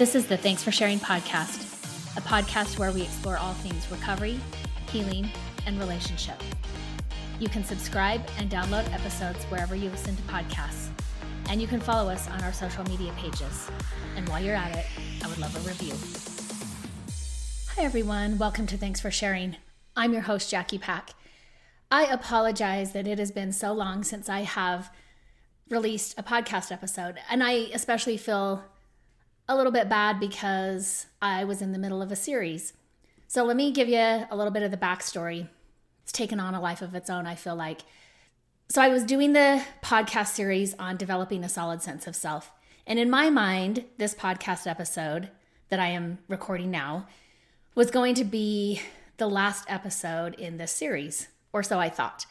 This is the Thanks for Sharing podcast, a podcast where we explore all things recovery, healing, and relationship. You can subscribe and download episodes wherever you listen to podcasts. And you can follow us on our social media pages. And while you're at it, I would love a review. Hi, everyone. Welcome to Thanks for Sharing. I'm your host, Jackie Pack. I apologize that it has been so long since I have released a podcast episode. And I especially feel a little bit bad because I was in the middle of a series. So let me give you a little bit of the backstory. It's taken on a life of its own, I feel like. So I was doing the podcast series on developing a solid sense of self. And in my mind, this podcast episode that I am recording now was going to be the last episode in this series or so I thought.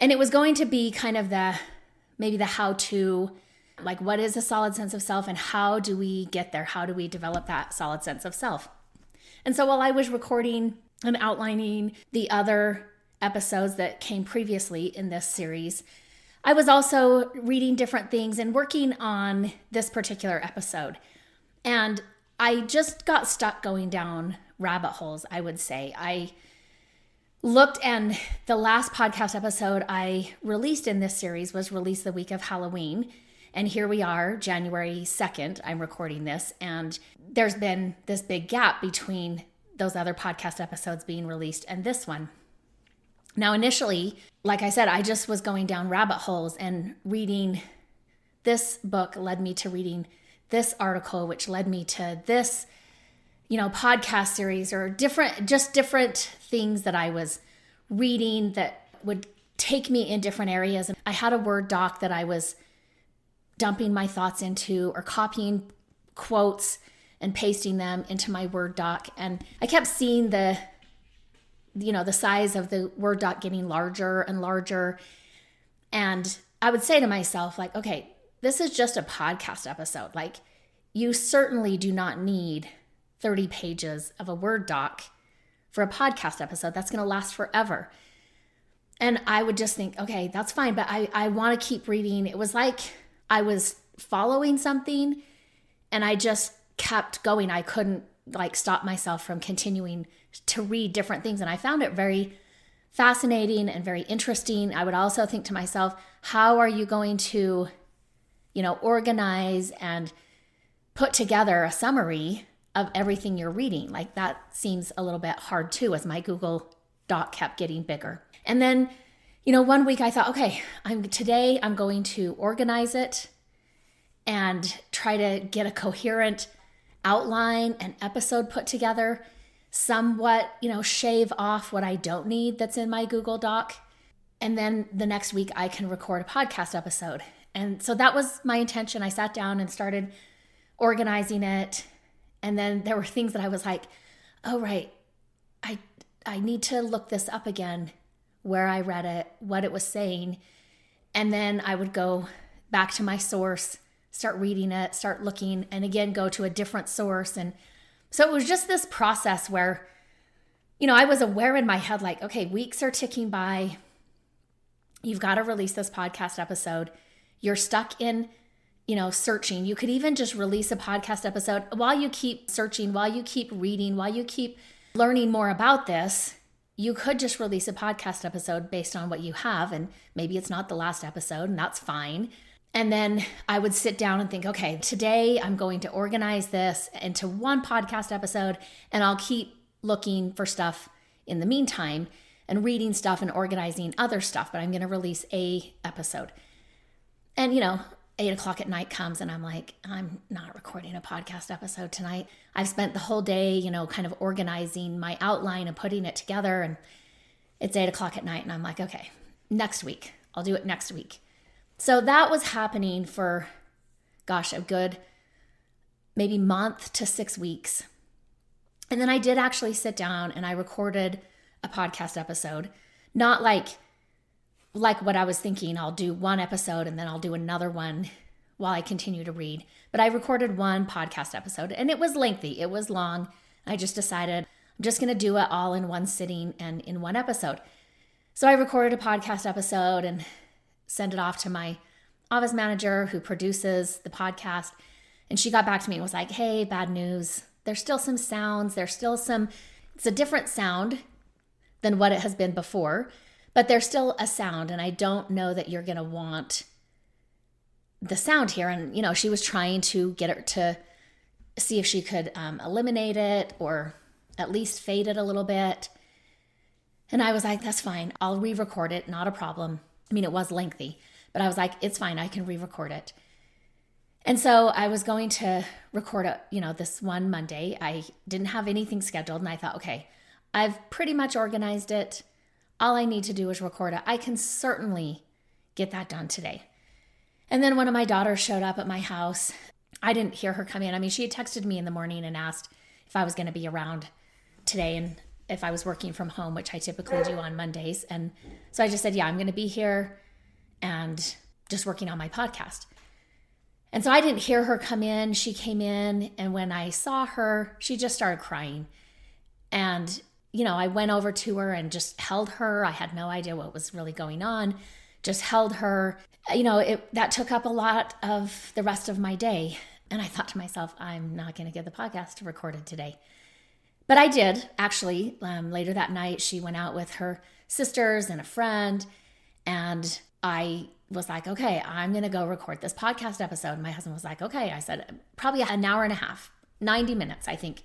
And it was going to be kind of the maybe the how to like what is a solid sense of self and how do we get there? How do we develop that solid sense of self? And so while I was recording and outlining the other episodes that came previously in this series, I was also reading different things and working on this particular episode. And I just got stuck going down rabbit holes, I would say. I looked and the last podcast episode I released in this series was released the week of Halloween. And here we are, January 2nd, I'm recording this. And there's been this big gap between those other podcast episodes being released and this one. Now, initially, like I said, I just was going down rabbit holes and reading this book led me to reading this article, which led me to this you know, podcast series or different, just different things that I was reading that would take me in different areas. And I had a Word doc that I was dumping my thoughts into or copying quotes and pasting them into my Word doc. And I kept seeing the, you know, the size of the Word doc getting larger and larger. And I would say to myself, like, okay, this is just a podcast episode. Like, you certainly do not need 30 pages of a Word doc for a podcast episode. That's going to last forever. And I would just think, okay, that's fine, but I, I want to keep reading. It was like I was following something and I just kept going. I couldn't like stop myself from continuing to read different things. And I found it very fascinating and very interesting. I would also think to myself, how are you going to, you know, organize and put together a summary of everything you're reading. Like that seems a little bit hard too, as my Google Doc kept getting bigger. And then, you know, one week I thought, okay, I'm today I'm going to organize it and try to get a coherent outline and episode put together, somewhat, you know, shave off what I don't need that's in my Google Doc. And then the next week I can record a podcast episode. And so that was my intention. I sat down and started organizing it and then there were things that I was like, oh, right, I, I need to look this up again, where I read it, what it was saying. And then I would go back to my source, start reading it, start looking, and again, go to a different source. And so it was just this process where, you know, I was aware in my head, like, okay, weeks are ticking by. You've got to release this podcast episode. You're stuck in you know, searching. You could even just release a podcast episode while you keep searching, while you keep reading, while you keep learning more about this. You could just release a podcast episode based on what you have, and maybe it's not the last episode, and that's fine. And then I would sit down and think, okay, today I'm going to organize this into one podcast episode, and I'll keep looking for stuff in the meantime and reading stuff and organizing other stuff, but I'm going to release a episode. And, you know, eight o'clock at night comes and I'm like, I'm not recording a podcast episode tonight. I've spent the whole day, you know, kind of organizing my outline and putting it together. And it's eight o'clock at night and I'm like, okay, next week. I'll do it next week. So that was happening for, gosh, a good maybe month to six weeks. And then I did actually sit down and I recorded a podcast episode, not like like what I was thinking, I'll do one episode and then I'll do another one while I continue to read. But I recorded one podcast episode and it was lengthy, it was long. I just decided I'm just going to do it all in one sitting and in one episode. So I recorded a podcast episode and sent it off to my office manager who produces the podcast. And she got back to me and was like, hey, bad news. There's still some sounds. There's still some, it's a different sound than what it has been before, but there's still a sound. And I don't know that you're going to want the sound here. And, you know, she was trying to get her to see if she could um, eliminate it or at least fade it a little bit. And I was like, that's fine. I'll re record it. Not a problem. I mean, it was lengthy, but I was like, it's fine. I can re record it. And so I was going to record it, you know, this one Monday. I didn't have anything scheduled. And I thought, okay, I've pretty much organized it. All I need to do is record it. I can certainly get that done today. And then one of my daughters showed up at my house. I didn't hear her come in. I mean, she had texted me in the morning and asked if I was going to be around today and if I was working from home, which I typically do on Mondays. And so I just said, Yeah, I'm going to be here and just working on my podcast. And so I didn't hear her come in. She came in, and when I saw her, she just started crying. And, you know, I went over to her and just held her. I had no idea what was really going on, just held her. You know, it, that took up a lot of the rest of my day. And I thought to myself, I'm not going to get the podcast recorded today. But I did actually. Um, later that night, she went out with her sisters and a friend. And I was like, okay, I'm going to go record this podcast episode. My husband was like, okay. I said, probably an hour and a half, 90 minutes, I think,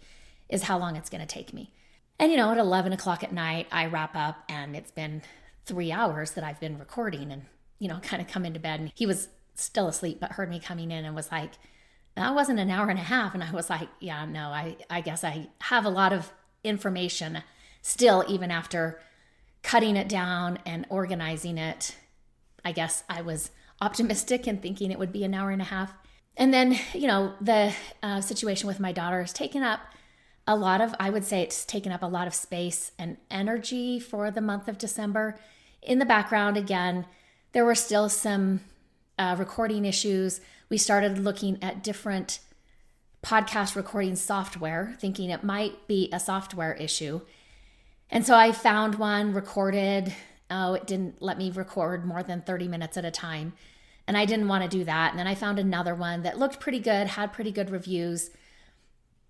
is how long it's going to take me. And, you know, at 11 o'clock at night, I wrap up and it's been three hours that I've been recording and, you know, kind of come into bed. And he was still asleep, but heard me coming in and was like, that wasn't an hour and a half. And I was like, yeah, no, I, I guess I have a lot of information still, even after cutting it down and organizing it. I guess I was optimistic and thinking it would be an hour and a half. And then, you know, the uh, situation with my daughter has taken up a lot of, I would say it's taken up a lot of space and energy for the month of December. In the background, again, there were still some uh, recording issues we started looking at different podcast recording software, thinking it might be a software issue. And so I found one recorded. Oh, it didn't let me record more than 30 minutes at a time. And I didn't want to do that. And then I found another one that looked pretty good, had pretty good reviews.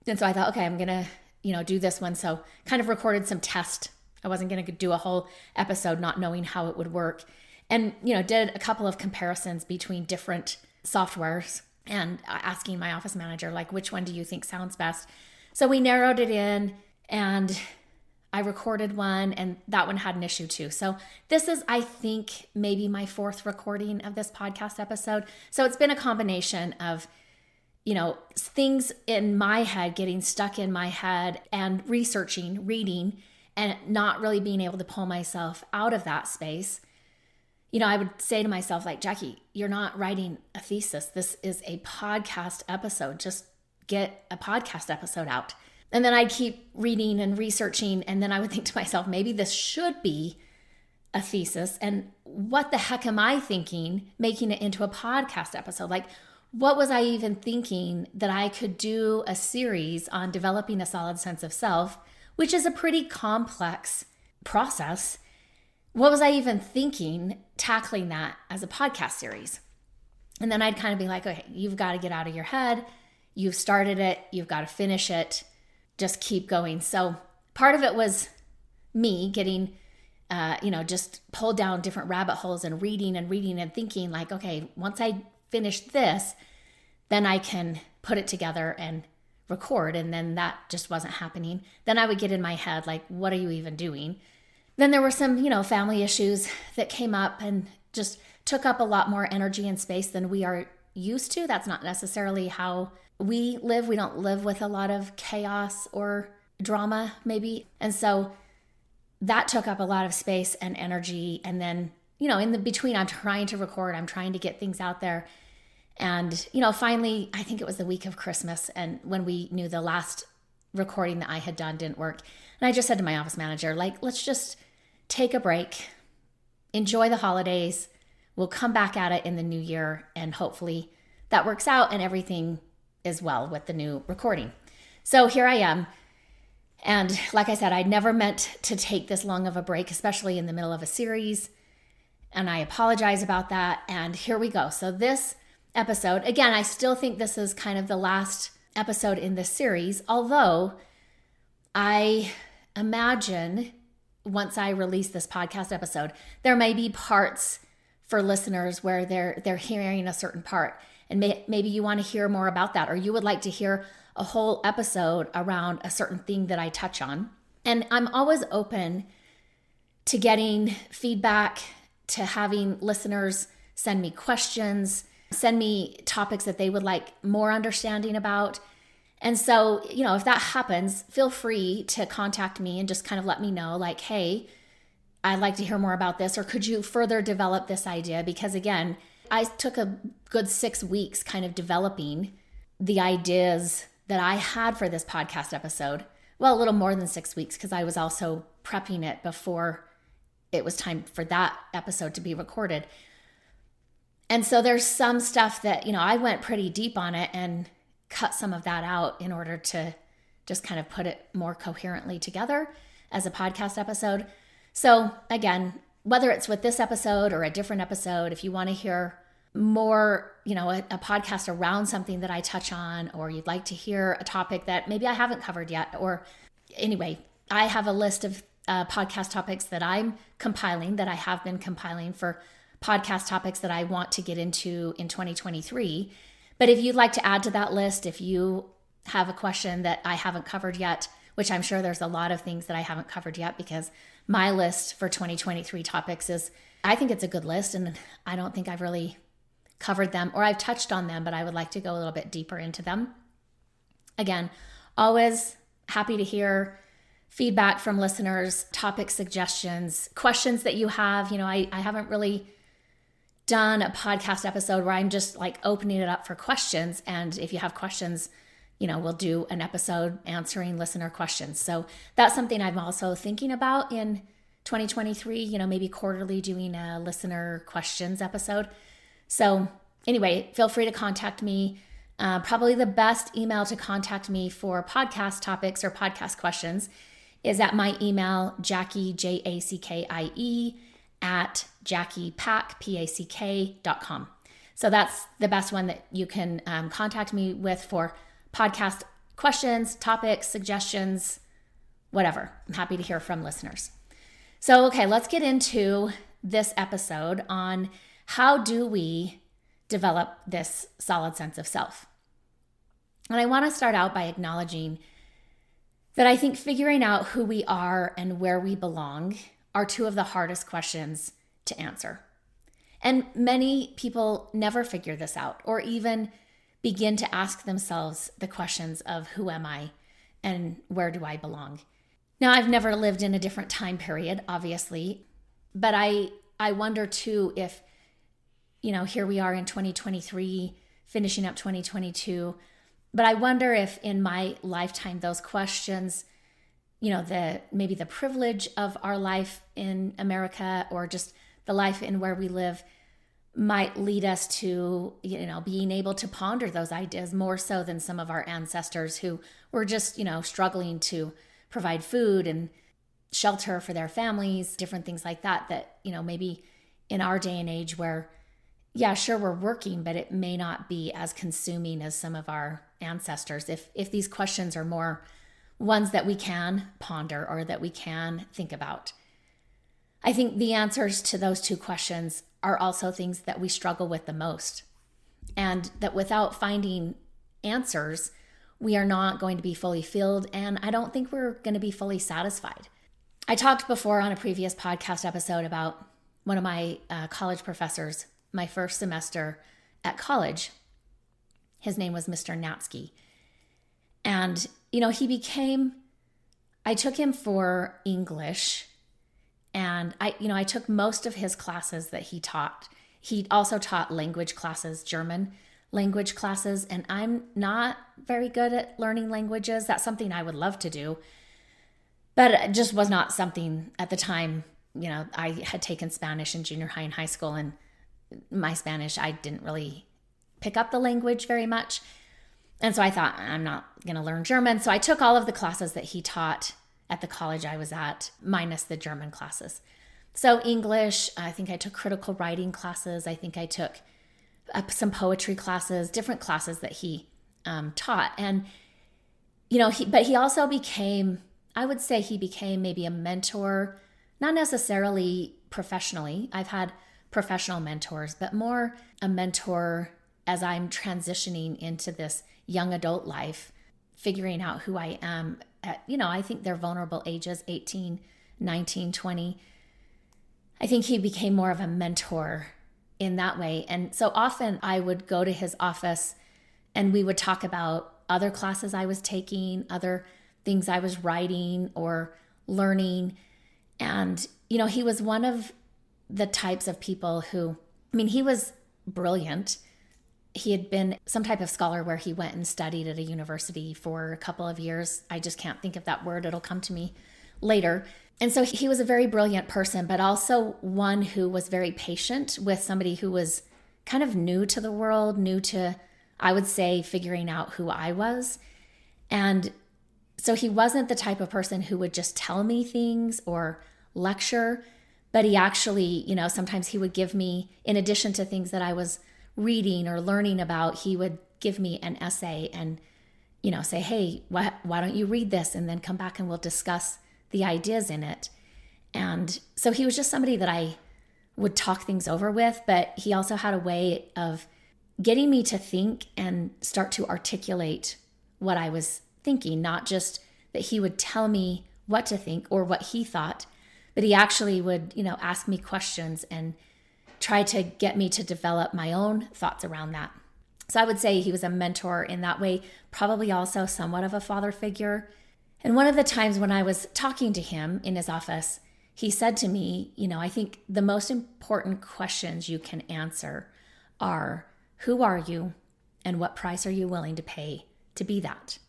And so I thought, okay, I'm to, you know, do this one. So kind of recorded some test. I wasn't to do a whole episode not knowing how it would work. And, you know, did a couple of comparisons between different softwares and asking my office manager, like, which one do you think sounds best? So we narrowed it in and I recorded one, and that one had an issue too. So, this is, I think, maybe my fourth recording of this podcast episode. So, it's been a combination of, you know, things in my head getting stuck in my head and researching, reading, and not really being able to pull myself out of that space you know, I would say to myself, like, Jackie, you're not writing a thesis. This is a podcast episode. Just get a podcast episode out. And then I'd keep reading and researching. And then I would think to myself, maybe this should be a thesis. And what the heck am I thinking making it into a podcast episode? Like, what was I even thinking that I could do a series on developing a solid sense of self, which is a pretty complex process? what was I even thinking tackling that as a podcast series? And then I'd kind of be like, okay, you've got to get out of your head. You've started it, you've got to finish it. Just keep going. So part of it was me getting, uh, you know, just pulled down different rabbit holes and reading and reading and thinking, like, okay, once I finish this, then I can put it together and record. And then that just wasn't happening. Then I would get in my head, like, what are you even doing? Then there were some, you know, family issues that came up and just took up a lot more energy and space than we are used to. That's not necessarily how we live. We don't live with a lot of chaos or drama, maybe. And so that took up a lot of space and energy. And then, you know, in the between, I'm trying to record, I'm trying to get things out there. And, you know, finally, I think it was the week of Christmas. And when we knew the last recording that I had done didn't work. And I just said to my office manager, like, let's just take a break, enjoy the holidays. We'll come back at it in the new year, and hopefully that works out and everything is well with the new recording. So here I am. And like I said, I never meant to take this long of a break, especially in the middle of a series. And I apologize about that. And here we go. So, this episode. Again, I still think this is kind of the last episode in this series, although I imagine once I release this podcast episode, there may be parts for listeners where they're they're hearing a certain part and may, maybe you want to hear more about that or you would like to hear a whole episode around a certain thing that I touch on. And I'm always open to getting feedback, to having listeners send me questions, send me topics that they would like more understanding about. And so, you know, if that happens, feel free to contact me and just kind of let me know, like, hey, I'd like to hear more about this, or could you further develop this idea? Because again, I took a good six weeks kind of developing the ideas that I had for this podcast episode. Well, a little more than six weeks because I was also prepping it before it was time for that episode to be recorded. And so there's some stuff that, you know, I went pretty deep on it and cut some of that out in order to just kind of put it more coherently together as a podcast episode. So, again, whether it's with this episode or a different episode, if you want to hear more, you know, a, a, podcast around something that I touch on, or you'd like to hear a topic that maybe I haven't covered yet, or anyway, I have a list of uh, podcast topics that I'm compiling, that I have been compiling for podcast topics that I want to get into in 2023. But if you'd like to add to that list, if you have a question that I haven't covered yet, which I'm sure there's a lot of things that I haven't covered yet because my list for 2023 topics is, I think it's a good list. And I don't think I've really covered them or I've touched on them, but I would like to go a little bit deeper into them. Again, always happy to hear feedback from listeners, topic suggestions, questions that you have. You know, I, I haven't really done a podcast episode where I'm just like opening it up for questions. And if you have questions, you know, we'll do an episode answering listener questions. So that's something I'm also thinking about in 2023, you know, maybe quarterly doing a listener questions episode. So, anyway, feel free to contact me. Uh, probably the best email to contact me for podcast topics or podcast questions is at my email, Jackie, J A C K I E, at JackiePack, P A C K dot com. So that's the best one that you can um, contact me with for podcast questions, topics, suggestions, whatever. I'm happy to hear from listeners. So, okay, let's get into this episode on how do we develop this solid sense of self. And I want to start out by acknowledging that I think figuring out who we are and where we belong are two of the hardest questions to answer. And many people never figure this out or even begin to ask themselves the questions of who am I and where do I belong. Now, I've never lived in a different time period, obviously, but I I wonder too if you know, here we are in 2023 finishing up 2022, but I wonder if in my lifetime those questions you know the maybe the privilege of our life in America or just the life in where we live might lead us to you know being able to ponder those ideas more so than some of our ancestors who were just you know struggling to provide food and shelter for their families different things like that that you know maybe in our day and age where yeah sure we're working but it may not be as consuming as some of our ancestors if if these questions are more ones that we can ponder or that we can think about i think the answers to those two questions are also things that we struggle with the most. And that without finding answers, we are not going to be fully filled. And I don't think we're going to be fully satisfied. I talked before on a previous podcast episode about one of my uh, college professors, my first semester at college. His name was Mr. Natsky. And, you know, he became, I took him for English and I, you know, I took most of his classes that he taught. He also taught language classes, German language classes, and I'm not very good at learning languages. That's something I would love to do, but it just was not something at the time. You know, I had taken Spanish in junior high and high school, and my Spanish, I didn't really pick up the language very much. And so I thought, I'm not going to learn German. So I took all of the classes that he taught at the college I was at, minus the German classes. So, English, I think I took critical writing classes. I think I took uh, some poetry classes, different classes that he um, taught. And, you know, he, but he also became, I would say he became maybe a mentor, not necessarily professionally. I've had professional mentors, but more a mentor as I'm transitioning into this young adult life, figuring out who I am at, you know, I think they're vulnerable ages 18, 19, 20. I think he became more of a mentor in that way. And so often I would go to his office and we would talk about other classes I was taking, other things I was writing or learning. And, you know, he was one of the types of people who, I mean, he was brilliant. He had been some type of scholar where he went and studied at a university for a couple of years. I just can't think of that word, it'll come to me later. And so he was a very brilliant person, but also one who was very patient with somebody who was kind of new to the world, new to, I would say, figuring out who I was. And so he wasn't the type of person who would just tell me things or lecture, but he actually, you know, sometimes he would give me, in addition to things that I was reading or learning about, he would give me an essay and, you know, say, hey, why, why don't you read this? And then come back and we'll discuss the ideas in it. And so he was just somebody that I would talk things over with, but he also had a way of getting me to think and start to articulate what I was thinking, not just that he would tell me what to think or what he thought, but he actually would, you know, ask me questions and try to get me to develop my own thoughts around that. So I would say he was a mentor in that way, probably also somewhat of a father figure and one of the times when I was talking to him in his office, he said to me, You know, I think the most important questions you can answer are who are you and what price are you willing to pay to be that?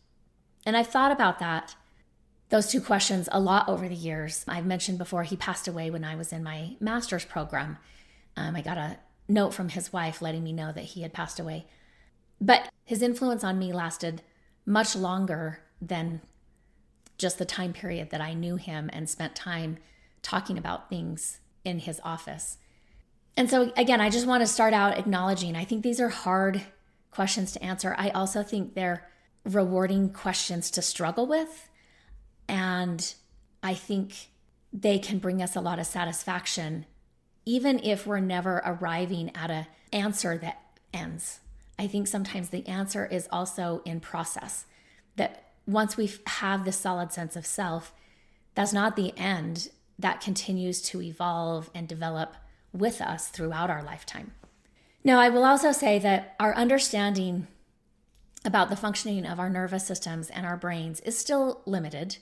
And I've thought about that, those two questions, a lot over the years. I've mentioned before he passed away when I was in my master's program. Um, I got a note from his wife letting me know that he had passed away. But his influence on me lasted much longer than just the time period that I knew him and spent time talking about things in his office. And so, again, I just want to start out acknowledging I think these are hard questions to answer. I also think they're rewarding questions to struggle with. And I think they can bring us a lot of satisfaction, even if we're never arriving at an answer that ends. I think sometimes the answer is also in process, that once we have this solid sense of self, that's not the end. That continues to evolve and develop with us throughout our lifetime. Now, I will also say that our understanding about the functioning of our nervous systems and our brains is still limited.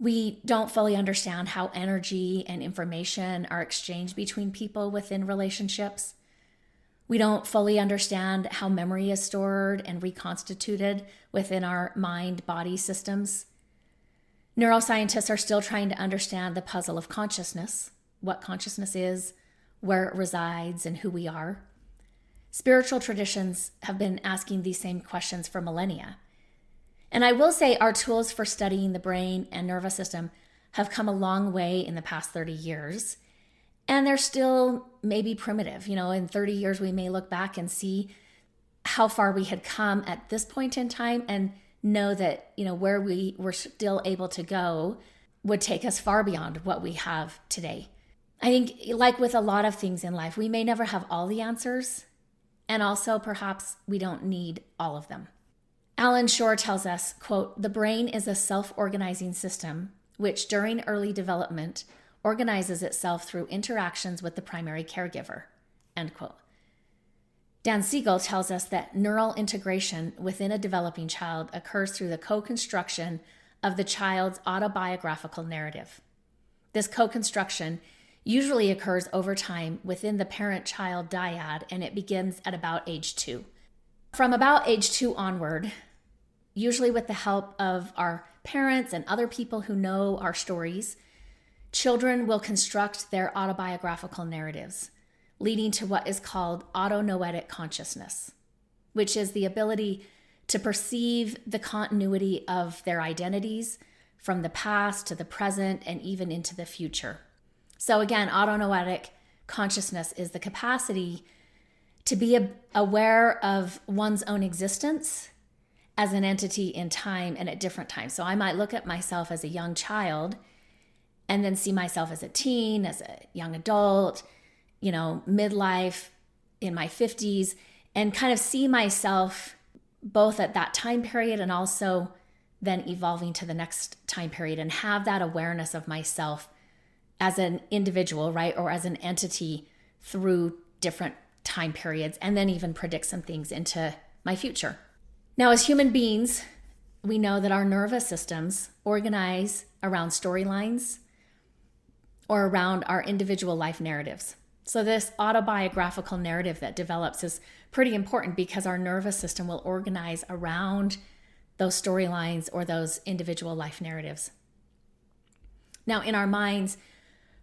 We don't fully understand how energy and information are exchanged between people within relationships. We don't fully understand how memory is stored and reconstituted within our mind body systems. Neuroscientists are still trying to understand the puzzle of consciousness what consciousness is, where it resides, and who we are. Spiritual traditions have been asking these same questions for millennia. And I will say our tools for studying the brain and nervous system have come a long way in the past 30 years and they're still maybe primitive. You know, in 30 years, we may look back and see how far we had come at this point in time and know that, you know, where we were still able to go would take us far beyond what we have today. I think, like with a lot of things in life, we may never have all the answers, and also perhaps we don't need all of them. Allan Schore tells us, quote, "The brain is a self-organizing system which during early development organizes itself through interactions with the primary caregiver. End quote. Dan Siegel tells us that neural integration within a developing child occurs through the co construction of the child's autobiographical narrative. This co construction usually occurs over time within the parent child dyad and it begins at about age two. From about age two onward, usually with the help of our parents and other people who know our stories, Children will construct their autobiographical narratives, leading to what is called autonoetic consciousness, which is the ability to perceive the continuity of their identities from the past to the present and even into the future. So, again, autonoetic consciousness is the capacity to be aware of one's own existence as an entity in time and at different times. So I might look at myself as a young child and then see myself as a teen, as a young adult, you know, midlife, in my 50s, and kind of see myself both at that time period and also then evolving to the next time period and have that awareness of myself as an individual, right? Or as an entity through different time periods and then even predict some things into my future. Now, as human beings, we know that our nervous systems organize around storylines or around our individual life narratives. So, this autobiographical narrative that develops is pretty important because our nervous system will organize around those storylines or those individual life narratives. Now, in our minds,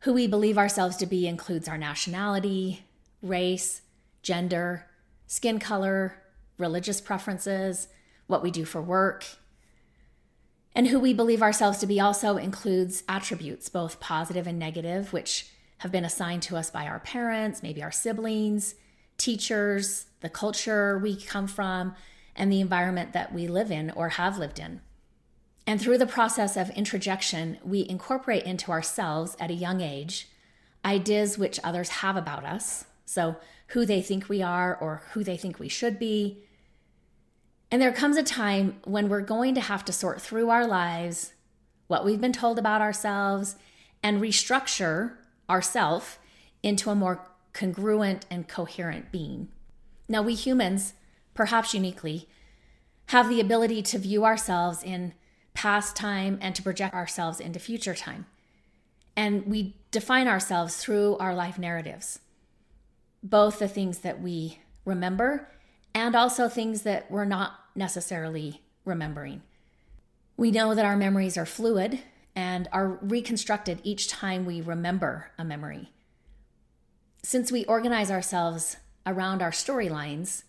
who we believe ourselves to be includes our nationality, race, gender, skin color, religious preferences, what we do for work. And who we believe ourselves to be also includes attributes, both positive and negative, which have been assigned to us by our parents, maybe our siblings, teachers, the culture we come from, and the environment that we live in or have lived in. And through the process of introjection, we incorporate into ourselves at a young age ideas which others have about us. So, who they think we are or who they think we should be. And there comes a time when we're going to have to sort through our lives, what we've been told about ourselves, and restructure ourself into a more congruent and coherent being. Now, we humans, perhaps uniquely, have the ability to view ourselves in past time and to project ourselves into future time. And we define ourselves through our life narratives both the things that we remember and also things that we're not necessarily remembering. We know that our memories are fluid and are reconstructed each time we remember a memory. Since we organize ourselves around our storylines,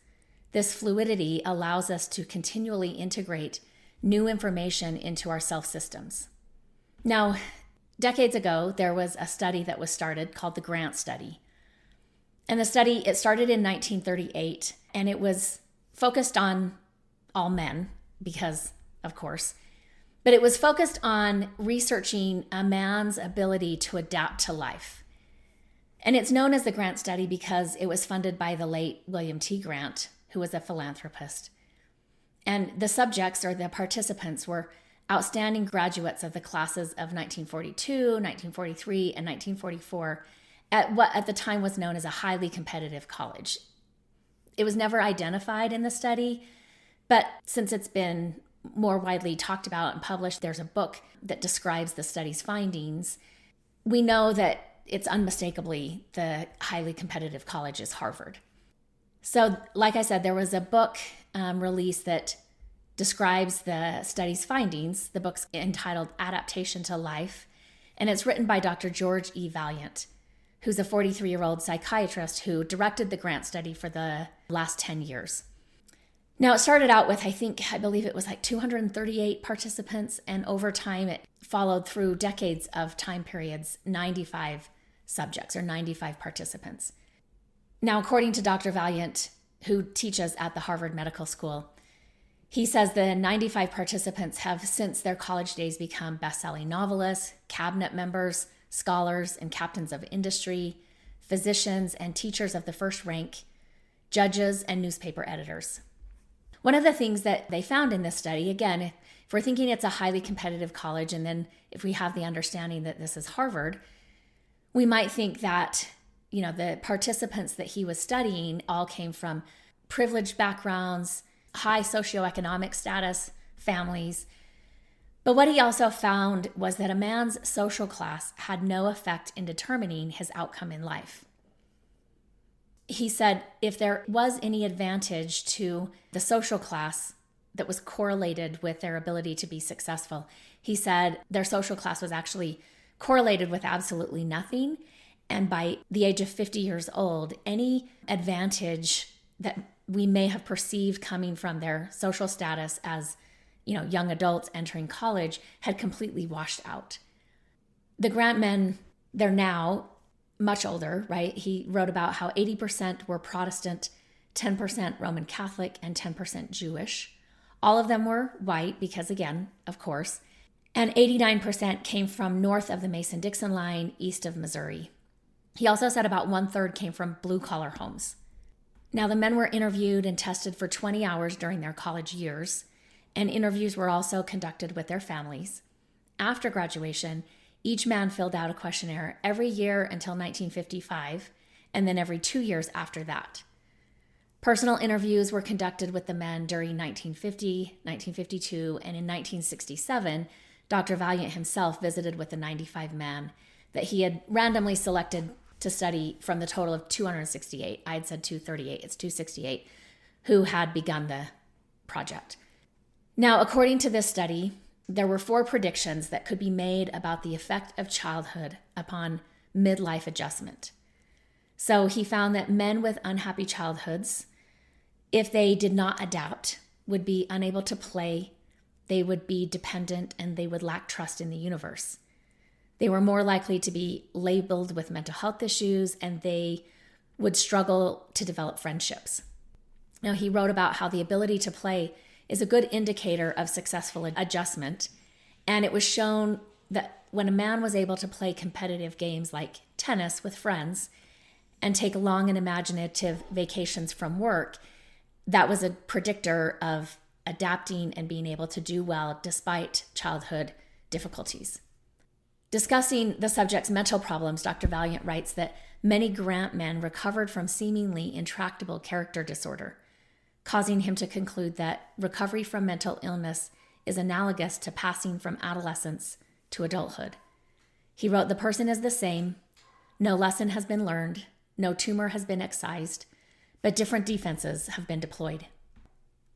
this fluidity allows us to continually integrate new information into our self systems. Now, decades ago, there was a study that was started called the Grant Study and the study, it started in 1938 and it was focused on all men because, of course, but it was focused on researching a man's ability to adapt to life. And it's known as the Grant Study because it was funded by the late William T. Grant, who was a philanthropist. And the subjects or the participants were outstanding graduates of the classes of 1942, 1943, and 1944 at what at the time was known as a highly competitive college. It was never identified in the study, but since it's been more widely talked about and published, there's a book that describes the study's findings. We know that it's unmistakably the highly competitive college is Harvard. So, like I said, there was a book um, released that describes the study's findings. The book's entitled Adaptation to Life, and it's written by Dr. George E. Vaillant, who's a 43 year old psychiatrist who directed the grant study for the last 10 years. Now, it started out with, I think, I believe it was like 238 participants, and over time it followed through decades of time periods, 95 subjects or 95 participants. Now, according to Dr. Vaillant, who teaches at the Harvard Medical School, he says the 95 participants have since their college days become best selling novelists, cabinet members, scholars and captains of industry, physicians and teachers of the first rank, judges, and newspaper editors. One of the things that they found in this study, again, if we're thinking it's a highly competitive college, and then if we have the understanding that this is Harvard, we might think that, you know, the participants that he was studying all came from privileged backgrounds, high socioeconomic status, families, but what he also found was that a man's social class had no effect in determining his outcome in life. He said if there was any advantage to the social class that was correlated with their ability to be successful, he said their social class was actually correlated with absolutely nothing. And by the age of 50 years old, any advantage that we may have perceived coming from their social status as you know, young adults entering college had completely washed out. The grant men, they're now much older, right? He wrote about how 80% were Protestant 10% Roman Catholic, and 10% Jewish. All of them were white because, again, of course. And 89% came from north of the Mason Dixon line, east of Missouri. He also said about one third came from blue collar homes. Now, the men were interviewed and tested for 20 hours during their college years, and interviews were also conducted with their families. After graduation, each man filled out a questionnaire every year until 1955, and then every two years after that. Personal interviews were conducted with the men during 1950, 1952, and in 1967, Dr. Vaillant himself visited with the 95 men that he had randomly selected to study from the total of 268. I had said 238, it's 268, who had begun the project. Now, according to this study, there were four predictions that could be made about the effect of childhood upon midlife adjustment. So he found that men with unhappy childhoods, if they did not adapt, would be unable to play, they would be dependent, and they would lack trust in the universe. They were more likely to be labeled with mental health issues and they would struggle to develop friendships. Now, he wrote about how the ability to play is a good indicator of successful adjustment. And it was shown that when a man was able to play competitive games like tennis with friends and take long and imaginative vacations from work, that was a predictor of adapting and being able to do well despite childhood difficulties. Discussing the subject's mental problems, Dr. Vaillant writes that many Grant men recovered from seemingly intractable character disorder causing him to conclude that recovery from mental illness is analogous to passing from adolescence to adulthood. He wrote, The person is the same, no lesson has been learned, no tumor has been excised, but different defenses have been deployed.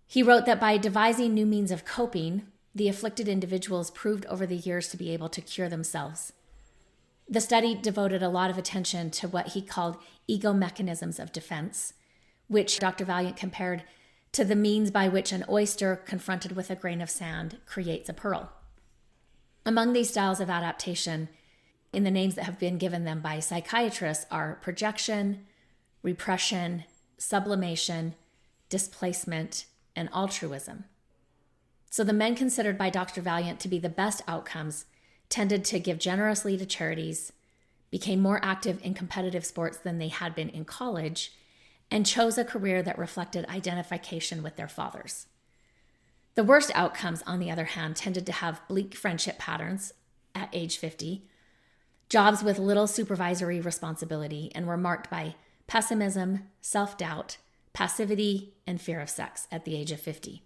He wrote that by devising new means of coping, the afflicted individuals proved over the years to be able to cure themselves. The study devoted a lot of attention to what he called ego mechanisms of defense, which Dr. Vaillant compared to the means by which an oyster confronted with a grain of sand creates a pearl. Among these styles of adaptation, in the names that have been given them by psychiatrists, are projection, repression, sublimation, displacement, and altruism. So, the men considered by Dr. Vaillant to be the best outcomes tended to give generously to charities, became more active in competitive sports than they had been in college, and chose a career that reflected identification with their fathers. The worst outcomes, on the other hand, tended to have bleak friendship patterns at age 50, jobs with little supervisory responsibility, and were marked by pessimism, self doubt, passivity, and fear of sex at the age of 50.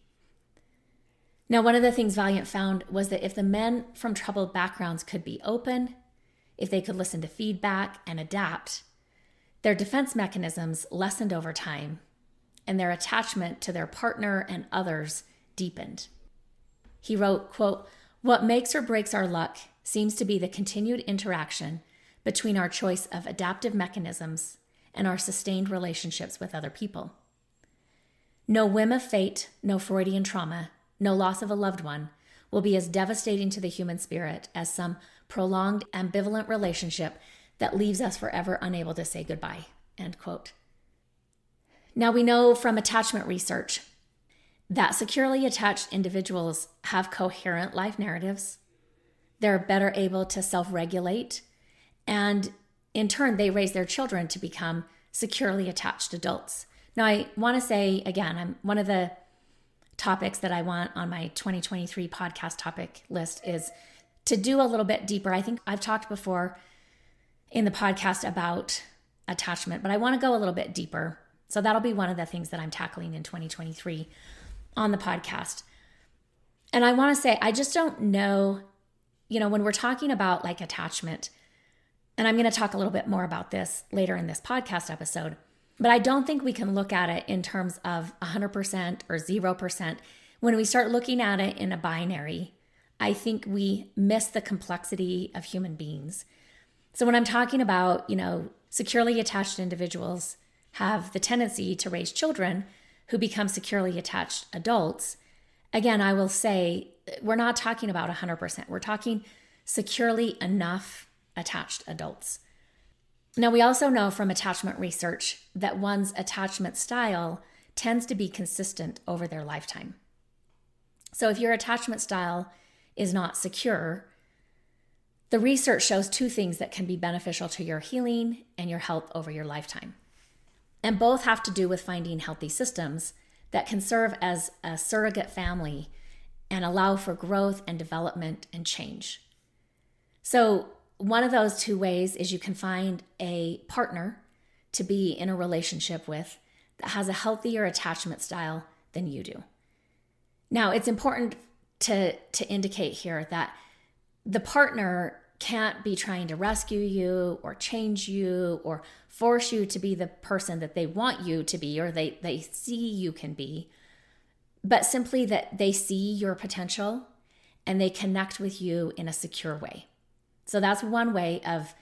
Now, one of the things Vaillant found was that if the men from troubled backgrounds could be open, if they could listen to feedback and adapt, their defense mechanisms lessened over time, and their attachment to their partner and others deepened. He wrote, quote, What makes or breaks our luck seems to be the continued interaction between our choice of adaptive mechanisms and our sustained relationships with other people. No whim of fate, no Freudian trauma, no loss of a loved one will be as devastating to the human spirit as some prolonged ambivalent relationship that leaves us forever unable to say goodbye. End quote. Now we know from attachment research that securely attached individuals have coherent life narratives. They're better able to self regulate, and in turn, they raise their children to become securely attached adults. Now, I want to say again, I'm one of the topics that I want on my 2023 podcast topic list is to do a little bit deeper. I think I've talked before in the podcast about attachment, but I want to go a little bit deeper. So that'll be one of the things that I'm tackling in 2023 on the podcast. And I want to say, I just don't know, you know, when we're talking about like attachment, and I'm going to talk a little bit more about this later in this podcast episode, but I don't think we can look at it in terms of 100% or 0%. When we start looking at it in a binary, I think we miss the complexity of human beings. So when I'm talking about, you know, securely attached individuals have the tendency to raise children who become securely attached adults, again, I will say we're not talking about 100%. We're talking securely enough attached adults. Now, we also know from attachment research that one's attachment style tends to be consistent over their lifetime. So, if your attachment style is not secure, the research shows two things that can be beneficial to your healing and your health over your lifetime. And both have to do with finding healthy systems that can serve as a surrogate family and allow for growth and development and change. So, one of those two ways is you can find a partner to be in a relationship with that has a healthier attachment style than you do. Now, it's important to, to indicate here that the partner can't be trying to rescue you or change you or force you to be the person that they want you to be or they, they see you can be, but simply that they see your potential and they connect with you in a secure way. So that's one way of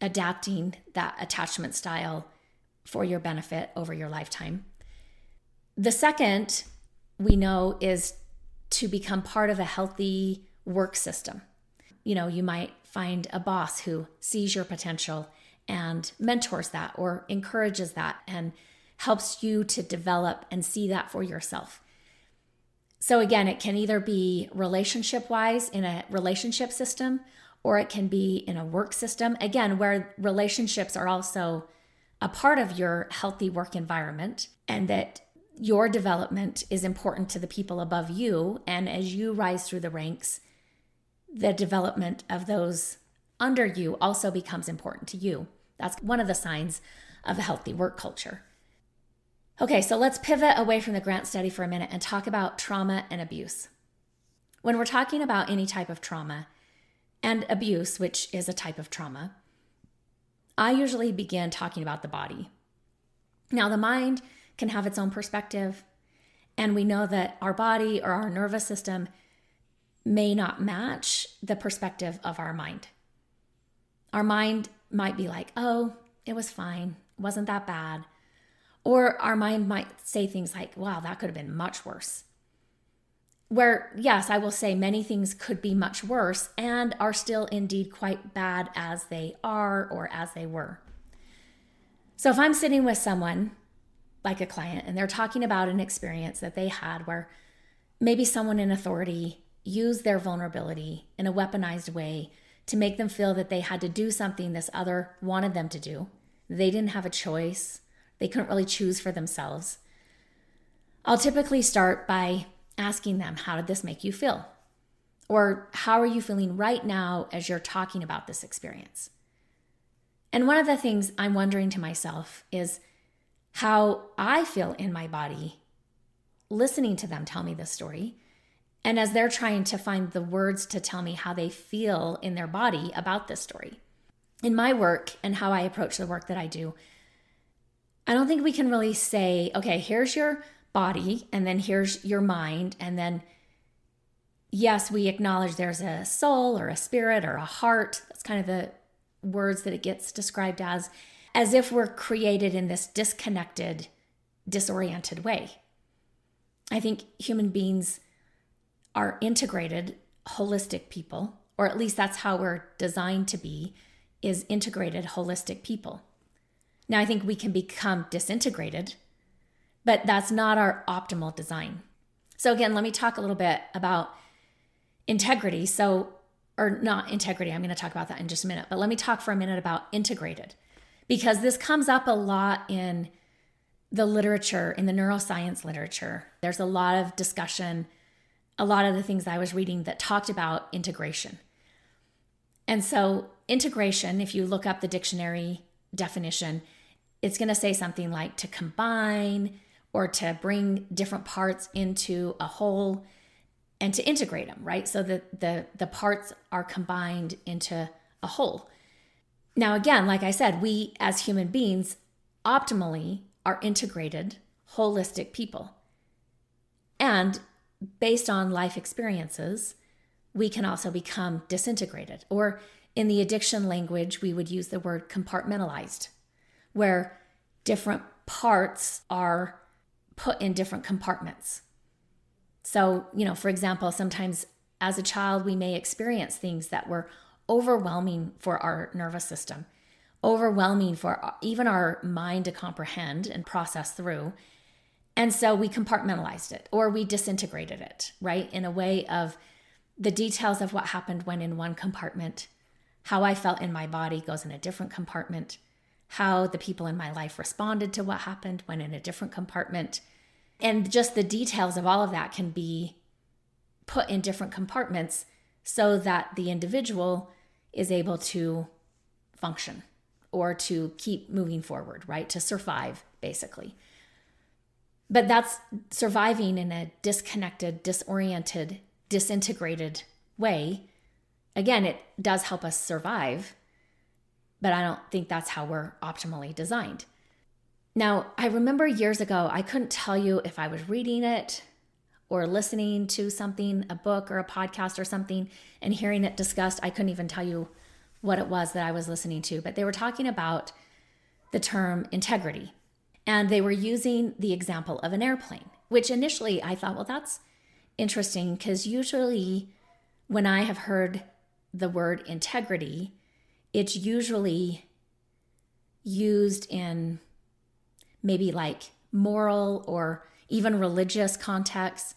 adapting that attachment style for your benefit over your lifetime. The second we know is to become part of a healthy work system. You know, you might find a boss who sees your potential and mentors that or encourages that and helps you to develop and see that for yourself. So, again, it can either be relationship wise in a relationship system or it can be in a work system. Again, where relationships are also a part of your healthy work environment and that your development is important to the people above you. And as you rise through the ranks, the development of those under you also becomes important to you. That's one of the signs of a healthy work culture. Okay, so let's pivot away from the grant study for a minute and talk about trauma and abuse. When we're talking about any type of trauma, and abuse, which is a type of trauma, I usually begin talking about the body. Now, the mind can have its own perspective, and we know that our body or our nervous system may not match the perspective of our mind. Our mind might be like, oh, it was fine, wasn't that bad. Or our mind might say things like, wow, that could have been much worse where, yes, I will say many things could be much worse and are still indeed quite bad as they are or as they were. So if I'm sitting with someone like a client and they're talking about an experience that they had where maybe someone in authority used their vulnerability in a weaponized way to make them feel that they had to do something this other wanted them to do, they didn't have a choice, they couldn't really choose for themselves. I'll typically start by asking them, How did this make you feel? Or how are you feeling right now as you're talking about this experience? And one of the things I'm wondering to myself is how I feel in my body listening to them tell me this story. And as they're trying to find the words to tell me how they feel in their body about this story. In my work and how I approach the work that I do, I don't think we can really say, okay, here's your body, and then here's your mind, and then yes, we acknowledge there's a soul or a spirit or a heart. That's kind of the words that it gets described as, as if we're created in this disconnected, disoriented way. I think human beings are integrated, holistic people, or at least that's how we're designed to be, is integrated, holistic people. Now, I think we can become disintegrated but that's not our optimal design. So, again, let me talk a little bit about integrity. So, or not integrity, I'm going to talk about that in just a minute, but let me talk for a minute about integrated because this comes up a lot in the literature, in the neuroscience literature. There's a lot of discussion, a lot of the things I was reading that talked about integration. And so, integration, if you look up the dictionary definition, it's going to say something like to combine, or to bring different parts into a whole and to integrate them, right? So that the the parts are combined into a whole. Now again, like I said, we as human beings optimally are integrated, holistic people. And based on life experiences, we can also become disintegrated or in the addiction language, we would use the word compartmentalized, where different parts are put in different compartments. So, you know, for example, sometimes as a child, we may experience things that were overwhelming for our nervous system, overwhelming for even our mind to comprehend and process through. And so we compartmentalized it or we disintegrated it, right? In a way of the details of what happened when in one compartment, how I felt in my body goes in a different compartment, how the people in my life responded to what happened when in a different compartment. And just the details of all of that can be put in different compartments so that the individual is able to function or to keep moving forward, right? To survive, basically. But that's surviving in a disconnected, disoriented, disintegrated way. Again, it does help us survive, but I don't think that's how we're optimally designed. Now, I remember years ago, I couldn't tell you if I was reading it or listening to something, a book or a podcast or something, and hearing it discussed. I couldn't even tell you what it was that I was listening to, but they were talking about the term integrity. And they were using the example of an airplane, which initially I thought, well, that's interesting because usually when I have heard the word integrity, it's usually used in maybe like moral or even religious contexts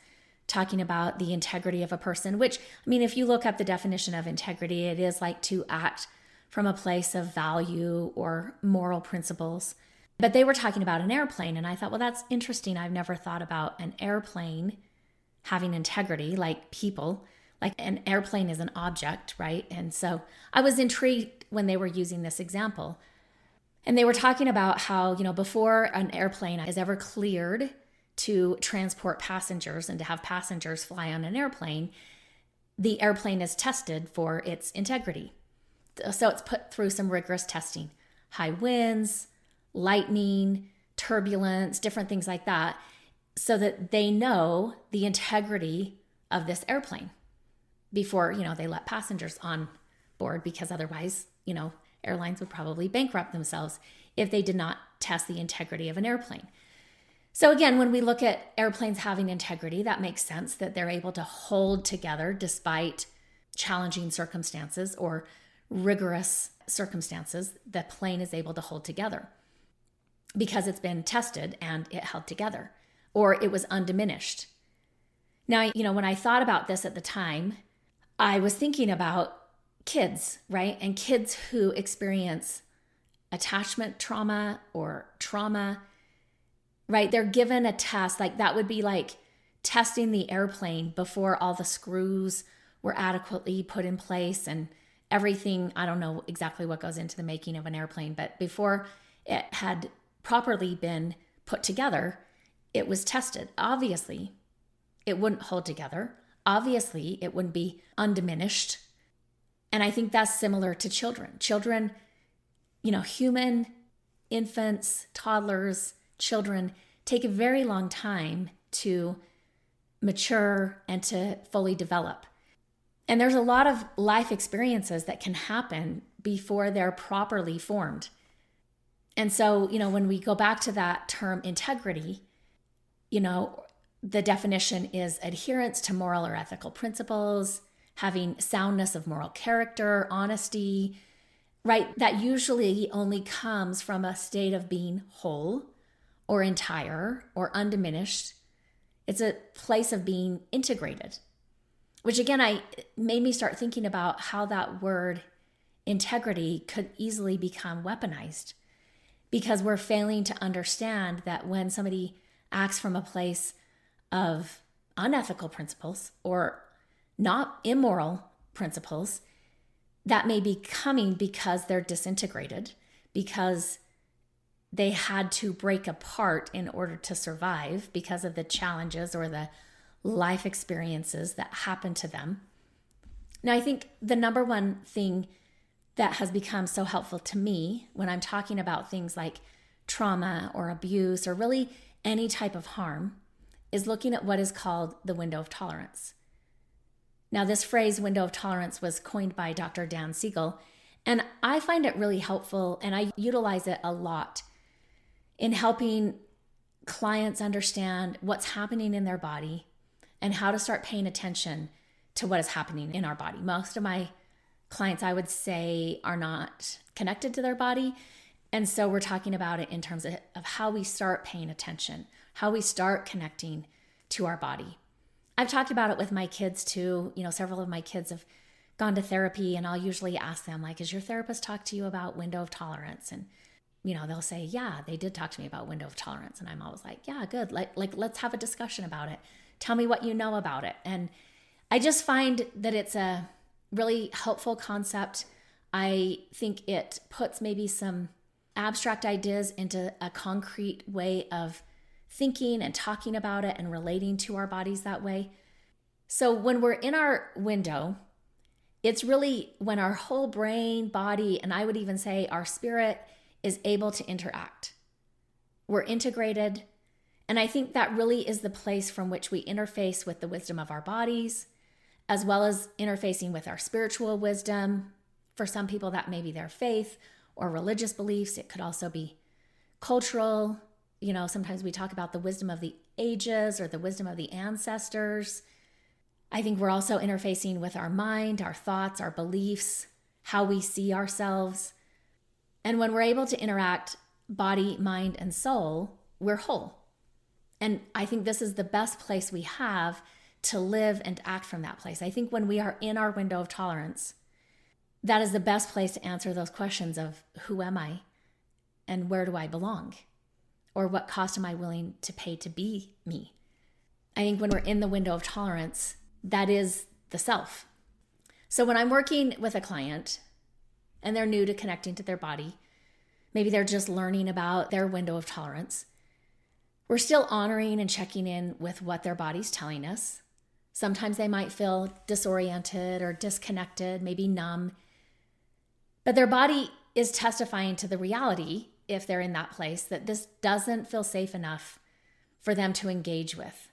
talking about the integrity of a person, which, I mean, if you look up the definition of integrity, it is like to act from a place of value or moral principles. But they were talking about an airplane, and I thought, well, that's interesting. I've never thought about an airplane having integrity like people. Like an airplane is an object, right? And so I was intrigued when they were using this example. And they were talking about how, you know, before an airplane is ever cleared to transport passengers and to have passengers fly on an airplane, the airplane is tested for its integrity. So it's put through some rigorous testing high winds, lightning, turbulence, different things like that, so that they know the integrity of this airplane before, you know, they let passengers on board because otherwise, you know, airlines would probably bankrupt themselves if they did not test the integrity of an airplane. So, again, when we look at airplanes having integrity, that makes sense that they're able to hold together despite challenging circumstances or rigorous circumstances. The plane is able to hold together because it's been tested and it held together or it was undiminished. Now, you know, when I thought about this at the time, I was thinking about kids, right? And kids who experience attachment trauma or trauma right? They're given a test, like that would be like testing the airplane before all the screws were adequately put in place and everything. I don't know exactly what goes into the making of an airplane, but before it had properly been put together, it was tested. Obviously, it wouldn't hold together. Obviously, it wouldn't be undiminished. And I think that's similar to children. Children, you know, human infants, toddlers, children take a very long time to mature and to fully develop. And there's a lot of life experiences that can happen before they're properly formed. And so, you know, when we go back to that term integrity, you know, the definition is adherence to moral or ethical principles, having soundness of moral character, honesty, right? That usually only comes from a state of being whole or entire or undiminished. It's a place of being integrated, which again, I made me start thinking about how that word integrity could easily become weaponized because we're failing to understand that when somebody acts from a place of unethical principles or not immoral principles, that may be coming because they're disintegrated, because they had to break apart in order to survive because of the challenges or the life experiences that happened to them. Now, I think the number one thing that has become so helpful to me when I'm talking about things like trauma or abuse or really any type of harm is looking at what is called the window of tolerance. Now, this phrase, window of tolerance, was coined by Dr. Dan Siegel, and I find it really helpful and I utilize it a lot in helping clients understand what's happening in their body and how to start paying attention to what is happening in our body. Most of my clients I would say are not connected to their body. And so we're talking about it in terms of, of how we start paying attention, how we start connecting to our body. I've talked about it with my kids too. You know, several of my kids have gone to therapy, and I'll usually ask them, like, "Is your therapist talk to you about window of tolerance?" And you know, they'll say, "Yeah, they did talk to me about window of tolerance," and I'm always like, "Yeah, good. Like, like let's have a discussion about it. Tell me what you know about it." And I just find that it's a really helpful concept. I think it puts maybe some abstract ideas into a concrete way of thinking and talking about it and relating to our bodies that way. So when we're in our window, it's really when our whole brain, body, and I would even say our spirit is able to interact. We're integrated. And I think that really is the place from which we interface with the wisdom of our bodies, as well as interfacing with our spiritual wisdom. For some people, that may be their faith or religious beliefs. It could also be cultural. You know, sometimes we talk about the wisdom of the ages or the wisdom of the ancestors. I think we're also interfacing with our mind, our thoughts, our beliefs, how we see ourselves. And when we're able to interact body, mind, and soul, we're whole. And I think this is the best place we have to live and act from that place. I think when we are in our window of tolerance, that is the best place to answer those questions of who am I and where do I belong? Or what cost am I willing to pay to be me? I think when we're in the window of tolerance, that is the self. So when I'm working with a client and they're new to connecting to their body, maybe they're just learning about their window of tolerance, we're still honoring and checking in with what their body's telling us. Sometimes they might feel disoriented or disconnected, maybe numb. But their body is testifying to the reality, if they're in that place, that this doesn't feel safe enough for them to engage with.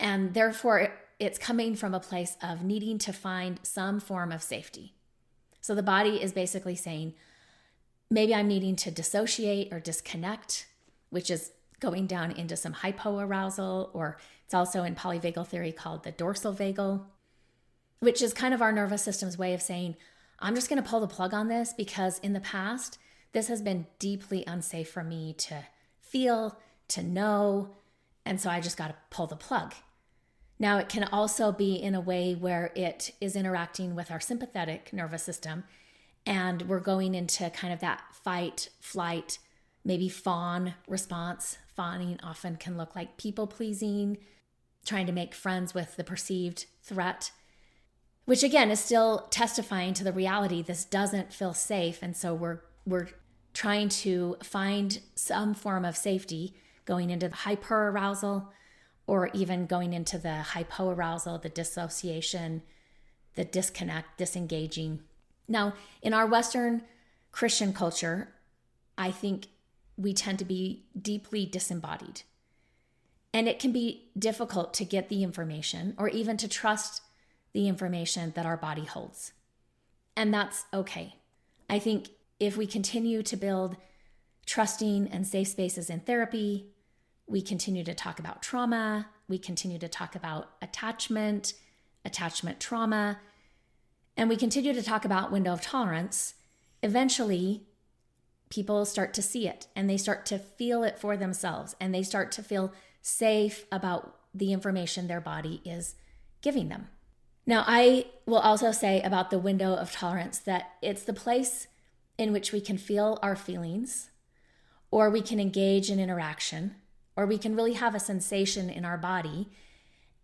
And therefore, it's coming from a place of needing to find some form of safety. So the body is basically saying, maybe I'm needing to dissociate or disconnect, which is going down into some hypoarousal, or it's also in polyvagal theory called the dorsal vagal, which is kind of our nervous system's way of saying, I'm just going to pull the plug on this because in the past, this has been deeply unsafe for me to feel, to know. And so I just got to pull the plug. Now, it can also be in a way where it is interacting with our sympathetic nervous system, and we're going into kind of that fight, flight, maybe fawn response. Fawning often can look like people pleasing, trying to make friends with the perceived threat, which again is still testifying to the reality this doesn't feel safe. And so we're, we're trying to find some form of safety going into the hyperarousal or even going into the hypoarousal, the dissociation, the disconnect, disengaging. Now, in our Western Christian culture, I think we tend to be deeply disembodied. And it can be difficult to get the information or even to trust the information that our body holds. And that's okay. I think if we continue to build trusting and safe spaces in therapy, we continue to talk about trauma. We continue to talk about attachment, attachment trauma, and we continue to talk about window of tolerance. Eventually, people start to see it and they start to feel it for themselves and they start to feel safe about the information their body is giving them. Now, I will also say about the window of tolerance that it's the place in which we can feel our feelings or we can engage in interaction or we can really have a sensation in our body,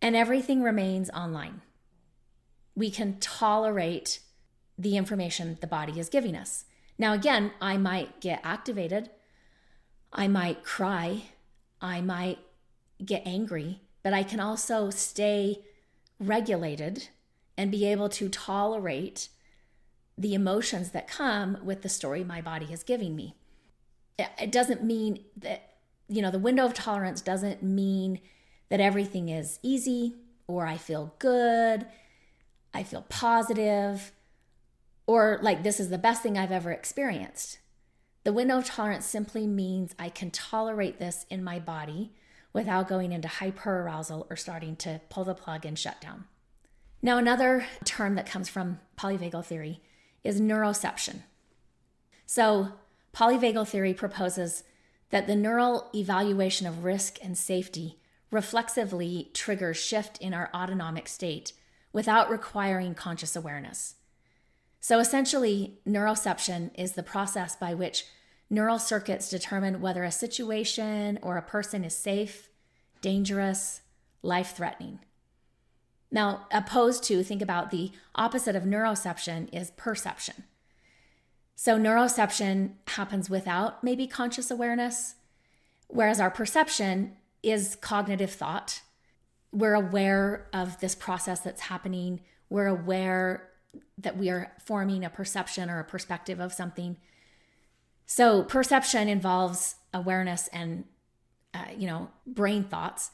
and everything remains online. We can tolerate the information the body is giving us. Now, again, I might get activated, I might cry, I might get angry, but I can also stay regulated and be able to tolerate the emotions that come with the story my body is giving me. It doesn't mean that you know, the window of tolerance doesn't mean that everything is easy or I feel good, I feel positive, or like this is the best thing I've ever experienced. The window of tolerance simply means I can tolerate this in my body without going into hyperarousal or starting to pull the plug and shut down. Now, another term that comes from polyvagal theory is neuroception. So, polyvagal theory proposes that the neural evaluation of risk and safety reflexively triggers shift in our autonomic state without requiring conscious awareness. So essentially, neuroception is the process by which neural circuits determine whether a situation or a person is safe, dangerous, life threatening. Now, opposed to, think about the opposite of neuroception is perception. So, neuroception happens without maybe conscious awareness, whereas our perception is cognitive thought. We're aware of this process that's happening. We're aware that we are forming a perception or a perspective of something. So, perception involves awareness and, uh, you know, brain thoughts.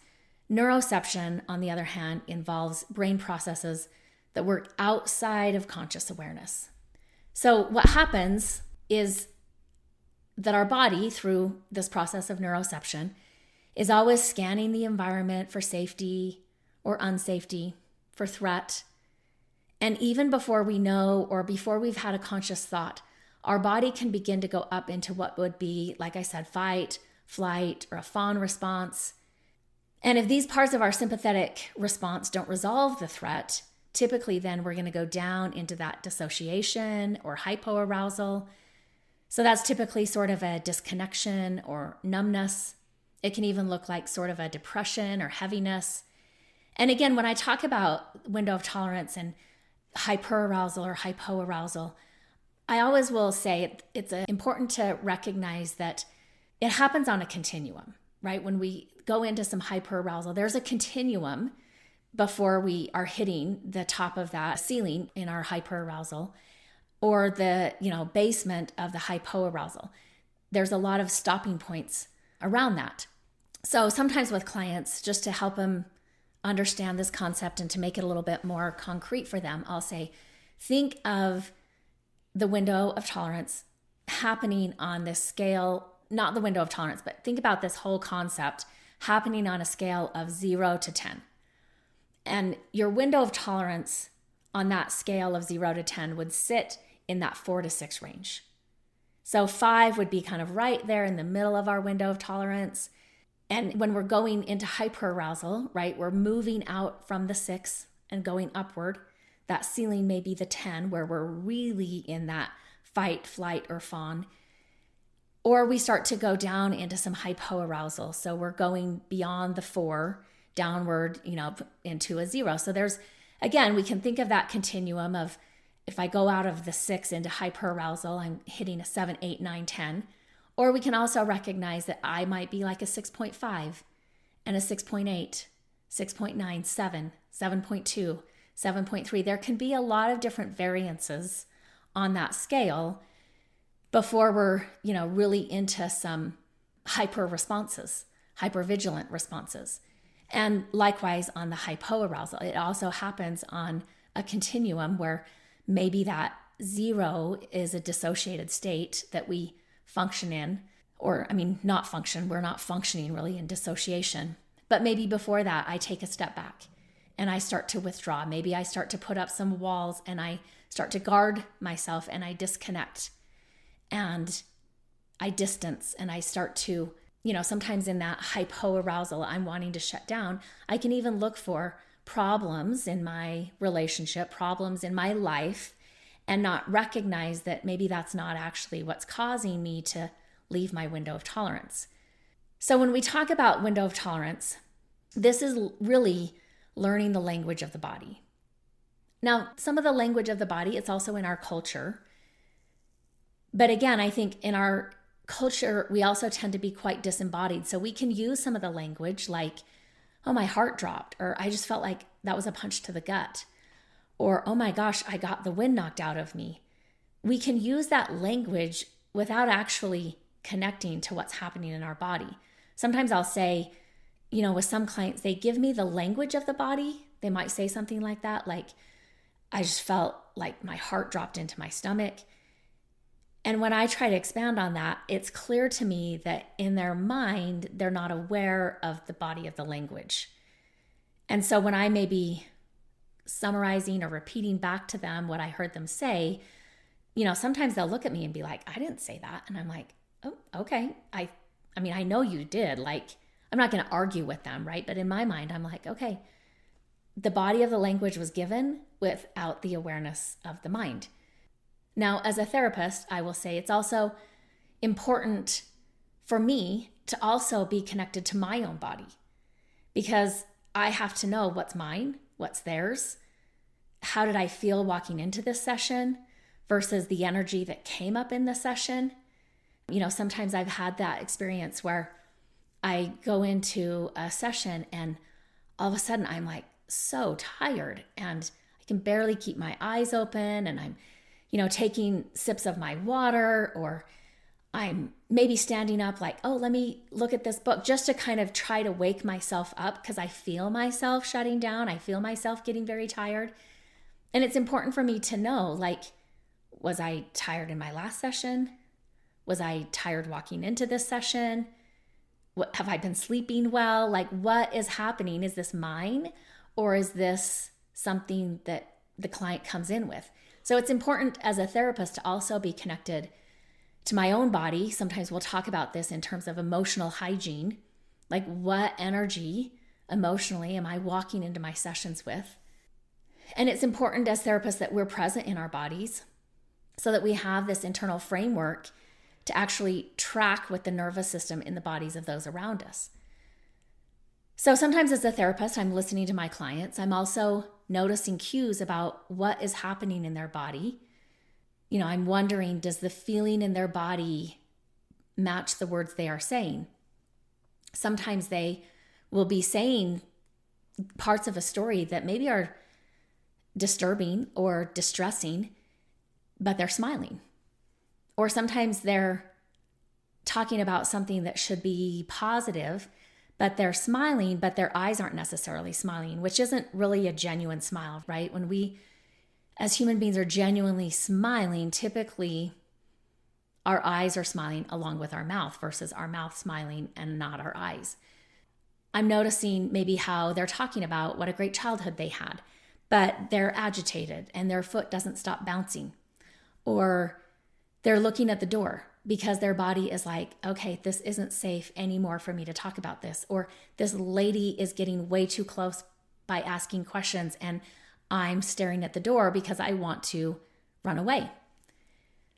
Neuroception, on the other hand, involves brain processes that work outside of conscious awareness. So, what happens is that our body, through this process of neuroception, is always scanning the environment for safety or unsafety, for threat. And even before we know or before we've had a conscious thought, our body can begin to go up into what would be, like I said, fight, flight, or a fawn response. And if these parts of our sympathetic response don't resolve the threat, Typically, then we're going to go down into that dissociation or hypoarousal. So that's typically sort of a disconnection or numbness. It can even look like sort of a depression or heaviness. And again, when I talk about window of tolerance and hyperarousal or hypoarousal, I always will say it's uh, important to recognize that it happens on a continuum, right? When we go into some hyperarousal, there's a continuum before we are hitting the top of that ceiling in our hyperarousal or the you know basement of the hypoarousal there's a lot of stopping points around that so sometimes with clients just to help them understand this concept and to make it a little bit more concrete for them i'll say think of the window of tolerance happening on this scale not the window of tolerance but think about this whole concept happening on a scale of 0 to 10 and your window of tolerance on that scale of zero to 10 would sit in that four to six range. So five would be kind of right there in the middle of our window of tolerance. And when we're going into hyperarousal, right, we're moving out from the six and going upward. That ceiling may be the 10, where we're really in that fight, flight, or fawn. Or we start to go down into some hypoarousal. So we're going beyond the four downward, you know, into a zero. So there's, again, we can think of that continuum of if I go out of the six into hyperarousal, I'm hitting a seven, eight, nine, 10. Or we can also recognize that I might be like a 6.5 and a 6.8, 6.9, 7, 7.2, 7.3. There can be a lot of different variances on that scale before we're, you know, really into some hyper responses, hyper vigilant responses. And likewise on the hypoarousal, it also happens on a continuum where maybe that zero is a dissociated state that we function in, or I mean, not function, we're not functioning really in dissociation. But maybe before that, I take a step back and I start to withdraw. Maybe I start to put up some walls and I start to guard myself and I disconnect and I distance and I start to you know, sometimes in that hypo arousal, I'm wanting to shut down, I can even look for problems in my relationship, problems in my life, and not recognize that maybe that's not actually what's causing me to leave my window of tolerance. So, when we talk about window of tolerance, this is really learning the language of the body. Now, some of the language of the body, it's also in our culture. But again, I think in our culture, we also tend to be quite disembodied. So we can use some of the language like, oh, my heart dropped, or I just felt like that was a punch to the gut, or oh my gosh, I got the wind knocked out of me. We can use that language without actually connecting to what's happening in our body. Sometimes I'll say, you know, with some clients, they give me the language of the body. They might say something like that, like, I just felt like my heart dropped into my stomach. And when I try to expand on that, it's clear to me that in their mind, they're not aware of the body of the language. And so when I maybe summarizing or repeating back to them what I heard them say, you know, sometimes they'll look at me and be like, I didn't say that. And I'm like, oh, okay. I, I mean, I know you did. Like, I'm not going to argue with them, right? But in my mind, I'm like, okay, the body of the language was given without the awareness of the mind. Now, as a therapist, I will say it's also important for me to also be connected to my own body because I have to know what's mine, what's theirs. How did I feel walking into this session versus the energy that came up in the session? You know, sometimes I've had that experience where I go into a session and all of a sudden I'm like so tired and I can barely keep my eyes open and I'm, you know, taking sips of my water or I'm maybe standing up like, oh, let me look at this book just to kind of try to wake myself up because I feel myself shutting down. I feel myself getting very tired. And it's important for me to know like, was I tired in my last session? Was I tired walking into this session? What, have I been sleeping well? Like, what is happening? Is this mine or is this something that the client comes in with? So it's important as a therapist to also be connected to my own body. Sometimes we'll talk about this in terms of emotional hygiene. Like, what energy emotionally am I walking into my sessions with? And it's important as therapists that we're present in our bodies so that we have this internal framework to actually track with the nervous system in the bodies of those around us. So sometimes as a therapist, I'm listening to my clients. I'm also noticing cues about what is happening in their body you know, I'm wondering does the feeling in their body match the words they are saying? Sometimes they will be saying parts of a story that maybe are disturbing or distressing, but they're smiling. Or sometimes they're talking about something that should be positive, but they're smiling, but their eyes aren't necessarily smiling, which isn't really a genuine smile, right? When we as human beings are genuinely smiling, typically our eyes are smiling along with our mouth versus our mouth smiling and not our eyes. I'm noticing maybe how they're talking about what a great childhood they had, but they're agitated and their foot doesn't stop bouncing. Or they're looking at the door because their body is like, okay, this isn't safe anymore for me to talk about this. Or this lady is getting way too close by asking questions and I'm staring at the door because I want to run away.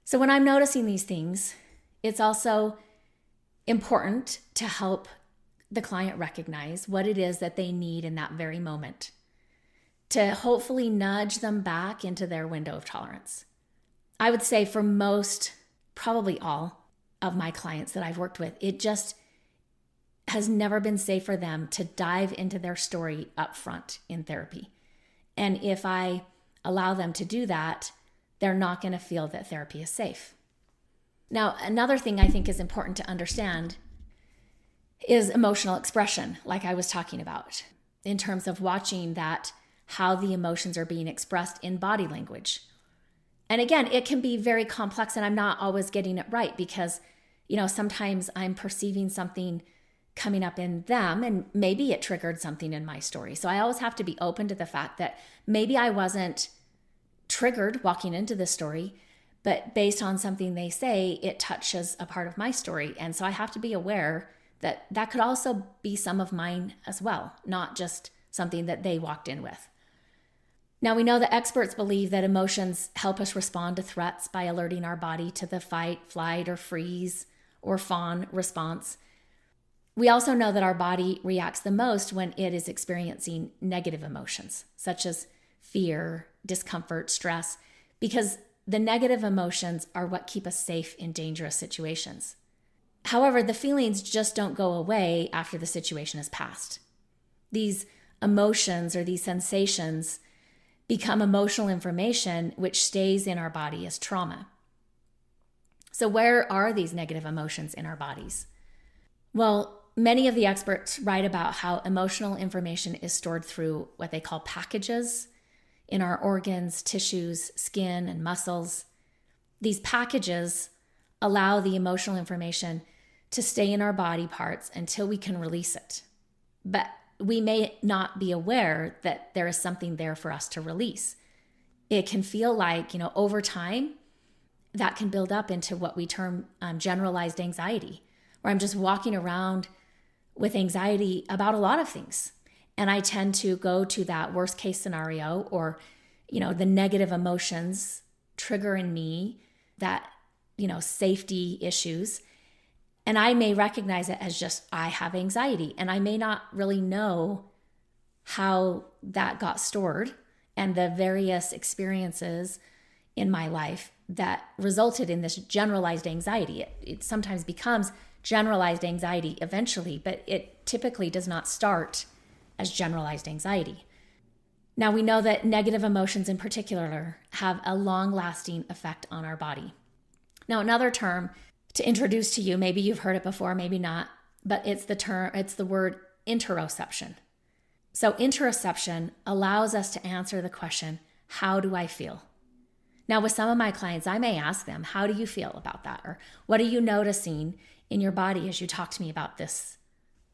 So when I'm noticing these things, it's also important to help the client recognize what it is that they need in that very moment to hopefully nudge them back into their window of tolerance. I would say for most, probably all of my clients that I've worked with, it just has never been safe for them to dive into their story up front in therapy. And if I allow them to do that, they're not going to feel that therapy is safe. Now, another thing I think is important to understand is emotional expression, like I was talking about, in terms of watching that how the emotions are being expressed in body language. And again, it can be very complex, and I'm not always getting it right because, you know, sometimes I'm perceiving something coming up in them and maybe it triggered something in my story. So I always have to be open to the fact that maybe I wasn't triggered walking into this story, but based on something they say, it touches a part of my story. And so I have to be aware that that could also be some of mine as well, not just something that they walked in with. Now, we know that experts believe that emotions help us respond to threats by alerting our body to the fight, flight, or freeze or fawn response. We also know that our body reacts the most when it is experiencing negative emotions, such as fear, discomfort, stress, because the negative emotions are what keep us safe in dangerous situations. However, the feelings just don't go away after the situation has passed. These emotions or these sensations become emotional information which stays in our body as trauma. So, where are these negative emotions in our bodies? Well, Many of the experts write about how emotional information is stored through what they call packages in our organs, tissues, skin, and muscles. These packages allow the emotional information to stay in our body parts until we can release it. But we may not be aware that there is something there for us to release. It can feel like, you know, over time, that can build up into what we term um, generalized anxiety, where I'm just walking around with anxiety about a lot of things. And I tend to go to that worst case scenario or, you know, the negative emotions trigger in me that, you know, safety issues. And I may recognize it as just I have anxiety and I may not really know how that got stored and the various experiences in my life that resulted in this generalized anxiety. It, it, sometimes becomes generalized anxiety eventually, but it typically does not start as generalized anxiety. Now, we know that negative emotions in particular have a long lasting effect on our body. Now, another term to introduce to you, maybe you've heard it before, maybe not, but it's the term, it's the word interoception. So, interoception allows us to answer the question, How do I feel? Now, with some of my clients, I may ask them, How do you feel about that? Or what are you noticing in your body as you talk to me about this,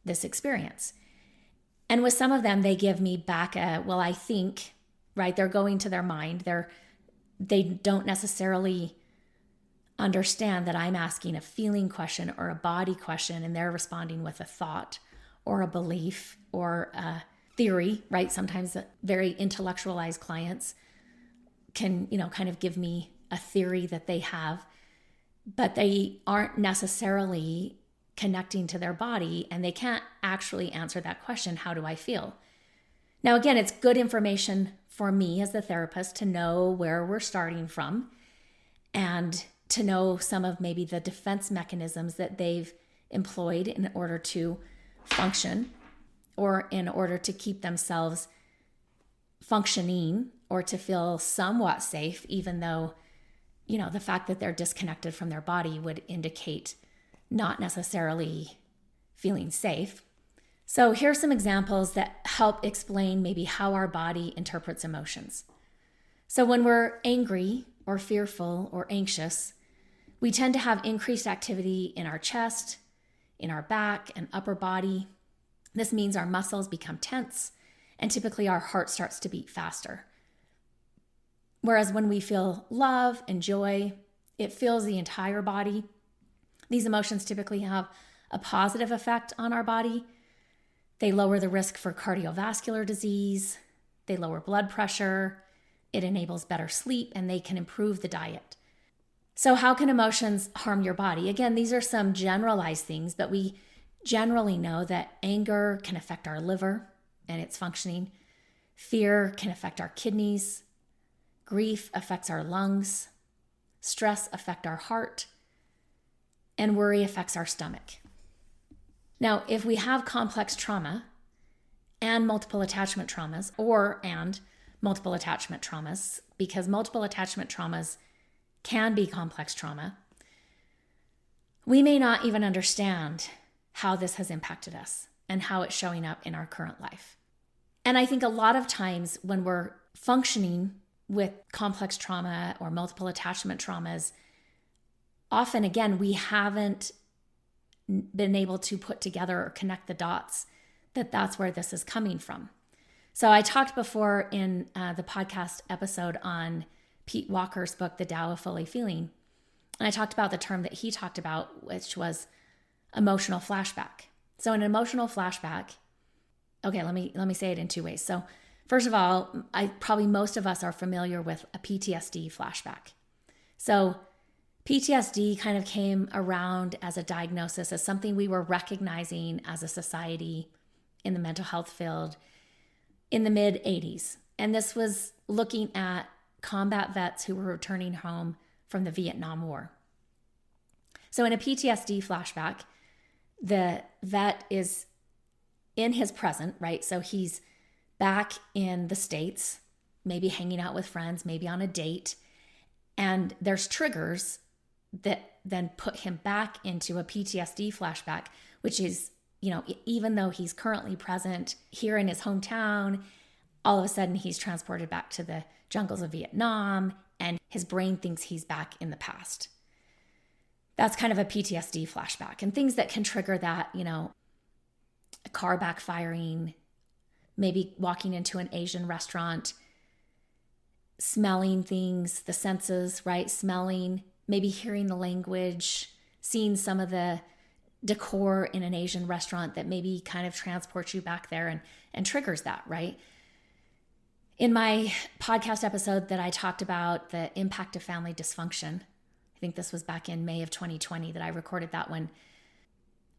this experience? And with some of them, they give me back a, Well, I think, right? They're going to their mind. They're, they don't necessarily understand that I'm asking a feeling question or a body question, and they're responding with a thought or a belief or a theory, right? Sometimes very intellectualized clients can, you know, kind of give me a theory that they have, but they aren't necessarily connecting to their body and they can't actually answer that question how do I feel? Now, again, it's good information for me as the therapist to know where we're starting from and to know some of maybe the defense mechanisms that they've employed in order to function or in order to keep themselves functioning or to feel somewhat safe, even though, you know, the fact that they're disconnected from their body would indicate not necessarily feeling safe. So, here's some examples that help explain maybe how our body interprets emotions. So, when we're angry or fearful or anxious, we tend to have increased activity in our chest, in our back and upper body. This means our muscles become tense and typically our heart starts to beat faster. Whereas when we feel love and joy, it fills the entire body. These emotions typically have a positive effect on our body. They lower the risk for cardiovascular disease, they lower blood pressure, it enables better sleep, and they can improve the diet. So, how can emotions harm your body? Again, these are some generalized things, but we generally know that anger can affect our liver and its functioning, fear can affect our kidneys, Grief affects our lungs, stress affects our heart, and worry affects our stomach. Now, if we have complex trauma and multiple attachment traumas, or and multiple attachment traumas, because multiple attachment traumas can be complex trauma, we may not even understand how this has impacted us and how it's showing up in our current life. And I think a lot of times when we're functioning with complex trauma or multiple attachment traumas, often again, we haven't been able to put together or connect the dots that that's where this is coming from. So I talked before in uh, the podcast episode on Pete Walker's book, The Tao of Fully Feeling. And I talked about the term that he talked about, which was emotional flashback. So an emotional flashback, okay, let me let me say it in two ways. So First of all, I probably most of us are familiar with a PTSD flashback. So, PTSD kind of came around as a diagnosis, as something we were recognizing as a society in the mental health field in the mid 80s. And this was looking at combat vets who were returning home from the Vietnam War. So, in a PTSD flashback, the vet is in his present, right? So, he's back in the States, maybe hanging out with friends, maybe on a date. And there's triggers that then put him back into a PTSD flashback, which is, you know, even though he's currently present here in his hometown, all of a sudden he's transported back to the jungles of Vietnam and his brain thinks he's back in the past. That's kind of a PTSD flashback and things that can trigger that, you know, a car backfiring, maybe walking into an Asian restaurant, smelling things, the senses, right? Smelling, maybe hearing the language, seeing some of the decor in an Asian restaurant that maybe kind of transports you back there and, and triggers that, right? In my podcast episode that I talked about the impact of family dysfunction, I think this was back in May of 2020 that I recorded that one.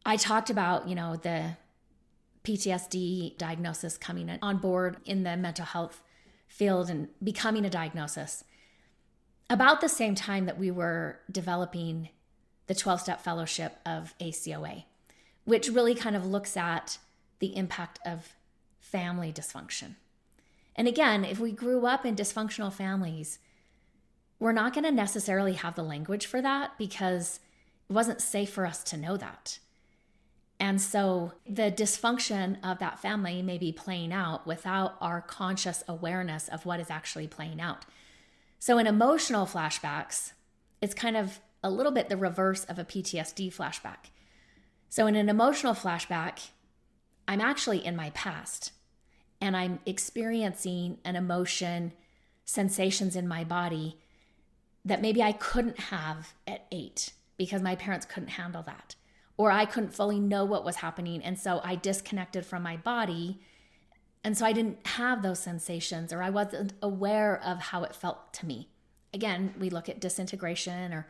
I talked about, you know, the PTSD diagnosis coming on board in the mental health field and becoming a diagnosis. About the same time that we were developing the 12 step fellowship of ACOA, which really kind of looks at the impact of family dysfunction. And again, if we grew up in dysfunctional families, we're not going to necessarily have the language for that because it wasn't safe for us to know that. And so the dysfunction of that family may be playing out without our conscious awareness of what is actually playing out. So in emotional flashbacks, it's kind of a little bit the reverse of a PTSD flashback. So, in an emotional flashback, I'm actually in my past and I'm experiencing an emotion, sensations in my body that maybe I couldn't have at eight because my parents couldn't handle that. Or I couldn't fully know what was happening. And so I disconnected from my body. And so I didn't have those sensations or I wasn't aware of how it felt to me. Again, we look at disintegration or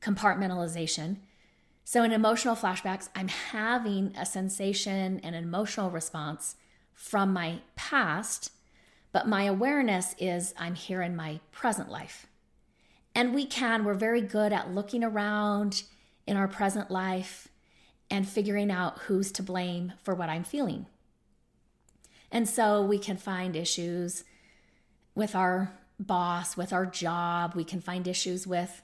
compartmentalization. So, in emotional flashbacks, I'm having a sensation and an emotional response from my past, but my awareness is I'm here in my present life. And we can, we're very good at looking around in our present life and figuring out who's to blame for what I'm feeling. And so we can find issues with our boss, with our job, we can find issues with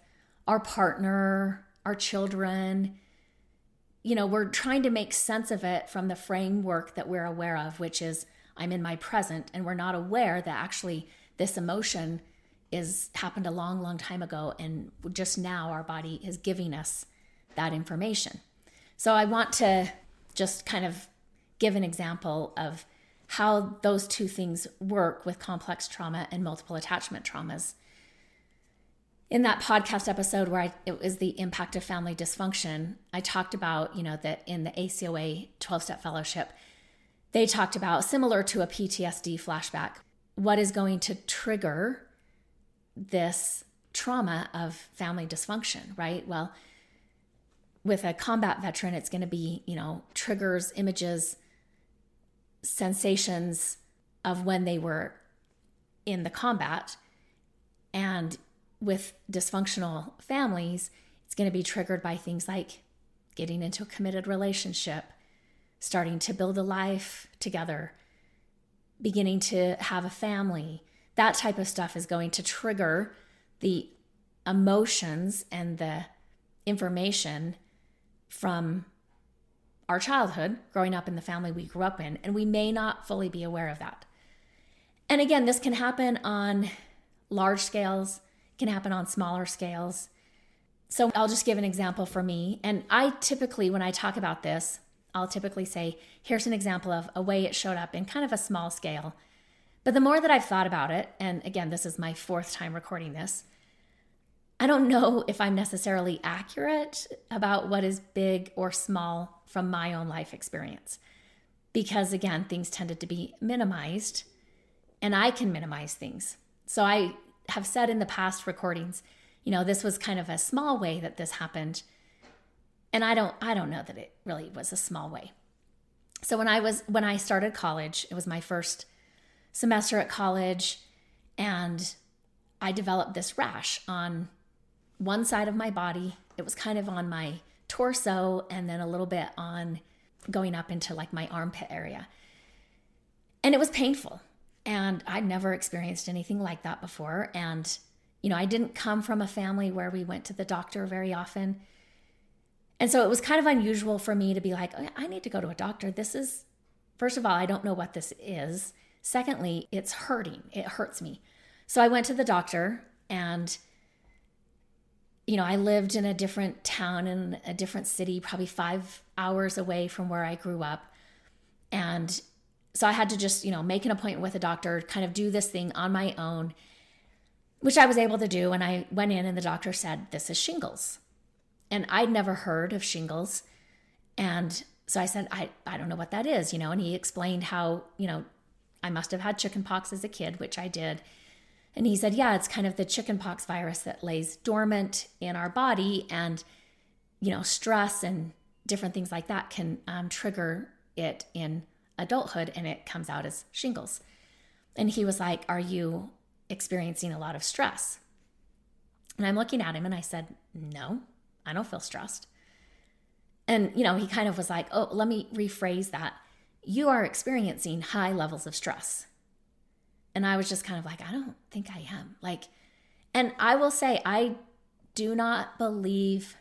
our partner, our children. You know, we're trying to make sense of it from the framework that we're aware of, which is I'm in my present, and we're not aware that actually this emotion is happened a long, long time ago, and just now our body is giving us that information. So I want to just kind of give an example of how those two things work with complex trauma and multiple attachment traumas in that podcast episode where I, it was the impact of family dysfunction, I talked about, you know, that in the ACOA 12 step fellowship, they talked about similar to a PTSD flashback, what is going to trigger this trauma of family dysfunction, right? Well, with a combat veteran, it's going to be, you know, triggers, images, sensations of when they were in the combat. And with dysfunctional families, it's going to be triggered by things like getting into a committed relationship, starting to build a life together, beginning to have a family. That type of stuff is going to trigger the emotions and the information from our childhood, growing up in the family we grew up in, and we may not fully be aware of that. And again, this can happen on large scales can happen on smaller scales. So I'll just give an example for me. And I typically, when I talk about this, I'll typically say, here's an example of a way it showed up in kind of a small scale. But the more that I've thought about it, and again, this is my fourth time recording this, I don't know if I'm necessarily accurate about what is big or small from my own life experience. Because again, things tended to be minimized, and I can minimize things. So I have said in the past recordings, you know, this was kind of a small way that this happened. And I don't I don't know that it really was a small way. So when I was when I started college, it was my first semester at college and I developed this rash on one side of my body. It was kind of on my torso and then a little bit on going up into like my armpit area. And it was painful. And I'd never experienced anything like that before. And, you know, I didn't come from a family where we went to the doctor very often. And so it was kind of unusual for me to be like, oh, I need to go to a doctor. This is, first of all, I don't know what this is. Secondly, it's hurting, it hurts me. So I went to the doctor and you know, I lived in a different town in a different city, probably five hours away from where I grew up. And so I had to just, you know, make an appointment with a doctor, kind of do this thing on my own, which I was able to do. And I went in, and the doctor said, This is shingles. And I'd never heard of shingles. And so I said, I, I don't know what that is, you know, and he explained how, you know, I must have had chickenpox as a kid, which I did. And he said, Yeah, it's kind of the chickenpox virus that lays dormant in our body. And, you know, stress and different things like that can um, trigger it in adulthood and it comes out as shingles. And he was like, Are you experiencing a lot of stress? And I'm looking at him and I said, No, I don't feel stressed. And, you know, he kind of was like, Oh, let me rephrase that. You are experiencing high levels of stress. And I was just kind of like, I don't think I am. Like, and I will say, I do not believe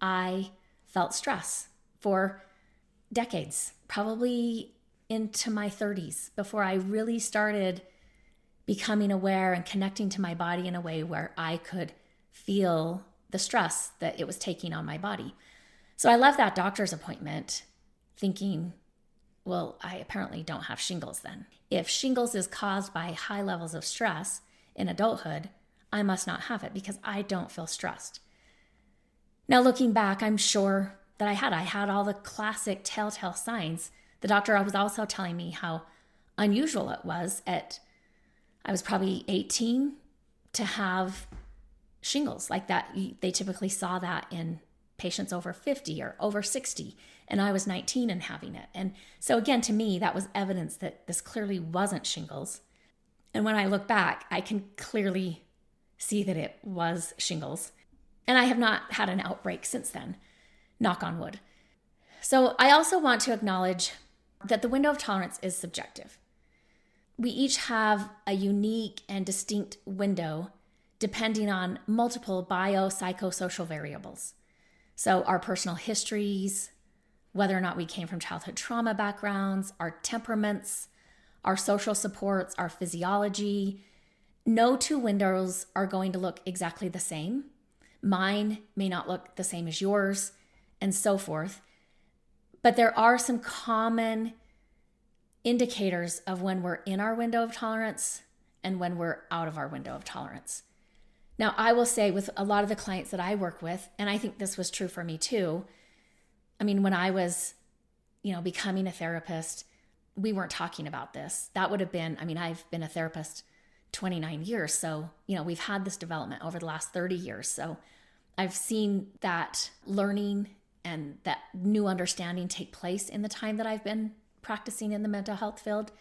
I felt stress for decades, probably into my 30s before I really started becoming aware and connecting to my body in a way where I could feel the stress that it was taking on my body. So I left that doctor's appointment thinking, well, I apparently don't have shingles then. If shingles is caused by high levels of stress in adulthood, I must not have it because I don't feel stressed. Now, looking back, I'm sure that I had. I had all the classic telltale signs the doctor was also telling me how unusual it was at, I was probably 18 to have shingles like that. They typically saw that in patients over 50 or over 60. And I was 19 and having it. And so, again, to me, that was evidence that this clearly wasn't shingles. And when I look back, I can clearly see that it was shingles. And I have not had an outbreak since then, knock on wood. So, I also want to acknowledge that the window of tolerance is subjective. We each have a unique and distinct window depending on multiple biopsychosocial variables. So, our personal histories, whether or not we came from childhood trauma backgrounds, our temperaments, our social supports, our physiology. No two windows are going to look exactly the same. Mine may not look the same as yours, and so forth. But there are some common indicators of when we're in our window of tolerance and when we're out of our window of tolerance. Now, I will say with a lot of the clients that I work with, and I think this was true for me too. I mean, when I was, you know, becoming a therapist, we weren't talking about this. That would have been, I mean, I've been a therapist 29 years. So, you know, we've had this development over the last 30 years. So I've seen that learning and that new understanding take place in the time that I've been practicing in the mental health field.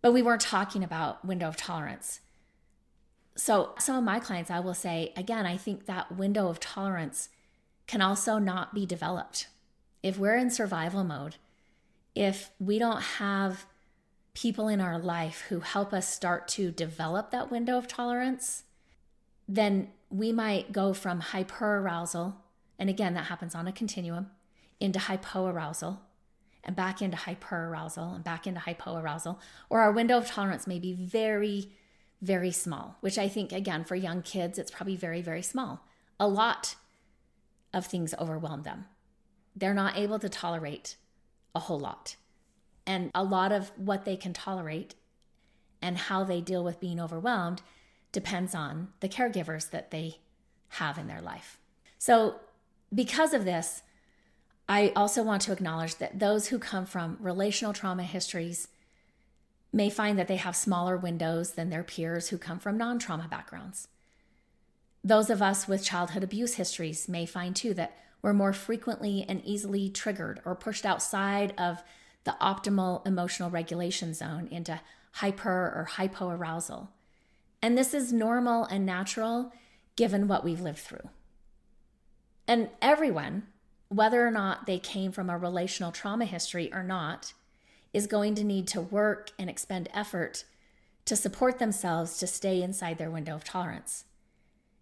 But we weren't talking about window of tolerance. So, some of my clients, I will say, again, I think that window of tolerance can also not be developed. If we're in survival mode, if we don't have people in our life who help us start to develop that window of tolerance, then we might go from hyperarousal and again, that happens on a continuum into hypoarousal and back into hyperarousal and back into hypoarousal. Or our window of tolerance may be very, very small, which I think, again, for young kids, it's probably very, very small. A lot of things overwhelm them. They're not able to tolerate a whole lot. And a lot of what they can tolerate and how they deal with being overwhelmed depends on the caregivers that they have in their life. So because of this, I also want to acknowledge that those who come from relational trauma histories may find that they have smaller windows than their peers who come from non trauma backgrounds. Those of us with childhood abuse histories may find too that we're more frequently and easily triggered or pushed outside of the optimal emotional regulation zone into hyper or hypoarousal. And this is normal and natural given what we've lived through. And everyone, whether or not they came from a relational trauma history or not, is going to need to work and expend effort to support themselves to stay inside their window of tolerance.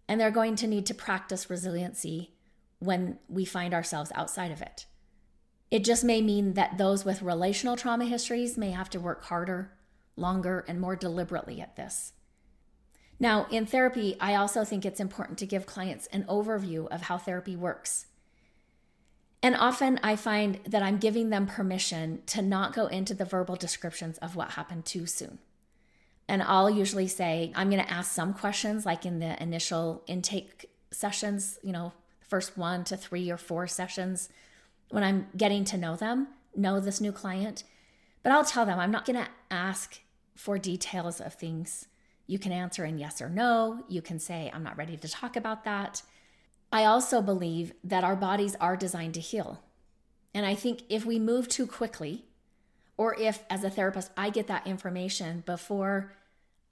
And they're going to need to practice resiliency when we find ourselves outside of it. It just may mean that those with relational trauma histories may have to work harder, longer, and more deliberately at this. Now, in therapy, I also think it's important to give clients an overview of how therapy works. And often I find that I'm giving them permission to not go into the verbal descriptions of what happened too soon. And I'll usually say, I'm going to ask some questions, like in the initial intake sessions, you know, first one to three or four sessions, when I'm getting to know them, know this new client. But I'll tell them, I'm not going to ask for details of things. You can answer in yes or no. You can say, I'm not ready to talk about that. I also believe that our bodies are designed to heal. And I think if we move too quickly, or if as a therapist I get that information before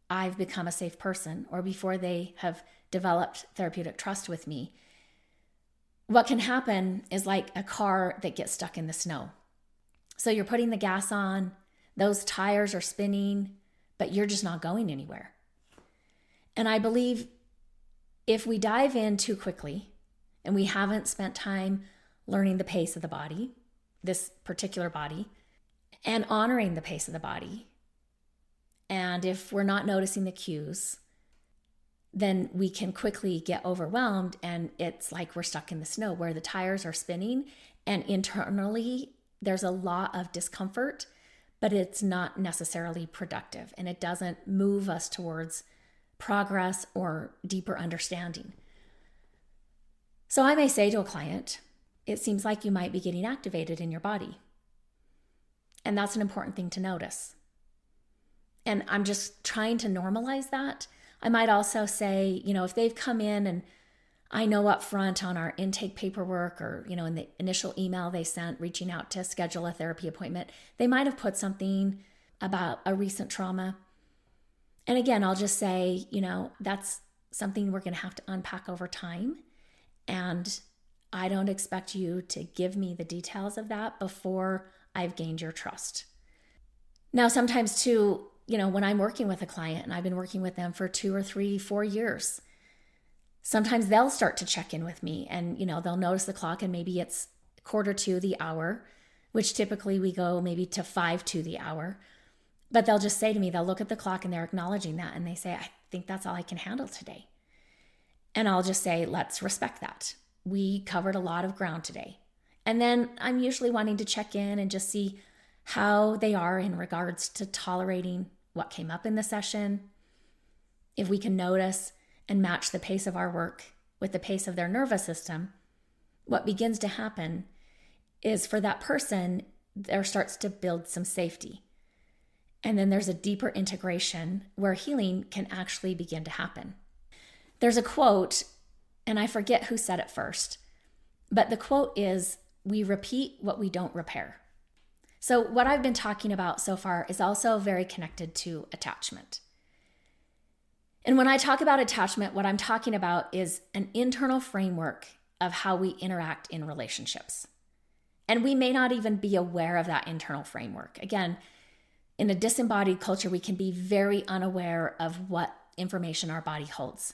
I've become a safe person or before they have developed therapeutic trust with me, what can happen is like a car that gets stuck in the snow. So you're putting the gas on, those tires are spinning, but you're just not going anywhere. And I believe if we dive in too quickly and we haven't spent time learning the pace of the body, this particular body, and honoring the pace of the body, and if we're not noticing the cues, then we can quickly get overwhelmed and it's like we're stuck in the snow where the tires are spinning and internally there's a lot of discomfort, but it's not necessarily productive and it doesn't move us towards progress, or deeper understanding. So I may say to a client, it seems like you might be getting activated in your body. And that's an important thing to notice. And I'm just trying to normalize that. I might also say, you know, if they've come in and I know up front on our intake paperwork or, you know, in the initial email they sent reaching out to schedule a therapy appointment, they might have put something about a recent trauma. And again, I'll just say, you know, that's something we're going to have to unpack over time. And I don't expect you to give me the details of that before I've gained your trust. Now, sometimes too, you know, when I'm working with a client and I've been working with them for two or three, four years, sometimes they'll start to check in with me and, you know, they'll notice the clock and maybe it's quarter to the hour, which typically we go maybe to five to the hour. But they'll just say to me, they'll look at the clock and they're acknowledging that. And they say, I think that's all I can handle today. And I'll just say, let's respect that. We covered a lot of ground today. And then I'm usually wanting to check in and just see how they are in regards to tolerating what came up in the session. If we can notice and match the pace of our work with the pace of their nervous system, what begins to happen is for that person, there starts to build some safety. And then there's a deeper integration where healing can actually begin to happen. There's a quote, and I forget who said it first, but the quote is We repeat what we don't repair. So, what I've been talking about so far is also very connected to attachment. And when I talk about attachment, what I'm talking about is an internal framework of how we interact in relationships. And we may not even be aware of that internal framework. Again, in a disembodied culture, we can be very unaware of what information our body holds.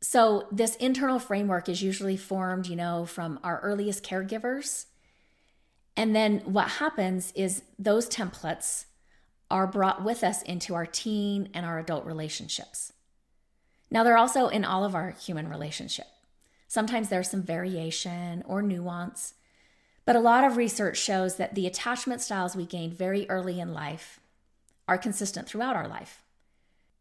So, this internal framework is usually formed, you know, from our earliest caregivers. And then what happens is those templates are brought with us into our teen and our adult relationships. Now, they're also in all of our human relationship. Sometimes there's some variation or nuance, but a lot of research shows that the attachment styles we gained very early in life are consistent throughout our life.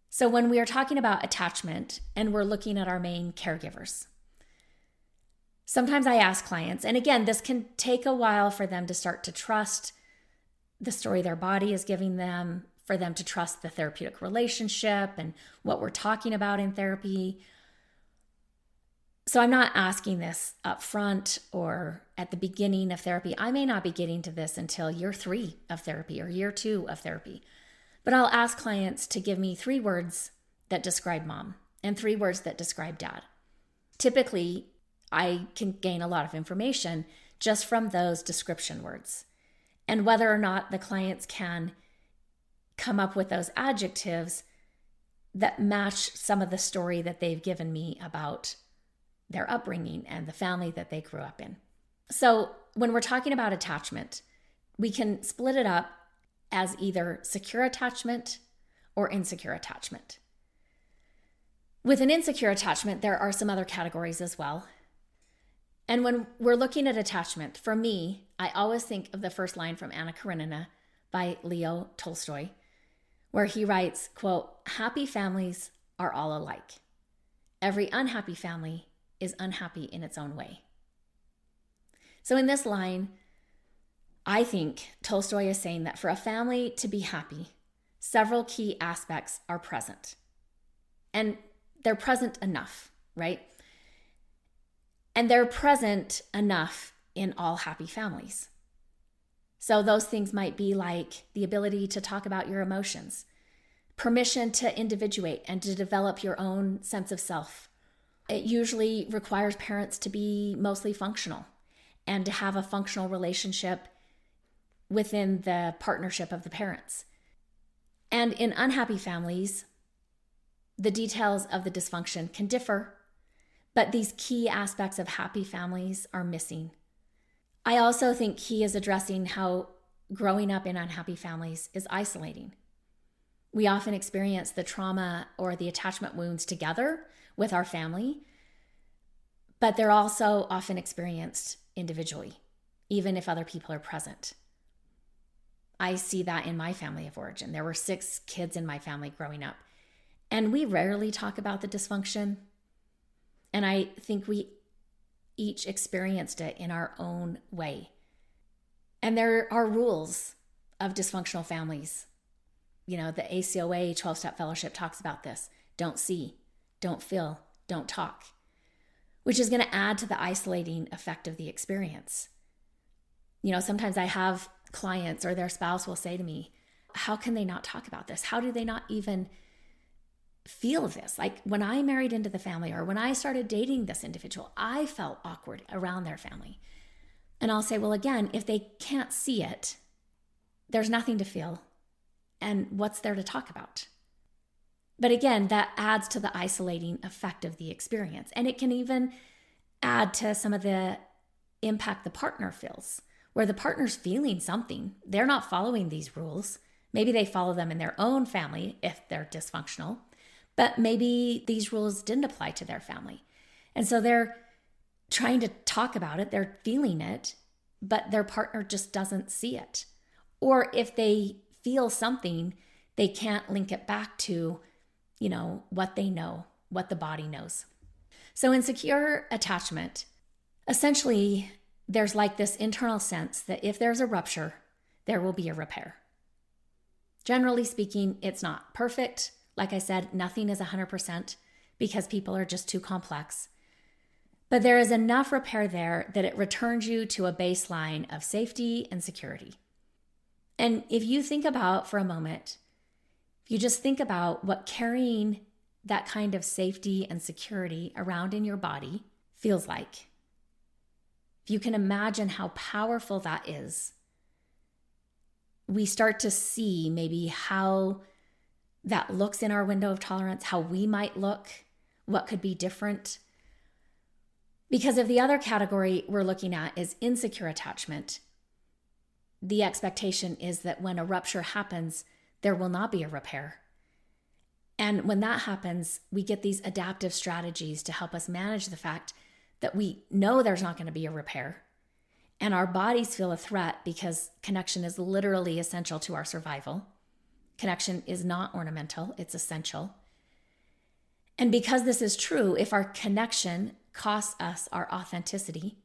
So, when we are talking about attachment and we're looking at our main caregivers, sometimes I ask clients, and again, this can take a while for them to start to trust the story their body is giving them, for them to trust the therapeutic relationship and what we're talking about in therapy, so I'm not asking this up front or at the beginning of therapy. I may not be getting to this until year three of therapy or year two of therapy. But I'll ask clients to give me three words that describe mom and three words that describe dad. Typically, I can gain a lot of information just from those description words. And whether or not the clients can come up with those adjectives that match some of the story that they've given me about their upbringing and the family that they grew up in. So, when we're talking about attachment, we can split it up as either secure attachment or insecure attachment. With an insecure attachment, there are some other categories as well. And when we're looking at attachment, for me, I always think of the first line from Anna Karenina by Leo Tolstoy, where he writes, quote, "Happy families are all alike. Every unhappy family is unhappy in its own way." So in this line, I think Tolstoy is saying that for a family to be happy, several key aspects are present. And they're present enough, right? And they're present enough in all happy families. So, those things might be like the ability to talk about your emotions, permission to individuate and to develop your own sense of self. It usually requires parents to be mostly functional and to have a functional relationship within the partnership of the parents. And in unhappy families, the details of the dysfunction can differ, but these key aspects of happy families are missing. I also think he is addressing how growing up in unhappy families is isolating. We often experience the trauma or the attachment wounds together with our family, but they're also often experienced individually, even if other people are present. I see that in my family of origin. There were six kids in my family growing up, and we rarely talk about the dysfunction. And I think we each experienced it in our own way. And there are rules of dysfunctional families. You know, the ACOA 12 step fellowship talks about this don't see, don't feel, don't talk which is going to add to the isolating effect of the experience. You know, sometimes I have clients or their spouse will say to me, How can they not talk about this? How do they not even feel this? Like when I married into the family or when I started dating this individual, I felt awkward around their family. And I'll say, Well, again, if they can't see it, there's nothing to feel. And what's there to talk about? But again, that adds to the isolating effect of the experience. And it can even add to some of the impact the partner feels, where the partner's feeling something. They're not following these rules. Maybe they follow them in their own family if they're dysfunctional, but maybe these rules didn't apply to their family. And so they're trying to talk about it, they're feeling it, but their partner just doesn't see it. Or if they feel something, they can't link it back to you know, what they know, what the body knows. So, in secure attachment, essentially, there's like this internal sense that if there's a rupture, there will be a repair. Generally speaking, it's not perfect. Like I said, nothing is 100% because people are just too complex. But there is enough repair there that it returns you to a baseline of safety and security. And if you think about for a moment if you just think about what carrying that kind of safety and security around in your body feels like, if you can imagine how powerful that is, we start to see maybe how that looks in our window of tolerance, how we might look, what could be different. Because if the other category we're looking at is insecure attachment, the expectation is that when a rupture happens, there will not be a repair. And when that happens, we get these adaptive strategies to help us manage the fact that we know there's not going to be a repair. And our bodies feel a threat because connection is literally essential to our survival. Connection is not ornamental, it's essential. And because this is true, if our connection costs us our authenticity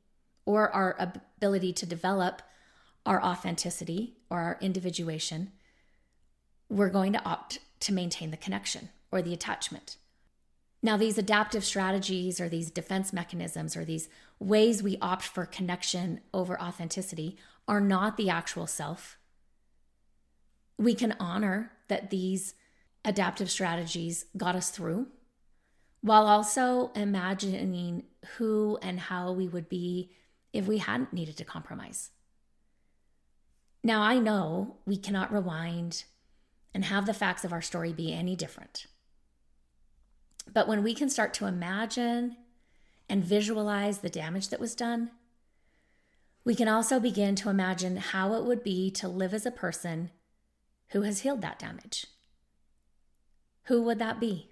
or our ability to develop our authenticity or our individuation, we're going to opt to maintain the connection or the attachment. Now, these adaptive strategies or these defense mechanisms or these ways we opt for connection over authenticity are not the actual self. We can honor that these adaptive strategies got us through while also imagining who and how we would be if we hadn't needed to compromise. Now, I know we cannot rewind and have the facts of our story be any different. But when we can start to imagine and visualize the damage that was done, we can also begin to imagine how it would be to live as a person who has healed that damage. Who would that be?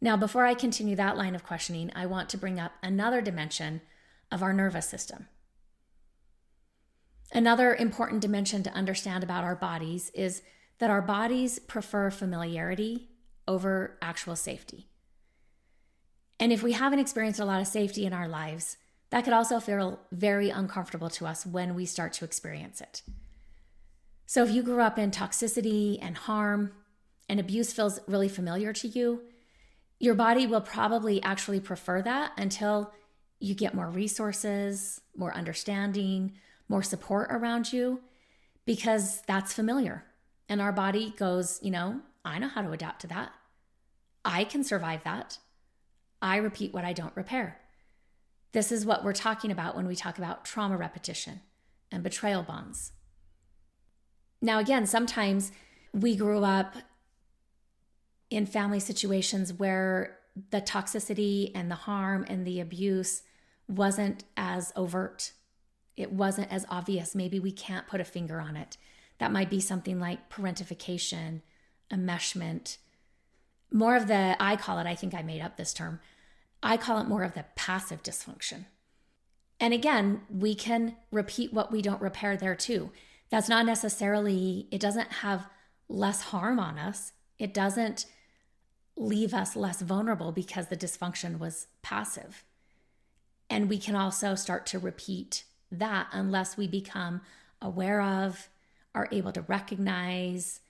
Now, before I continue that line of questioning, I want to bring up another dimension of our nervous system. Another important dimension to understand about our bodies is that our bodies prefer familiarity over actual safety. And if we haven't experienced a lot of safety in our lives, that could also feel very uncomfortable to us when we start to experience it. So if you grew up in toxicity and harm and abuse feels really familiar to you, your body will probably actually prefer that until you get more resources, more understanding, more support around you, because that's familiar. And our body goes, you know, I know how to adapt to that. I can survive that. I repeat what I don't repair. This is what we're talking about when we talk about trauma repetition and betrayal bonds. Now, again, sometimes we grew up in family situations where the toxicity and the harm and the abuse wasn't as overt. It wasn't as obvious. Maybe we can't put a finger on it. That might be something like parentification, enmeshment, more of the, I call it, I think I made up this term, I call it more of the passive dysfunction. And again, we can repeat what we don't repair there too. That's not necessarily, it doesn't have less harm on us. It doesn't leave us less vulnerable because the dysfunction was passive. And we can also start to repeat that unless we become aware of, are able to recognize,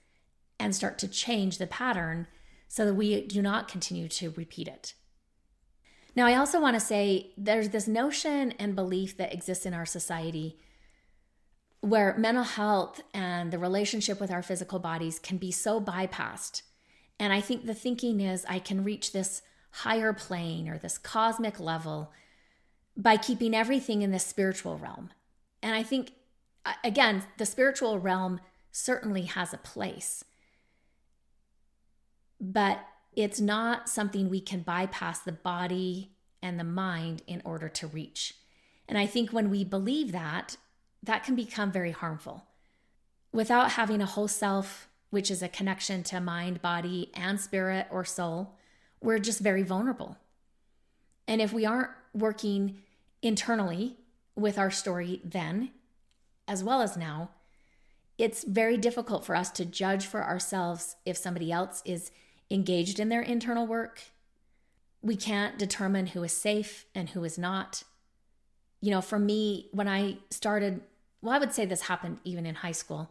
and start to change the pattern so that we do not continue to repeat it. Now, I also want to say there's this notion and belief that exists in our society where mental health and the relationship with our physical bodies can be so bypassed. And I think the thinking is I can reach this higher plane or this cosmic level by keeping everything in the spiritual realm. And I think, again, the spiritual realm certainly has a place but it's not something we can bypass the body and the mind in order to reach. And I think when we believe that, that can become very harmful. Without having a whole self, which is a connection to mind, body, and spirit or soul, we're just very vulnerable. And if we aren't working internally with our story then, as well as now, it's very difficult for us to judge for ourselves if somebody else is engaged in their internal work. We can't determine who is safe and who is not. You know, for me, when I started, well, I would say this happened even in high school,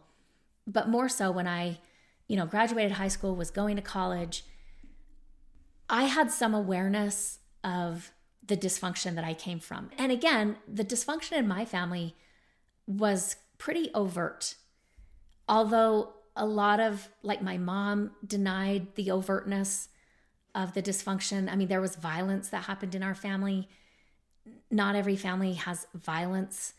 but more so when I, you know, graduated high school, was going to college, I had some awareness of the dysfunction that I came from. And again, the dysfunction in my family was pretty overt. Although a lot of like my mom denied the overtness of the dysfunction. I mean, there was violence that happened in our family. Not every family has violence.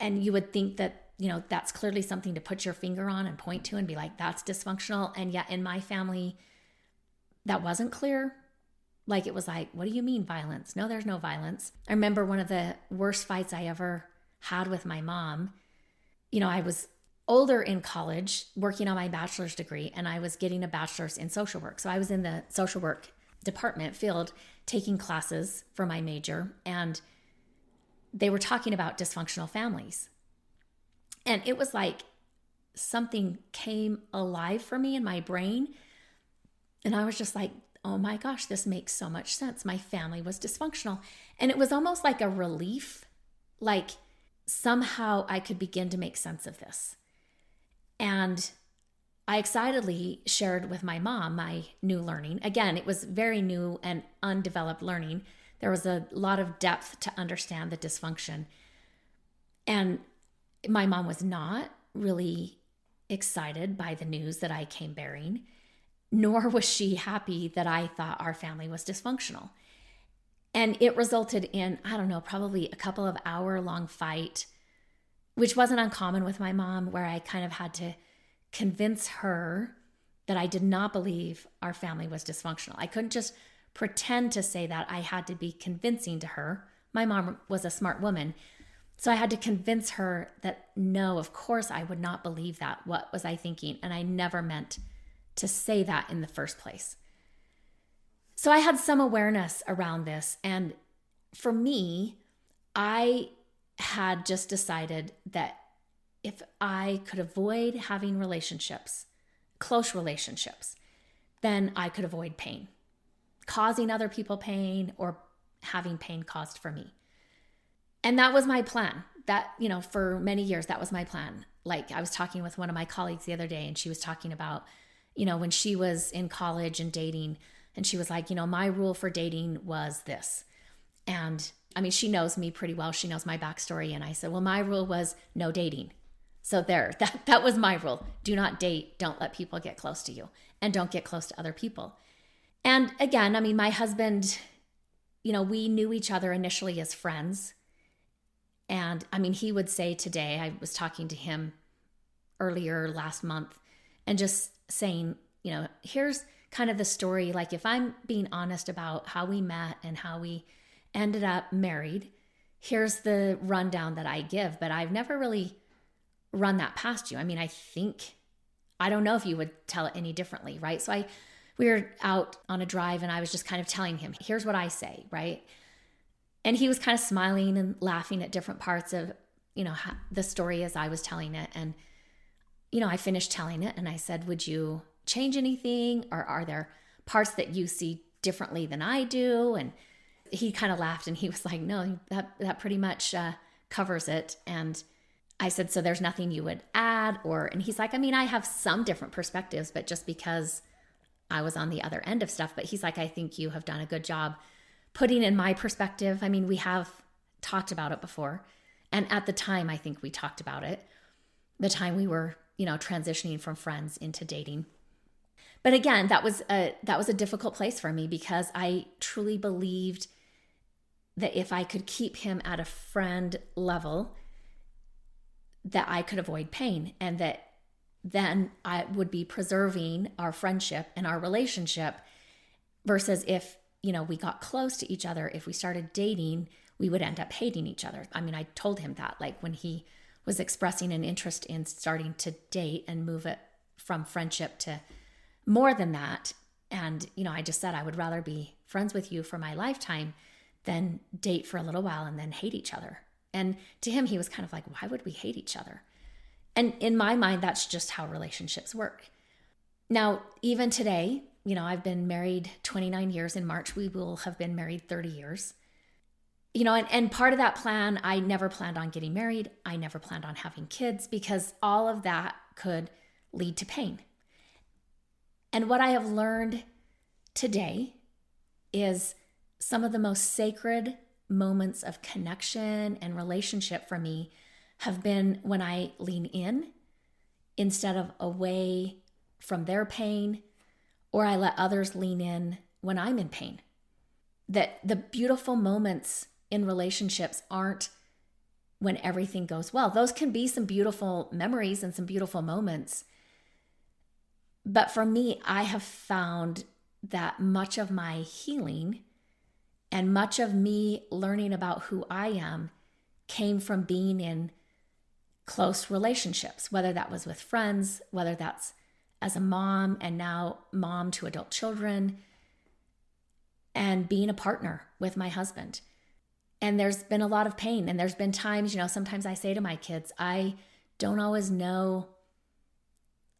And you would think that, you know, that's clearly something to put your finger on and point to and be like, that's dysfunctional. And yet in my family, that wasn't clear. Like it was like, what do you mean violence? No, there's no violence. I remember one of the worst fights I ever had with my mom. You know, I was older in college working on my bachelor's degree and I was getting a bachelor's in social work. So I was in the social work department field taking classes for my major and they were talking about dysfunctional families. And it was like something came alive for me in my brain. And I was just like, oh my gosh, this makes so much sense. My family was dysfunctional. And it was almost like a relief, like somehow I could begin to make sense of this. And I excitedly shared with my mom my new learning. Again, it was very new and undeveloped learning. There was a lot of depth to understand the dysfunction. And my mom was not really excited by the news that I came bearing, nor was she happy that I thought our family was dysfunctional. And it resulted in, I don't know, probably a couple of hour long fight which wasn't uncommon with my mom, where I kind of had to convince her that I did not believe our family was dysfunctional. I couldn't just pretend to say that. I had to be convincing to her. My mom was a smart woman. So I had to convince her that no, of course I would not believe that. What was I thinking? And I never meant to say that in the first place. So I had some awareness around this. And for me, I had just decided that if I could avoid having relationships, close relationships, then I could avoid pain, causing other people pain or having pain caused for me. And that was my plan. That, you know, for many years, that was my plan. Like I was talking with one of my colleagues the other day, and she was talking about, you know, when she was in college and dating, and she was like, you know, my rule for dating was this. And I mean, she knows me pretty well. She knows my backstory. And I said, well, my rule was no dating. So there, that, that was my rule. Do not date. Don't let people get close to you and don't get close to other people. And again, I mean, my husband, you know, we knew each other initially as friends. And I mean, he would say today, I was talking to him earlier last month and just saying, you know, here's kind of the story. Like, if I'm being honest about how we met and how we ended up married, here's the rundown that I give, but I've never really run that past you. I mean, I think, I don't know if you would tell it any differently, right? So I, we were out on a drive and I was just kind of telling him, here's what I say, right? And he was kind of smiling and laughing at different parts of, you know, the story as I was telling it. And, you know, I finished telling it and I said, would you change anything? Or are there parts that you see differently than I do? And he kind of laughed and he was like, no, that, that pretty much uh, covers it. And I said, so there's nothing you would add or, and he's like, I mean, I have some different perspectives, but just because I was on the other end of stuff, but he's like, I think you have done a good job putting in my perspective. I mean, we have talked about it before. And at the time, I think we talked about it, the time we were, you know, transitioning from friends into dating. But again, that was a that was a difficult place for me because I truly believed that if I could keep him at a friend level, that I could avoid pain and that then I would be preserving our friendship and our relationship versus if, you know, we got close to each other, if we started dating, we would end up hating each other. I mean, I told him that like when he was expressing an interest in starting to date and move it from friendship to more than that. And, you know, I just said I would rather be friends with you for my lifetime than date for a little while and then hate each other. And to him, he was kind of like, why would we hate each other? And in my mind, that's just how relationships work. Now, even today, you know, I've been married 29 years. In March, we will have been married 30 years. You know, and, and part of that plan, I never planned on getting married. I never planned on having kids because all of that could lead to pain. And what I have learned today is some of the most sacred moments of connection and relationship for me have been when I lean in instead of away from their pain, or I let others lean in when I'm in pain. That the beautiful moments in relationships aren't when everything goes well. Those can be some beautiful memories and some beautiful moments. But for me, I have found that much of my healing and much of me learning about who I am came from being in close relationships, whether that was with friends, whether that's as a mom and now mom to adult children, and being a partner with my husband. And there's been a lot of pain. And there's been times, you know, sometimes I say to my kids, I don't always know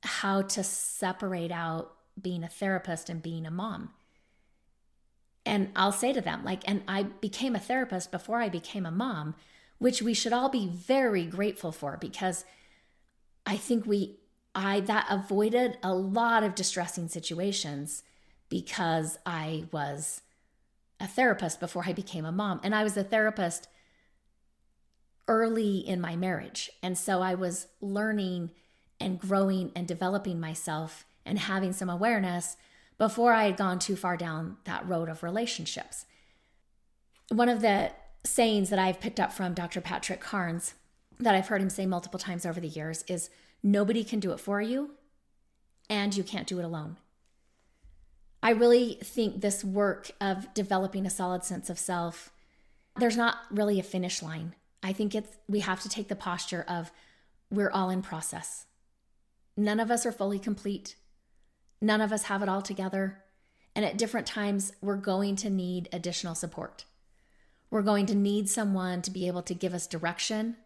how to separate out being a therapist and being a mom. And I'll say to them, like, and I became a therapist before I became a mom, which we should all be very grateful for because I think we, I, that avoided a lot of distressing situations because I was a therapist before I became a mom. And I was a therapist early in my marriage. And so I was learning and growing and developing myself and having some awareness before I had gone too far down that road of relationships. One of the sayings that I've picked up from Dr. Patrick Carnes that I've heard him say multiple times over the years is nobody can do it for you and you can't do it alone. I really think this work of developing a solid sense of self, there's not really a finish line. I think it's we have to take the posture of we're all in process. None of us are fully complete. None of us have it all together. And at different times, we're going to need additional support. We're going to need someone to be able to give us direction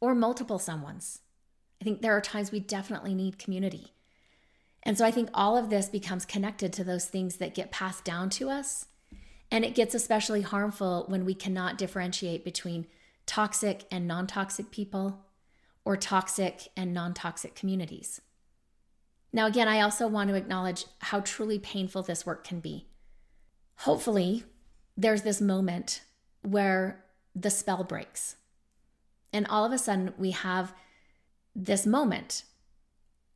or multiple someone's. I think there are times we definitely need community. And so I think all of this becomes connected to those things that get passed down to us. And it gets especially harmful when we cannot differentiate between toxic and non toxic people or toxic and non toxic communities. Now, again, I also want to acknowledge how truly painful this work can be. Hopefully, there's this moment where the spell breaks. And all of a sudden, we have this moment,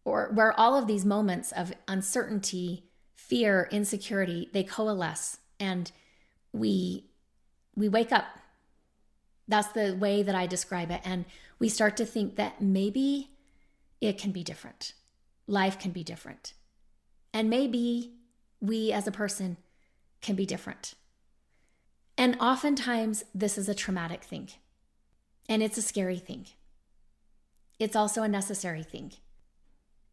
or where all of these moments of uncertainty, fear, insecurity, they coalesce and we we wake up. That's the way that I describe it. And we start to think that maybe it can be different life can be different. And maybe we as a person can be different. And oftentimes, this is a traumatic thing, and it's a scary thing. It's also a necessary thing.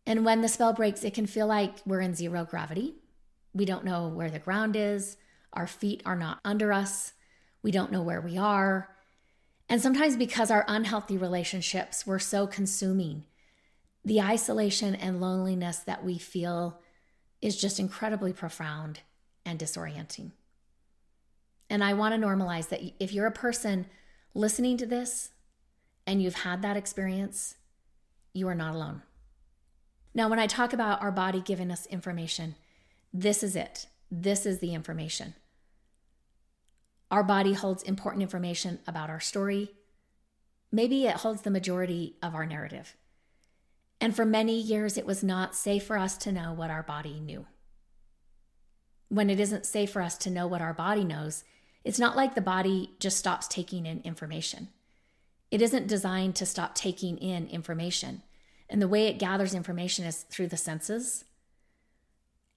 And when the spell breaks, it can feel like we're in zero gravity. We don't know where the ground is. Our feet are not under us. We don't know where we are. And sometimes, because our unhealthy relationships were so consuming the isolation and loneliness that we feel is just incredibly profound and disorienting. And I want to normalize that if you're a person listening to this and you've had that experience, you are not alone. Now, when I talk about our body giving us information, this is it. This is the information. Our body holds important information about our story. Maybe it holds the majority of our narrative. And for many years, it was not safe for us to know what our body knew. When it isn't safe for us to know what our body knows, it's not like the body just stops taking in information. It isn't designed to stop taking in information. And the way it gathers information is through the senses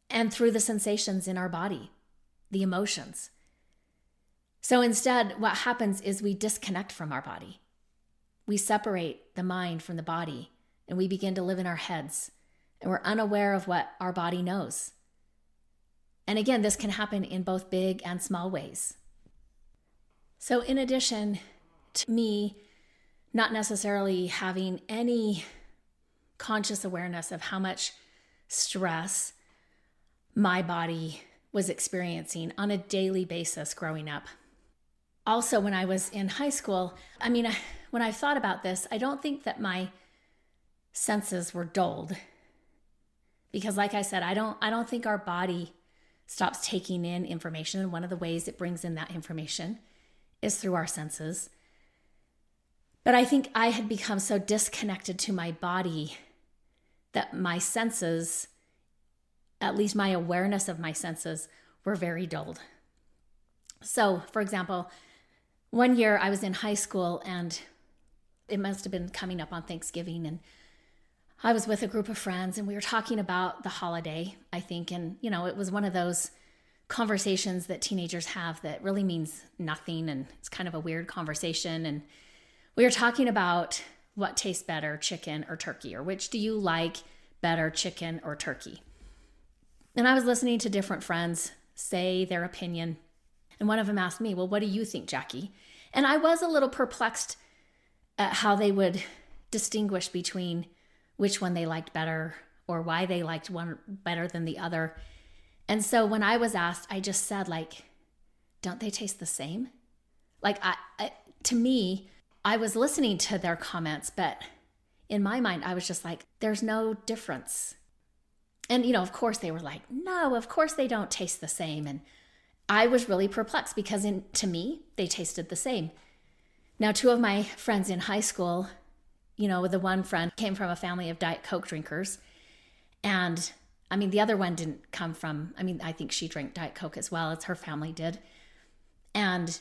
and through the sensations in our body, the emotions. So instead, what happens is we disconnect from our body. We separate the mind from the body and we begin to live in our heads and we're unaware of what our body knows. And again, this can happen in both big and small ways. So, in addition to me not necessarily having any conscious awareness of how much stress my body was experiencing on a daily basis growing up. Also, when I was in high school, I mean, when I've thought about this, I don't think that my senses were dulled. Because like i said i don't i don't think our body stops taking in information. And one of the ways it brings in that information is through our senses. But i think i had become so disconnected to my body that my senses at least my awareness of my senses were very dulled. So for example one year i was in high school and it must have been coming up on thanksgiving and I was with a group of friends and we were talking about the holiday, I think. And, you know, it was one of those conversations that teenagers have that really means nothing. And it's kind of a weird conversation. And we were talking about what tastes better, chicken or turkey, or which do you like better, chicken or turkey? And I was listening to different friends say their opinion. And one of them asked me, Well, what do you think, Jackie? And I was a little perplexed at how they would distinguish between which one they liked better or why they liked one better than the other. And so when I was asked, I just said like, don't they taste the same? Like I, I to me, I was listening to their comments, but in my mind I was just like, there's no difference. And you know, of course they were like, no, of course they don't taste the same and I was really perplexed because in to me, they tasted the same. Now, two of my friends in high school you know, the one friend came from a family of Diet Coke drinkers. And I mean, the other one didn't come from, I mean, I think she drank Diet Coke as well as her family did. And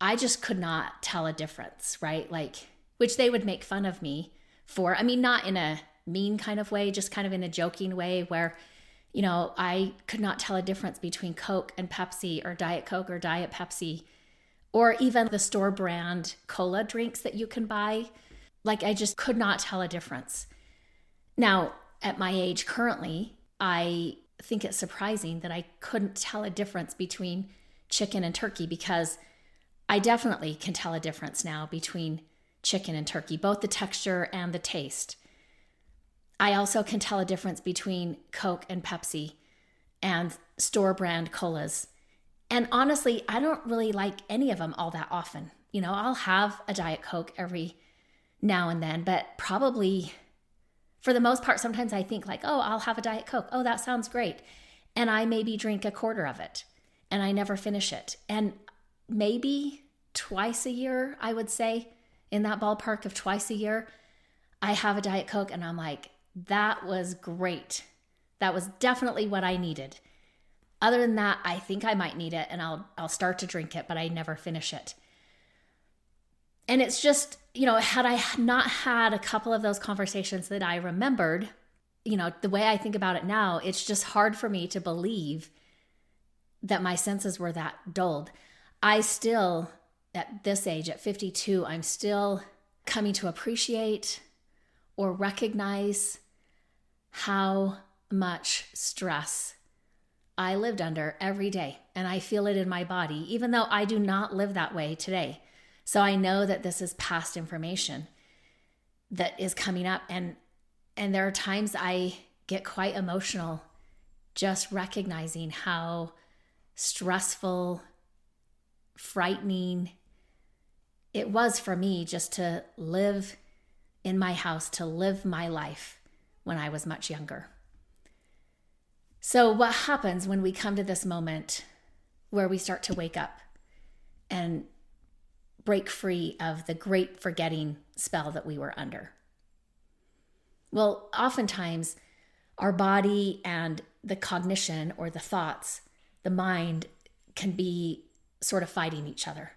I just could not tell a difference, right? Like, which they would make fun of me for. I mean, not in a mean kind of way, just kind of in a joking way where, you know, I could not tell a difference between Coke and Pepsi or Diet Coke or Diet Pepsi or even the store brand cola drinks that you can buy like I just could not tell a difference. Now, at my age currently, I think it's surprising that I couldn't tell a difference between chicken and turkey because I definitely can tell a difference now between chicken and turkey, both the texture and the taste. I also can tell a difference between Coke and Pepsi and store brand colas. And honestly, I don't really like any of them all that often. You know, I'll have a Diet Coke every now and then, but probably for the most part, sometimes I think, like, oh, I'll have a Diet Coke. Oh, that sounds great. And I maybe drink a quarter of it and I never finish it. And maybe twice a year, I would say, in that ballpark of twice a year, I have a Diet Coke and I'm like, that was great. That was definitely what I needed. Other than that, I think I might need it and I'll I'll start to drink it, but I never finish it. And it's just, you know, had I not had a couple of those conversations that I remembered, you know, the way I think about it now, it's just hard for me to believe that my senses were that dulled. I still, at this age, at 52, I'm still coming to appreciate or recognize how much stress I lived under every day. And I feel it in my body, even though I do not live that way today. So I know that this is past information that is coming up. And and there are times I get quite emotional just recognizing how stressful, frightening it was for me just to live in my house, to live my life when I was much younger. So, what happens when we come to this moment where we start to wake up and break free of the great forgetting spell that we were under? Well, oftentimes our body and the cognition or the thoughts, the mind can be sort of fighting each other.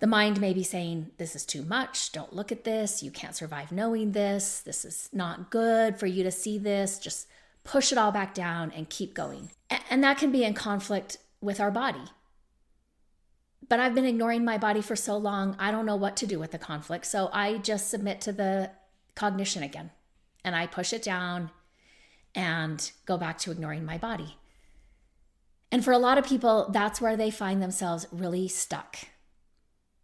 The mind may be saying, This is too much. Don't look at this. You can't survive knowing this. This is not good for you to see this. Just push it all back down and keep going. And that can be in conflict with our body. But I've been ignoring my body for so long, I don't know what to do with the conflict. So I just submit to the cognition again and I push it down and go back to ignoring my body. And for a lot of people, that's where they find themselves really stuck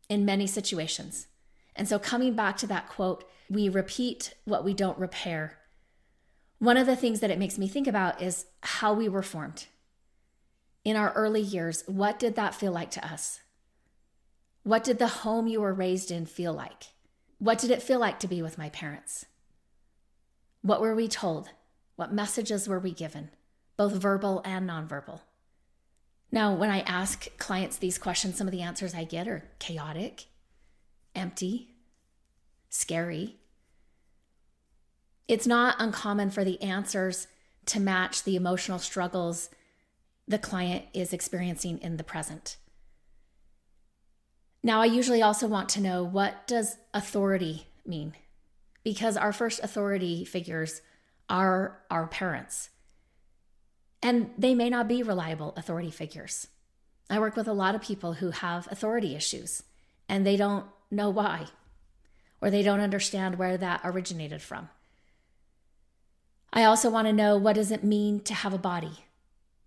in many situations. And so, coming back to that quote, we repeat what we don't repair. One of the things that it makes me think about is how we were formed. In our early years, what did that feel like to us? What did the home you were raised in feel like? What did it feel like to be with my parents? What were we told? What messages were we given, both verbal and nonverbal? Now, when I ask clients these questions, some of the answers I get are chaotic, empty, scary. It's not uncommon for the answers to match the emotional struggles the client is experiencing in the present. Now, I usually also want to know what does authority mean? Because our first authority figures are our parents. And they may not be reliable authority figures. I work with a lot of people who have authority issues and they don't know why, or they don't understand where that originated from. I also want to know what does it mean to have a body?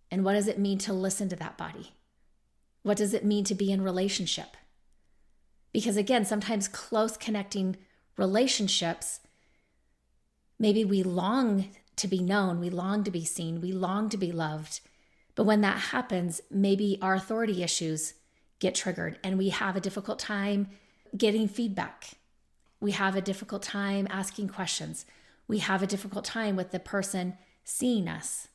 And what does it mean to listen to that body? What does it mean to be in relationship? Because again, sometimes close connecting relationships, maybe we long to be known, we long to be seen, we long to be loved. But when that happens, maybe our authority issues get triggered and we have a difficult time getting feedback. We have a difficult time asking questions. We have a difficult time with the person seeing us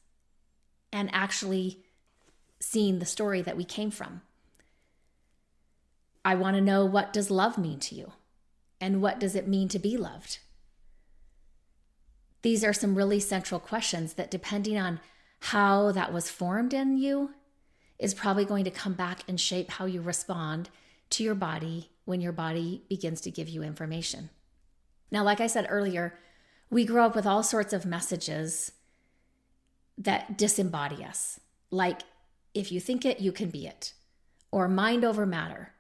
and actually seeing the story that we came from. I want to know what does love mean to you? And what does it mean to be loved? These are some really central questions that, depending on how that was formed in you, is probably going to come back and shape how you respond to your body when your body begins to give you information. Now, like I said earlier, we grow up with all sorts of messages that disembody us, like if you think it, you can be it, or mind over matter.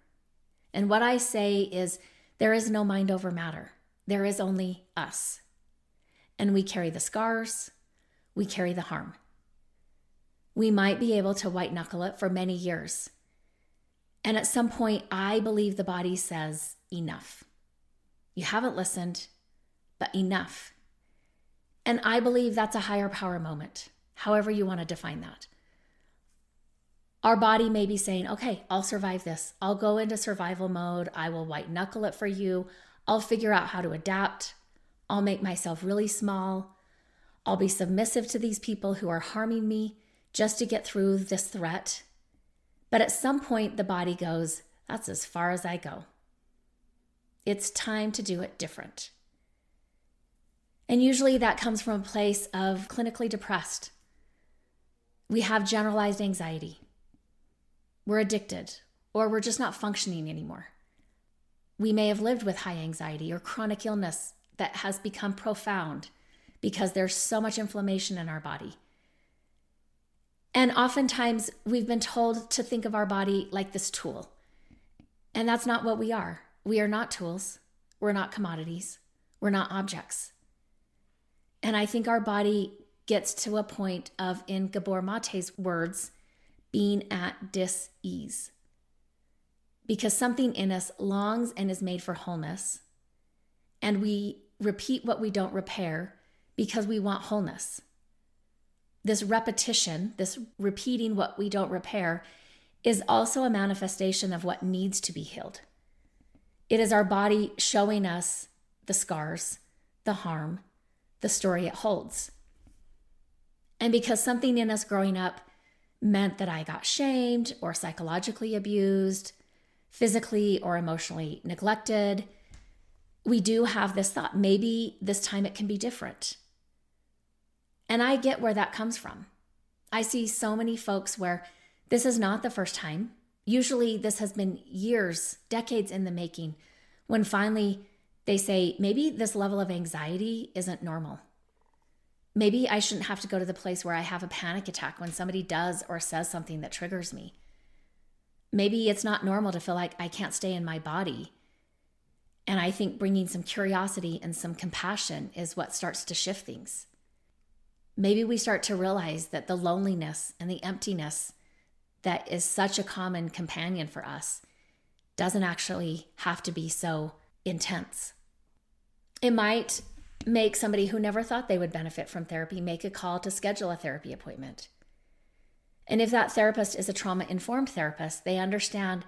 And what I say is there is no mind over matter, there is only us and we carry the scars, we carry the harm. we might be able to white knuckle it for many years. And at some point, I believe the body says, enough. You haven't listened, but enough. And I believe that's a higher power moment, however you want to define that. Our body may be saying, okay, I'll survive this. I'll go into survival mode. I will white knuckle it for you. I'll figure out how to adapt. I'll make myself really small. I'll be submissive to these people who are harming me just to get through this threat. But at some point, the body goes, That's as far as I go. It's time to do it different. And usually that comes from a place of clinically depressed. We have generalized anxiety. We're addicted, or we're just not functioning anymore. We may have lived with high anxiety or chronic illness that has become profound because there's so much inflammation in our body. And oftentimes we've been told to think of our body like this tool. And that's not what we are. We are not tools. We're not commodities. We're not objects. And I think our body gets to a point of, in Gabor Mate's words, being at dis ease. Because something in us longs and is made for wholeness. And we repeat what we don't repair because we want wholeness this repetition, this repeating what we don't repair, is also a manifestation of what needs to be healed. It is our body showing us the scars, the harm, the story it holds. And because something in us growing up meant that I got shamed or psychologically abused, physically or emotionally neglected, we do have this thought maybe this time it can be different. And I get where that comes from. I see so many folks where this is not the first time. Usually, this has been years, decades in the making, when finally they say, maybe this level of anxiety isn't normal. Maybe I shouldn't have to go to the place where I have a panic attack when somebody does or says something that triggers me. Maybe it's not normal to feel like I can't stay in my body. And I think bringing some curiosity and some compassion is what starts to shift things maybe we start to realize that the loneliness and the emptiness that is such a common companion for us doesn't actually have to be so intense. It might make somebody who never thought they would benefit from therapy make a call to schedule a therapy appointment. And if that therapist is a trauma informed therapist, they understand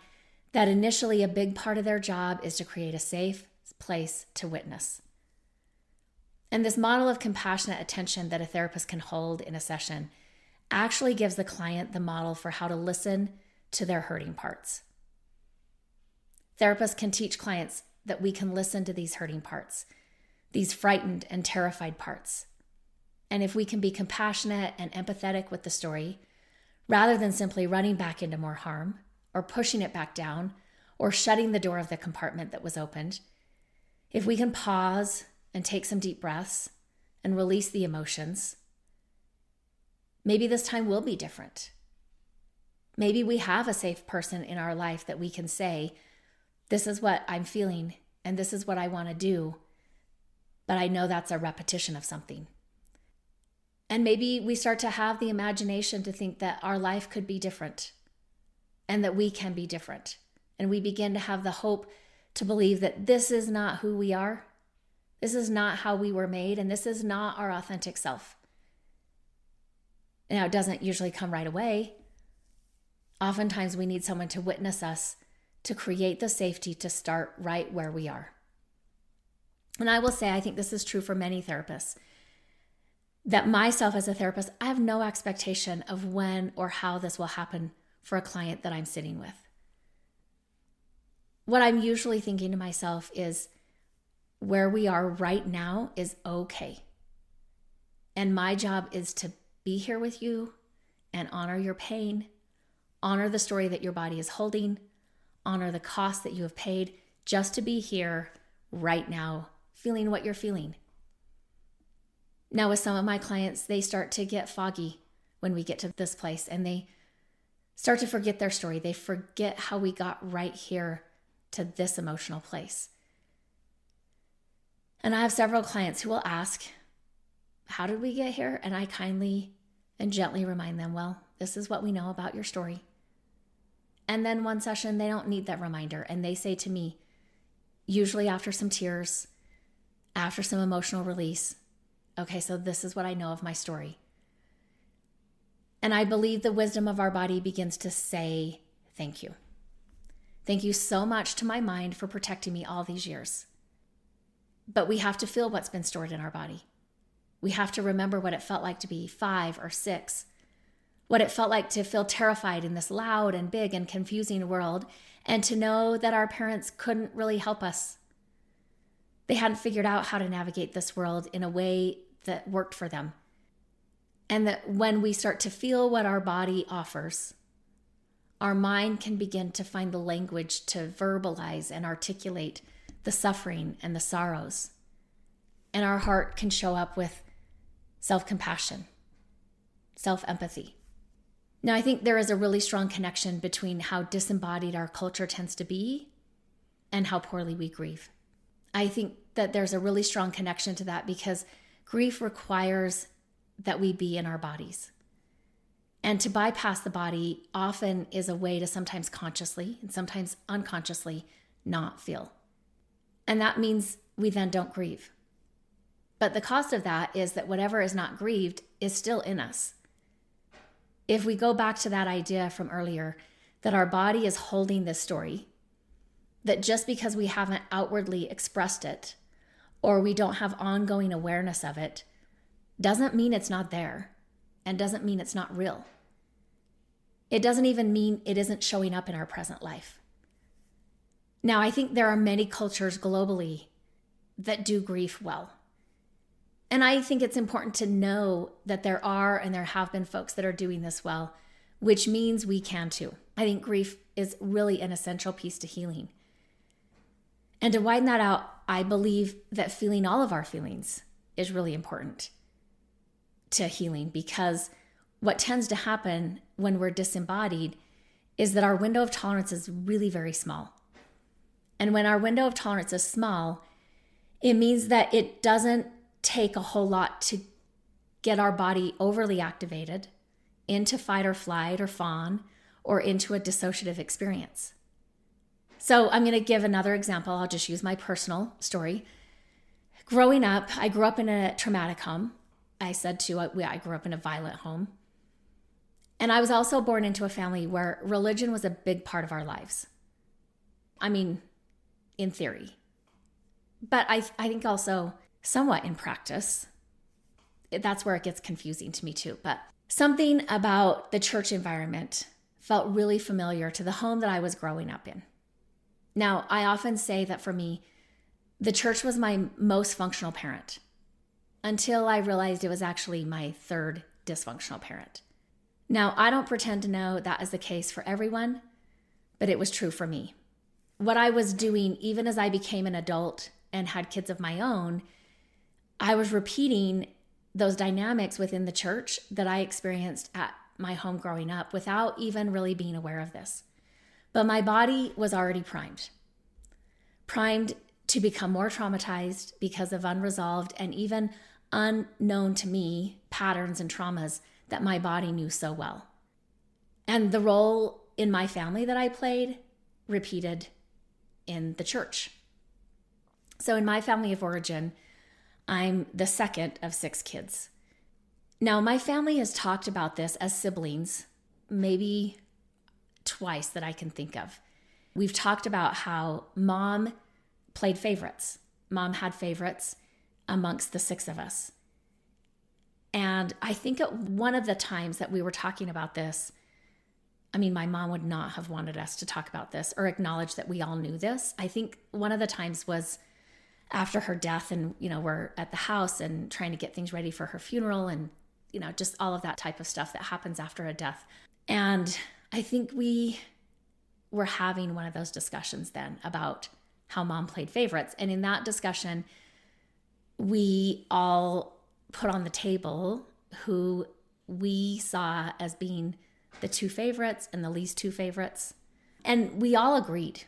that initially a big part of their job is to create a safe place to witness. And this model of compassionate attention that a therapist can hold in a session actually gives the client the model for how to listen to their hurting parts. Therapists can teach clients that we can listen to these hurting parts, these frightened and terrified parts. And if we can be compassionate and empathetic with the story, rather than simply running back into more harm or pushing it back down or shutting the door of the compartment that was opened, if we can pause and take some deep breaths and release the emotions, maybe this time will be different. Maybe we have a safe person in our life that we can say, This is what I'm feeling, and this is what I want to do. But I know that's a repetition of something. And maybe we start to have the imagination to think that our life could be different and that we can be different. And we begin to have the hope to believe that this is not who we are this is not how we were made, and this is not our authentic self. Now, it doesn't usually come right away. Oftentimes, we need someone to witness us to create the safety to start right where we are. And I will say, I think this is true for many therapists that myself as a therapist, I have no expectation of when or how this will happen for a client that I'm sitting with. What I'm usually thinking to myself is, where we are right now is okay. And my job is to be here with you and honor your pain, honor the story that your body is holding, honor the cost that you have paid just to be here right now, feeling what you're feeling. Now, with some of my clients, they start to get foggy when we get to this place and they start to forget their story. They forget how we got right here to this emotional place. And I have several clients who will ask, How did we get here? And I kindly and gently remind them, Well, this is what we know about your story. And then one session, they don't need that reminder. And they say to me, usually after some tears, after some emotional release, okay, so this is what I know of my story. And I believe the wisdom of our body begins to say, thank you. Thank you so much to my mind for protecting me all these years. But we have to feel what's been stored in our body. We have to remember what it felt like to be five or six, what it felt like to feel terrified in this loud and big and confusing world, and to know that our parents couldn't really help us. They hadn't figured out how to navigate this world in a way that worked for them. And that when we start to feel what our body offers, our mind can begin to find the language to verbalize and articulate the suffering and the sorrows. And our heart can show up with self compassion, self empathy. Now, I think there is a really strong connection between how disembodied our culture tends to be and how poorly we grieve. I think that there's a really strong connection to that because grief requires that we be in our bodies. And to bypass the body often is a way to sometimes consciously and sometimes unconsciously not feel. And that means we then don't grieve. But the cost of that is that whatever is not grieved is still in us. If we go back to that idea from earlier that our body is holding this story, that just because we haven't outwardly expressed it or we don't have ongoing awareness of it, doesn't mean it's not there and doesn't mean it's not real. It doesn't even mean it isn't showing up in our present life. Now, I think there are many cultures globally that do grief well. And I think it's important to know that there are and there have been folks that are doing this well, which means we can too. I think grief is really an essential piece to healing. And to widen that out, I believe that feeling all of our feelings is really important to healing because what tends to happen when we're disembodied is that our window of tolerance is really very small. And when our window of tolerance is small, it means that it doesn't take a whole lot to get our body overly activated into fight or flight or fawn or into a dissociative experience. So I'm going to give another example. I'll just use my personal story. Growing up, I grew up in a traumatic home. I said to I grew up in a violent home. And I was also born into a family where religion was a big part of our lives. I mean, in theory. But I, I think also somewhat in practice. That's where it gets confusing to me too. But something about the church environment felt really familiar to the home that I was growing up in. Now, I often say that for me, the church was my most functional parent until I realized it was actually my third dysfunctional parent. Now, I don't pretend to know that is the case for everyone, but it was true for me. What I was doing, even as I became an adult and had kids of my own, I was repeating those dynamics within the church that I experienced at my home growing up without even really being aware of this. But my body was already primed, primed to become more traumatized because of unresolved and even unknown to me patterns and traumas that my body knew so well. And the role in my family that I played repeated in the church. So, in my family of origin, I'm the second of six kids. Now, my family has talked about this as siblings maybe twice that I can think of. We've talked about how mom played favorites. Mom had favorites amongst the six of us. And I think at one of the times that we were talking about this, I mean, my mom would not have wanted us to talk about this or acknowledge that we all knew this. I think one of the times was after her death, and, you know, we're at the house and trying to get things ready for her funeral and, you know, just all of that type of stuff that happens after a death. And I think we were having one of those discussions then about how mom played favorites. And in that discussion, we all put on the table who we saw as being the two favorites and the least two favorites. And we all agreed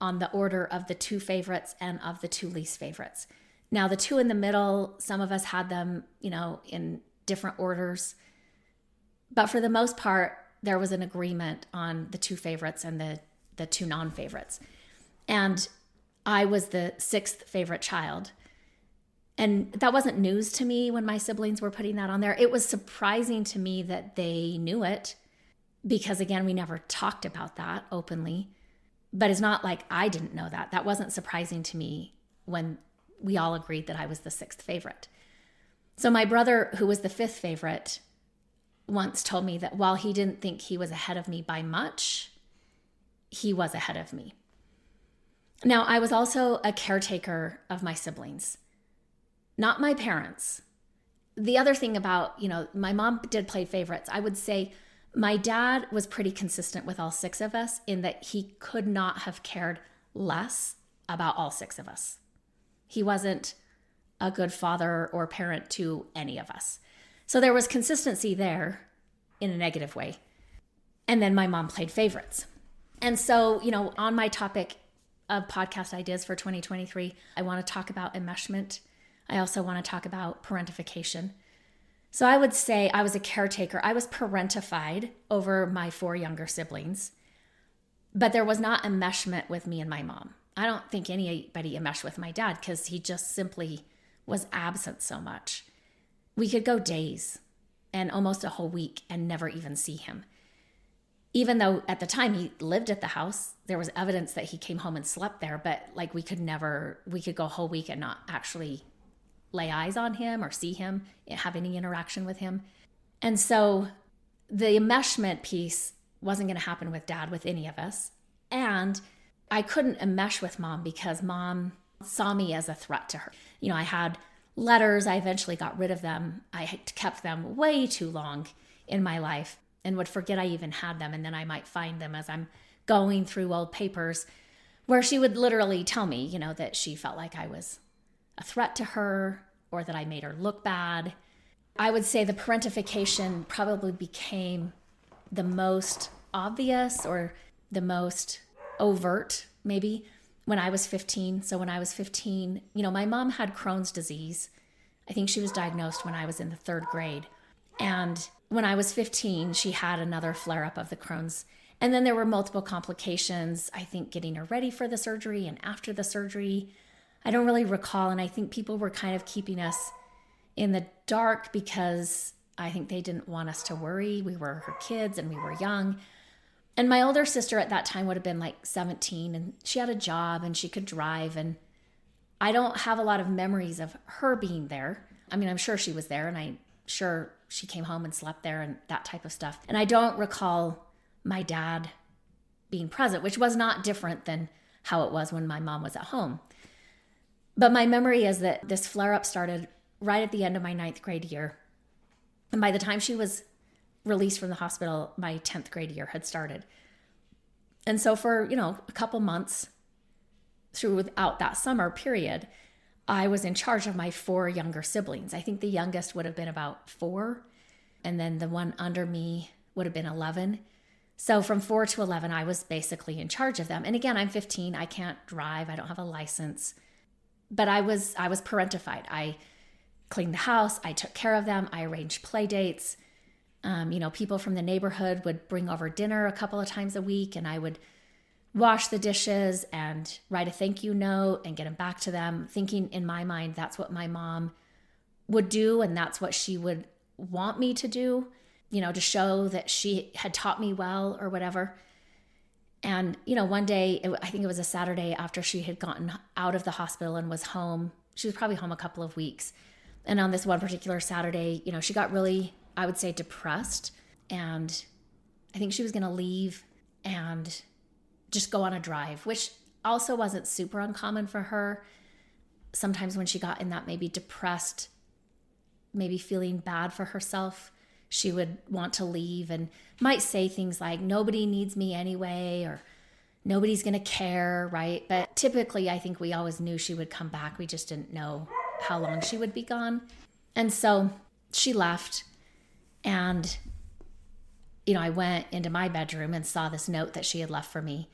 on the order of the two favorites and of the two least favorites. Now, the two in the middle, some of us had them, you know, in different orders. But for the most part, there was an agreement on the two favorites and the, the two non favorites. And I was the sixth favorite child. And that wasn't news to me when my siblings were putting that on there. It was surprising to me that they knew it because, again, we never talked about that openly. But it's not like I didn't know that. That wasn't surprising to me when we all agreed that I was the sixth favorite. So, my brother, who was the fifth favorite, once told me that while he didn't think he was ahead of me by much, he was ahead of me. Now, I was also a caretaker of my siblings, not my parents. The other thing about, you know, my mom did play favorites. I would say my dad was pretty consistent with all six of us in that he could not have cared less about all six of us. He wasn't a good father or parent to any of us. So there was consistency there in a negative way. And then my mom played favorites. And so, you know, on my topic of podcast ideas for 2023, I want to talk about enmeshment. I also want to talk about parentification. So I would say I was a caretaker. I was parentified over my four younger siblings, but there was not enmeshment with me and my mom. I don't think anybody enmeshed with my dad because he just simply was absent so much. We could go days and almost a whole week and never even see him. Even though at the time he lived at the house, there was evidence that he came home and slept there, but like we could never, we could go a whole week and not actually lay eyes on him or see him, have any interaction with him. And so the enmeshment piece wasn't going to happen with dad, with any of us. And I couldn't enmesh with mom because mom saw me as a threat to her. You know, I had letters, I eventually got rid of them. I had kept them way too long in my life and would forget I even had them. And then I might find them as I'm going through old papers where she would literally tell me, you know, that she felt like I was a threat to her or that I made her look bad. I would say the parentification probably became the most obvious or the most overt, maybe, when I was 15. So when I was 15, you know, my mom had Crohn's disease. I think she was diagnosed when I was in the third grade. And when I was 15, she had another flare up of the Crohn's. And then there were multiple complications, I think getting her ready for the surgery and after the surgery. I don't really recall. And I think people were kind of keeping us in the dark because I think they didn't want us to worry. We were her kids and we were young. And my older sister at that time would have been like 17 and she had a job and she could drive. And I don't have a lot of memories of her being there. I mean, I'm sure she was there and I'm sure she came home and slept there and that type of stuff. And I don't recall my dad being present, which was not different than how it was when my mom was at home. But my memory is that this flare up started right at the end of my ninth grade year. And by the time she was released from the hospital, my 10th grade year had started. And so for, you know, a couple months through without that summer period, I was in charge of my four younger siblings. I think the youngest would have been about four, and then the one under me would have been 11. So from four to 11, I was basically in charge of them. And again, I'm 15. I can't drive. I don't have a license. But I was I was parentified. I cleaned the house. I took care of them. I arranged play dates. Um, you know, people from the neighborhood would bring over dinner a couple of times a week, and I would wash the dishes and write a thank you note and get them back to them, thinking in my mind that's what my mom would do and that's what she would want me to do, you know, to show that she had taught me well or whatever. And, you know, one day, I think it was a Saturday after she had gotten out of the hospital and was home, she was probably home a couple of weeks. And on this one particular Saturday, you know, she got really I would say, depressed. And I think she was going to leave and just go on a drive, which also wasn't super uncommon for her. Sometimes when she got in that maybe depressed, maybe feeling bad for herself, she would want to leave and might say things like, nobody needs me anyway, or nobody's going to care, right? But typically, I think we always knew she would come back. We just didn't know how long she would be gone. And so she left. And, you know, I went into my bedroom and saw this note that she had left for me.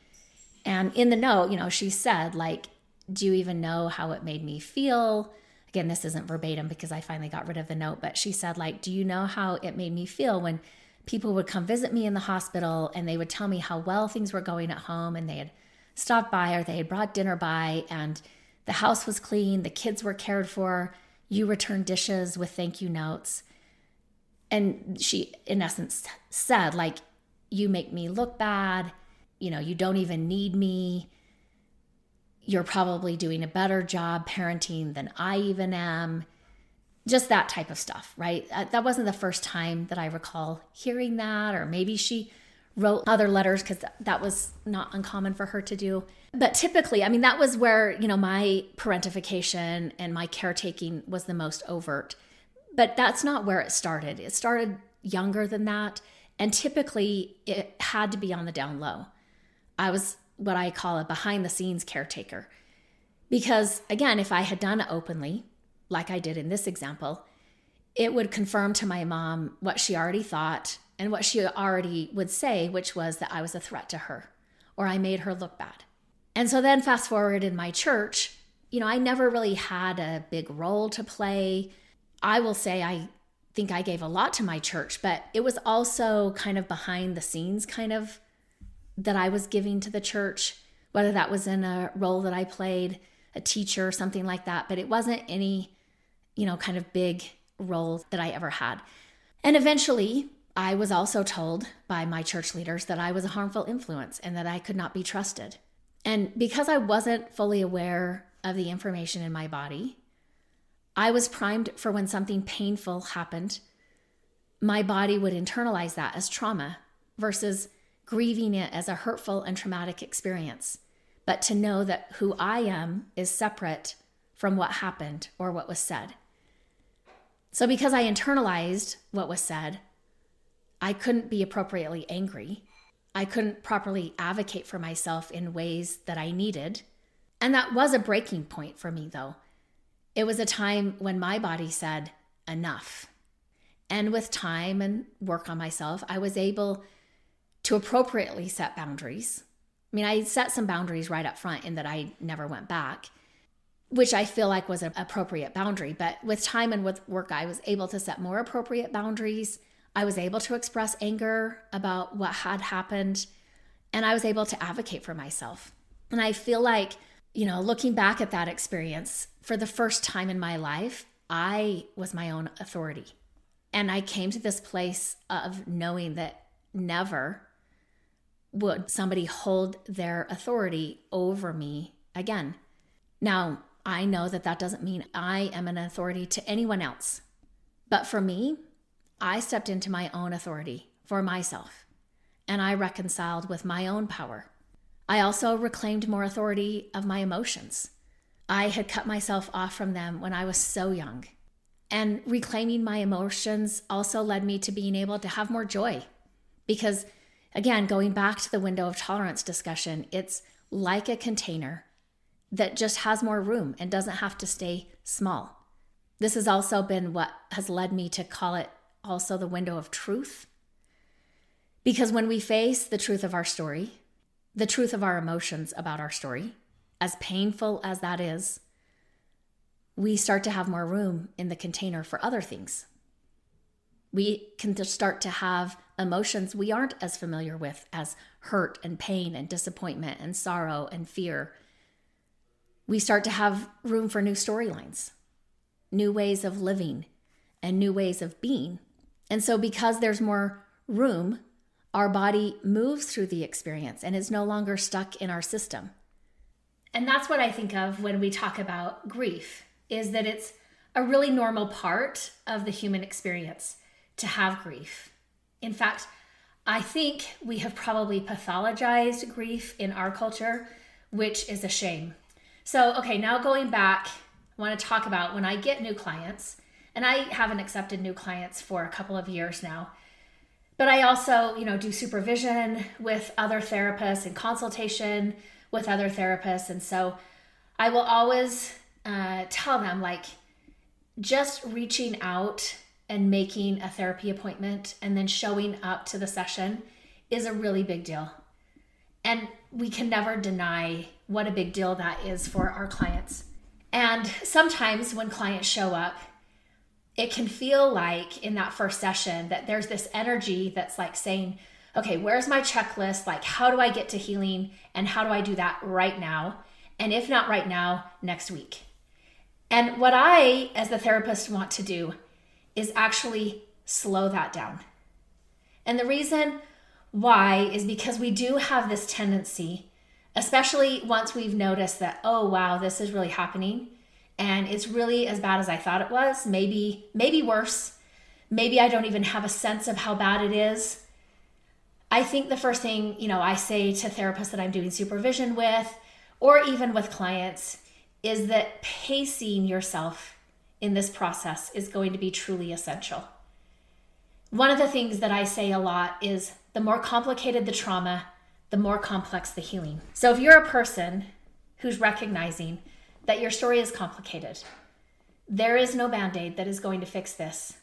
And in the note, you know, she said, like, do you even know how it made me feel? Again, this isn't verbatim because I finally got rid of the note, but she said, like, do you know how it made me feel when people would come visit me in the hospital and they would tell me how well things were going at home and they had stopped by or they had brought dinner by and the house was clean, the kids were cared for, you returned dishes with thank you notes. And she, in essence, said, like, you make me look bad. You know, you don't even need me. You're probably doing a better job parenting than I even am. Just that type of stuff, right? Uh, that wasn't the first time that I recall hearing that, or maybe she wrote other letters because that was not uncommon for her to do. But typically, I mean, that was where, you know, my parentification and my caretaking was the most overt. But that's not where it started. It started younger than that. And typically, it had to be on the down low. I was what I call a behind the scenes caretaker. Because again, if I had done it openly, like I did in this example, it would confirm to my mom what she already thought and what she already would say, which was that I was a threat to her or I made her look bad. And so then, fast forward in my church, you know, I never really had a big role to play. I will say I think I gave a lot to my church, but it was also kind of behind the scenes, kind of that I was giving to the church, whether that was in a role that I played, a teacher, or something like that. But it wasn't any, you know, kind of big role that I ever had. And eventually, I was also told by my church leaders that I was a harmful influence and that I could not be trusted. And because I wasn't fully aware of the information in my body, I was primed for when something painful happened, my body would internalize that as trauma versus grieving it as a hurtful and traumatic experience. But to know that who I am is separate from what happened or what was said. So, because I internalized what was said, I couldn't be appropriately angry. I couldn't properly advocate for myself in ways that I needed. And that was a breaking point for me, though. It was a time when my body said, enough. And with time and work on myself, I was able to appropriately set boundaries. I mean, I set some boundaries right up front in that I never went back, which I feel like was an appropriate boundary. But with time and with work, I was able to set more appropriate boundaries I was able to express anger about what had happened, and I was able to advocate for myself. And I feel like, you know, looking back at that experience, for the first time in my life, I was my own authority. And I came to this place of knowing that never would somebody hold their authority over me again. Now, I know that that doesn't mean I am an authority to anyone else. But for me, I stepped into my own authority for myself and I reconciled with my own power. I also reclaimed more authority of my emotions. I had cut myself off from them when I was so young. And reclaiming my emotions also led me to being able to have more joy. Because, again, going back to the window of tolerance discussion, it's like a container that just has more room and doesn't have to stay small. This has also been what has led me to call it also the window of truth. Because when we face the truth of our story, the truth of our emotions about our story, as painful as that is, we start to have more room in the container for other things. We can start to have emotions we aren't as familiar with as hurt and pain and disappointment and sorrow and fear. We start to have room for new storylines, new ways of living, and new ways of being and so, because there's more room, our body moves through the experience and is no longer stuck in our system. And that's what I think of when we talk about grief is that it's a really normal part of the human experience to have grief. In fact, I think we have probably pathologized grief in our culture, which is a shame. So, okay, now going back, I want to talk about when I get new clients and I haven't accepted new clients for a couple of years now. But I also, you know, do supervision with other therapists and consultation with other therapists. And so I will always uh, tell them, like, just reaching out and making a therapy appointment and then showing up to the session is a really big deal. And we can never deny what a big deal that is for our clients. And sometimes when clients show up, it can feel like in that first session that there's this energy that's like saying, okay, where's my checklist? Like, how do I get to healing? And how do I do that right now? And if not right now, next week. And what I, as the therapist, want to do is actually slow that down. And the reason why is because we do have this tendency, especially once we've noticed that, oh, wow, this is really happening and it's really as bad as I thought it was, maybe maybe worse. Maybe I don't even have a sense of how bad it is. I think the first thing, you know, I say to therapists that I'm doing supervision with or even with clients is that pacing yourself in this process is going to be truly essential. One of the things that I say a lot is the more complicated the trauma, the more complex the healing. So if you're a person who's recognizing that your story is complicated. There is no band aid that is going to fix this.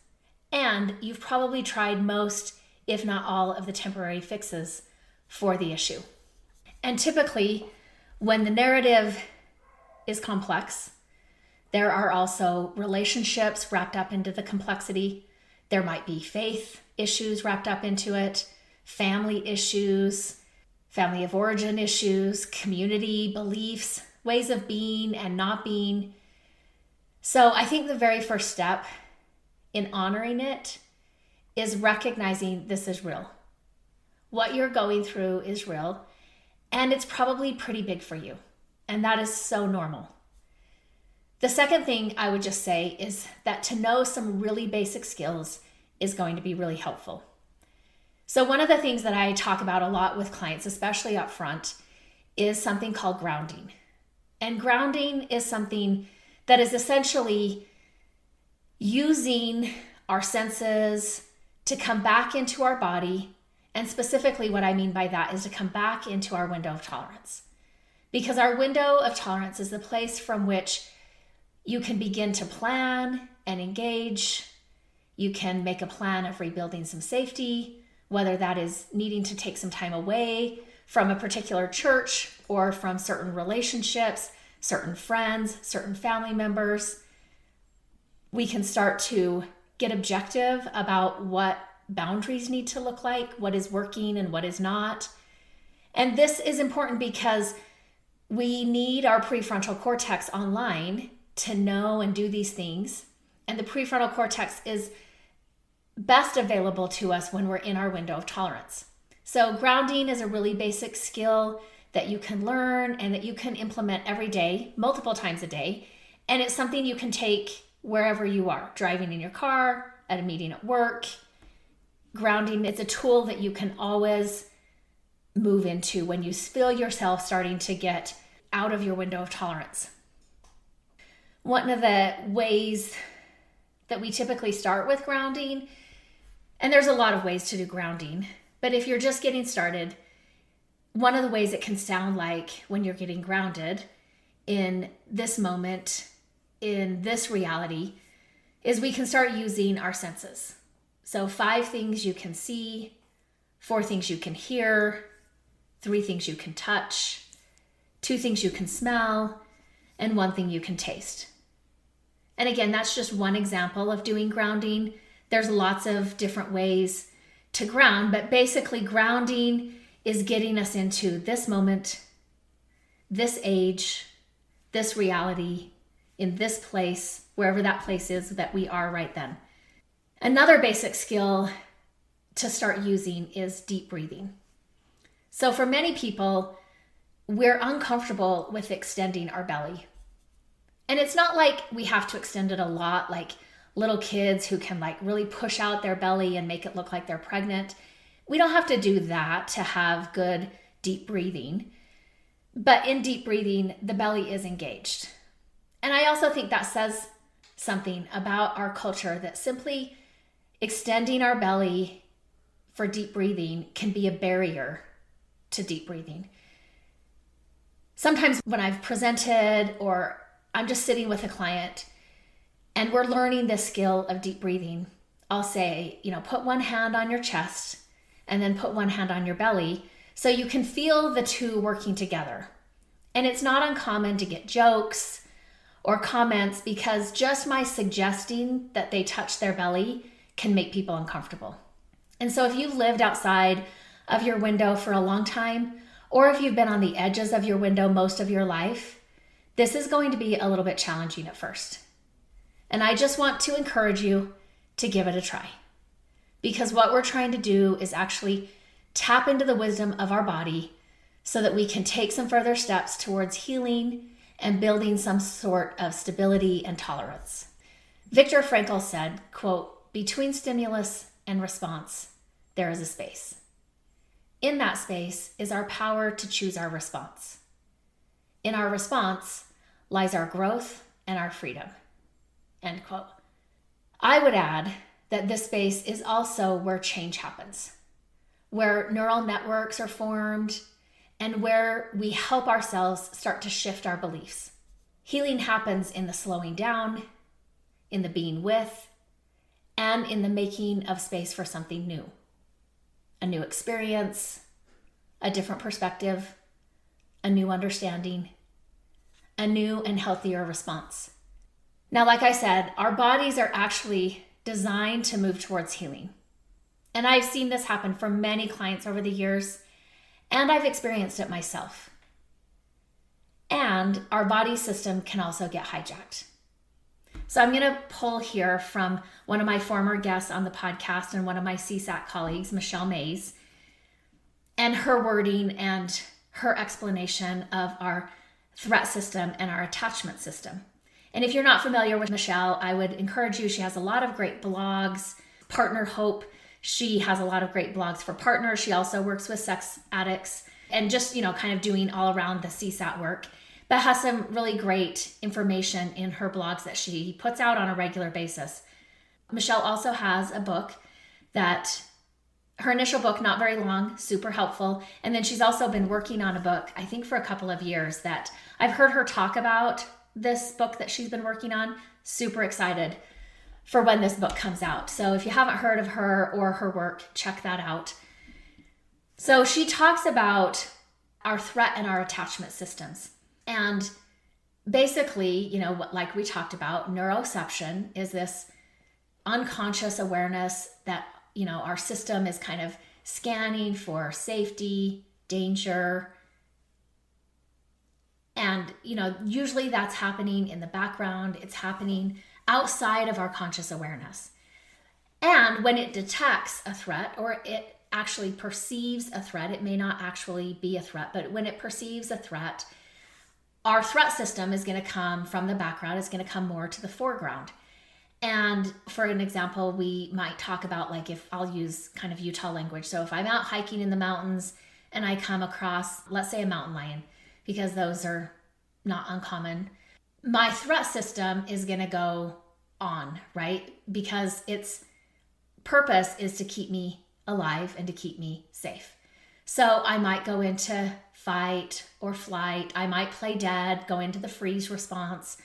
And you've probably tried most, if not all, of the temporary fixes for the issue. And typically, when the narrative is complex, there are also relationships wrapped up into the complexity. There might be faith issues wrapped up into it, family issues, family of origin issues, community beliefs, ways of being and not being. So I think the very first step in honoring it is recognizing this is real. What you're going through is real, and it's probably pretty big for you. And that is so normal. The second thing I would just say is that to know some really basic skills is going to be really helpful. So, one of the things that I talk about a lot with clients, especially up front, is something called grounding. And grounding is something that is essentially using our senses to come back into our body. And specifically, what I mean by that is to come back into our window of tolerance. Because our window of tolerance is the place from which you can begin to plan and engage. You can make a plan of rebuilding some safety, whether that is needing to take some time away from a particular church or from certain relationships, certain friends, certain family members. We can start to get objective about what boundaries need to look like, what is working and what is not. And this is important because we need our prefrontal cortex online to know and do these things. And the prefrontal cortex is best available to us when we're in our window of tolerance. So, grounding is a really basic skill that you can learn and that you can implement every day, multiple times a day. And it's something you can take wherever you are driving in your car, at a meeting at work. Grounding, it's a tool that you can always move into when you feel yourself starting to get out of your window of tolerance. One of the ways that we typically start with grounding, and there's a lot of ways to do grounding, but if you're just getting started, one of the ways it can sound like when you're getting grounded in this moment, in this reality, is we can start using our senses. So, five things you can see, four things you can hear, three things you can touch, two things you can smell, and one thing you can taste. And again, that's just one example of doing grounding. There's lots of different ways to ground, but basically, grounding is getting us into this moment, this age, this reality, in this place, wherever that place is that we are right then. Another basic skill to start using is deep breathing. So, for many people, we're uncomfortable with extending our belly. And it's not like we have to extend it a lot, like little kids who can like really push out their belly and make it look like they're pregnant. We don't have to do that to have good deep breathing. But in deep breathing, the belly is engaged. And I also think that says something about our culture that simply extending our belly for deep breathing can be a barrier to deep breathing. Sometimes when I've presented or I'm just sitting with a client and we're learning this skill of deep breathing, I'll say, you know, put one hand on your chest and then put one hand on your belly so you can feel the two working together. And it's not uncommon to get jokes or comments because just my suggesting that they touch their belly can make people uncomfortable. And so if you've lived outside of your window for a long time, or if you've been on the edges of your window most of your life, this is going to be a little bit challenging at first. And I just want to encourage you to give it a try. Because what we're trying to do is actually tap into the wisdom of our body so that we can take some further steps towards healing and building some sort of stability and tolerance. Viktor Frankl said, quote, between stimulus and response, there is a space. In that space is our power to choose our response. In our response lies our growth and our freedom. End quote. I would add that this space is also where change happens, where neural networks are formed, and where we help ourselves start to shift our beliefs. Healing happens in the slowing down, in the being with, and in the making of space for something new a new experience, a different perspective, a new understanding, a new and healthier response. Now, like I said, our bodies are actually designed to move towards healing. And I've seen this happen for many clients over the years and I've experienced it myself. And our body system can also get hijacked. So I'm going to pull here from one of my former guests on the podcast and one of my CSAT colleagues, Michelle Mays, and her wording and her explanation of our threat system and our attachment system. And if you're not familiar with Michelle, I would encourage you. She has a lot of great blogs, PartnerHope she has a lot of great blogs for partners. She also works with sex addicts and just, you know, kind of doing all around the CSAT work, but has some really great information in her blogs that she puts out on a regular basis. Michelle also has a book that her initial book, not very long, super helpful. And then she's also been working on a book, I think for a couple of years, that I've heard her talk about this book that she's been working on. Super excited for when this book comes out. So if you haven't heard of her or her work, check that out. So she talks about our threat and our attachment systems. And basically, you know, like we talked about, neuroception is this unconscious awareness that, you know, our system is kind of scanning for safety, danger, and, you know, usually that's happening in the background. It's happening outside of our conscious awareness. And when it detects a threat or it actually perceives a threat, it may not actually be a threat, but when it perceives a threat, our threat system is going to come from the background, it's going to come more to the foreground. And for an example, we might talk about like if I'll use kind of Utah language. So if I'm out hiking in the mountains and I come across, let's say, a mountain lion, because those are not uncommon my threat system is going to go on, right? Because its purpose is to keep me alive and to keep me safe. So I might go into fight or flight. I might play dead, go into the freeze response.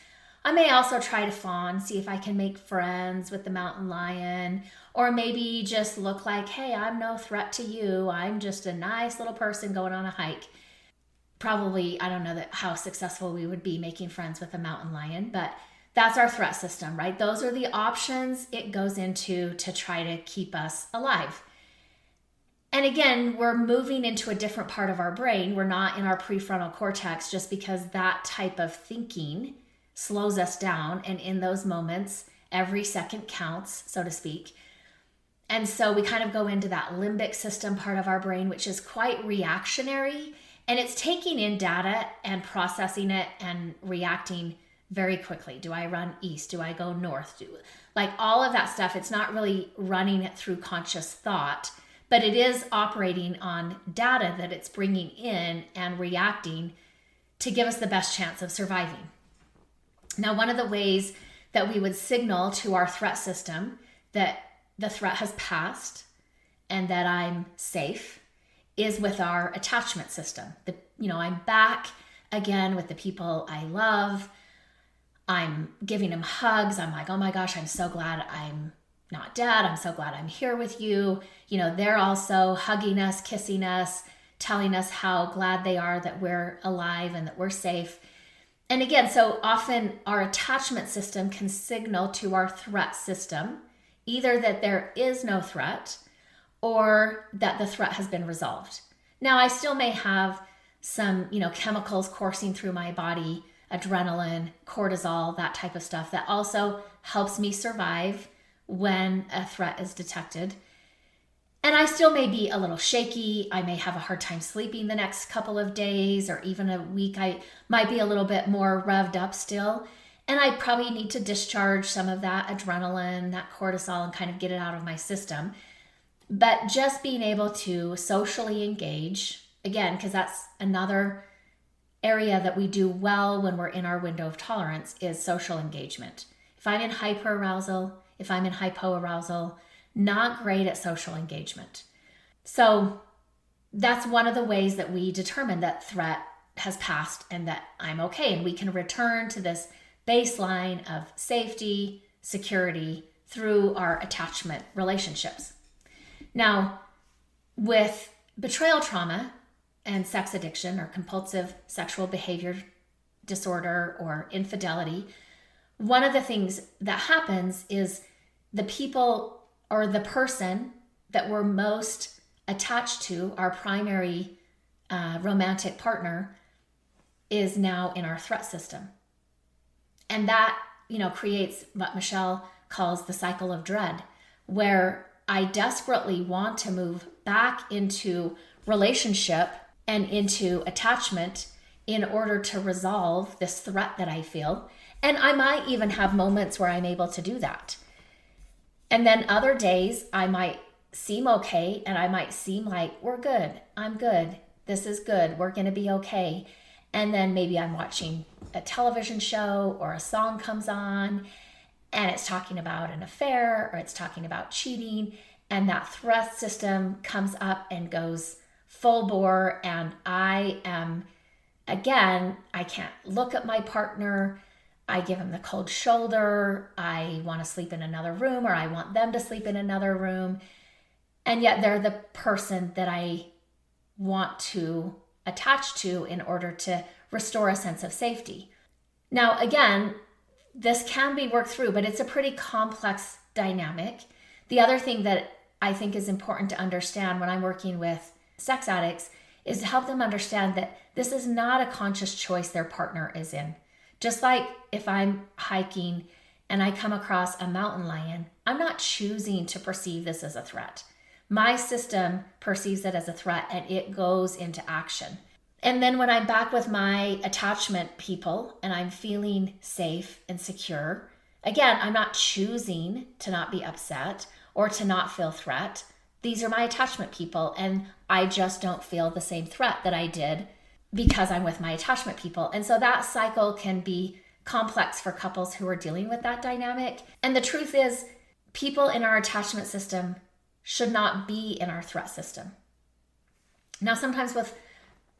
I may also try to fawn, see if I can make friends with the mountain lion, or maybe just look like, hey, I'm no threat to you. I'm just a nice little person going on a hike probably I don't know that how successful we would be making friends with a mountain lion, but that's our threat system, right? Those are the options it goes into to try to keep us alive. And again, we're moving into a different part of our brain. We're not in our prefrontal cortex just because that type of thinking slows us down. And in those moments, every second counts, so to speak. And so we kind of go into that limbic system part of our brain, which is quite reactionary and it's taking in data and processing it and reacting very quickly. Do I run east? Do I go north? Do like all of that stuff. It's not really running it through conscious thought, but it is operating on data that it's bringing in and reacting to give us the best chance of surviving. Now, one of the ways that we would signal to our threat system that the threat has passed and that I'm safe is with our attachment system. The you know, I'm back again with the people I love. I'm giving them hugs. I'm like, "Oh my gosh, I'm so glad I'm not dead. I'm so glad I'm here with you." You know, they're also hugging us, kissing us, telling us how glad they are that we're alive and that we're safe. And again, so often our attachment system can signal to our threat system either that there is no threat or that the threat has been resolved. Now, I still may have some, you know, chemicals coursing through my body, adrenaline, cortisol, that type of stuff that also helps me survive when a threat is detected. And I still may be a little shaky. I may have a hard time sleeping the next couple of days or even a week. I might be a little bit more revved up still. And I probably need to discharge some of that adrenaline, that cortisol, and kind of get it out of my system. But just being able to socially engage, again, because that's another area that we do well when we're in our window of tolerance, is social engagement. If I'm in hyperarousal, if I'm in hypoarousal, not great at social engagement. So that's one of the ways that we determine that threat has passed and that I'm okay. And we can return to this baseline of safety, security through our attachment relationships. Now, with betrayal trauma and sex addiction or compulsive sexual behavior disorder or infidelity, one of the things that happens is the people or the person that we're most attached to, our primary uh, romantic partner, is now in our threat system. And that, you know, creates what Michelle calls the cycle of dread, where I desperately want to move back into relationship and into attachment in order to resolve this threat that I feel. And I might even have moments where I'm able to do that. And then other days I might seem okay and I might seem like we're good. I'm good. This is good. We're to be okay. And then maybe I'm watching a television show or a song comes on and it's talking about an affair or it's talking about cheating and that threat system comes up and goes full bore and I am again, I can't look at my partner I give them the cold shoulder. I want to sleep in another room or I want them to sleep in another room. And yet they're the person that I want to attach to in order to restore a sense of safety. Now, again, this can be worked through, but it's a pretty complex dynamic. The other thing that I think is important to understand when I'm working with sex addicts is to help them understand that this is not a conscious choice their partner is in. Just like if I'm hiking and I come across a mountain lion, I'm not choosing to perceive this as a threat. My system perceives it as a threat and it goes into action. And then when I'm back with my attachment people and I'm feeling safe and secure, again, I'm not choosing to not be upset or to not feel threat. These are my attachment people, and I just don't feel the same threat that I did because I'm with my attachment people. And so that cycle can be complex for couples who are dealing with that dynamic. And the truth is, people in our attachment system should not be in our threat system. Now, sometimes with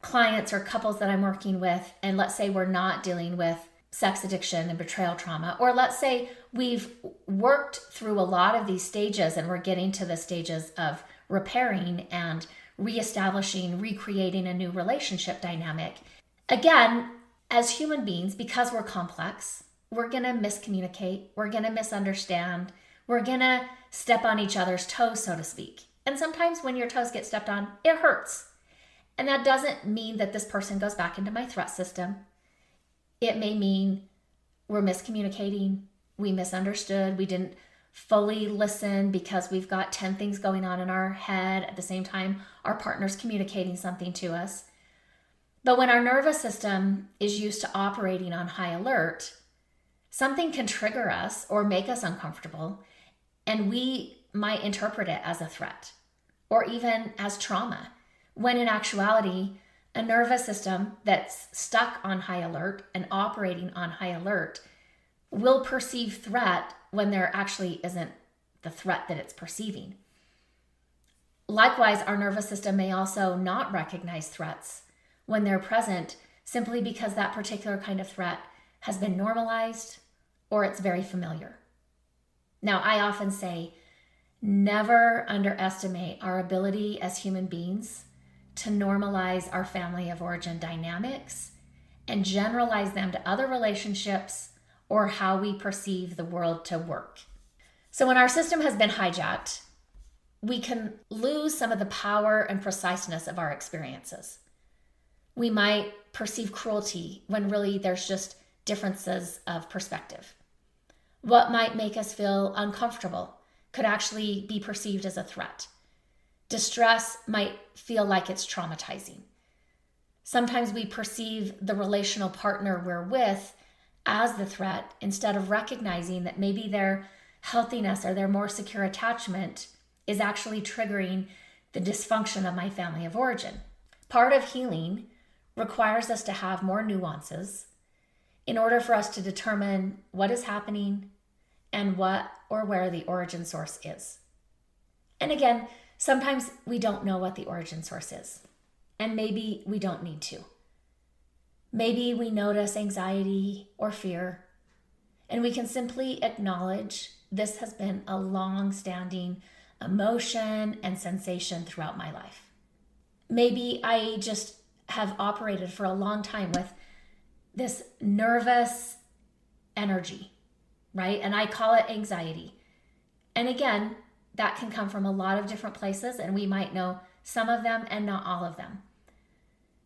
clients or couples that I'm working with, and let's say we're not dealing with sex addiction and betrayal trauma, or let's say we've worked through a lot of these stages and we're getting to the stages of repairing and reestablishing, recreating a new relationship dynamic. Again, as human beings, because we're complex, we're going to miscommunicate, we're going to misunderstand, we're going to step on each other's toes, so to speak. And sometimes when your toes get stepped on, it hurts. And that doesn't mean that this person goes back into my threat system. It may mean we're miscommunicating, we misunderstood, we didn't fully listen because we've got 10 things going on in our head at the same time our partner's communicating something to us. But when our nervous system is used to operating on high alert, something can trigger us or make us uncomfortable, and we might interpret it as a threat or even as trauma, when in actuality, a nervous system that's stuck on high alert and operating on high alert will perceive threat when there actually isn't the threat that it's perceiving. Likewise, our nervous system may also not recognize threats when they're present simply because that particular kind of threat has been normalized or it's very familiar. Now, I often say never underestimate our ability as human beings to normalize our family of origin dynamics and generalize them to other relationships or how we perceive the world to work. So, when our system has been hijacked, we can lose some of the power and preciseness of our experiences. We might perceive cruelty when really there's just differences of perspective. What might make us feel uncomfortable could actually be perceived as a threat. Distress might feel like it's traumatizing. Sometimes we perceive the relational partner we're with as the threat instead of recognizing that maybe their healthiness or their more secure attachment is actually triggering the dysfunction of my family of origin. Part of healing requires us to have more nuances in order for us to determine what is happening and what or where the origin source is. And again, sometimes we don't know what the origin source is, and maybe we don't need to. Maybe we notice anxiety or fear, and we can simply acknowledge this has been a long standing emotion and sensation throughout my life. Maybe I just have operated for a long time with this nervous energy, right? And I call it anxiety. And again, that can come from a lot of different places, and we might know some of them and not all of them.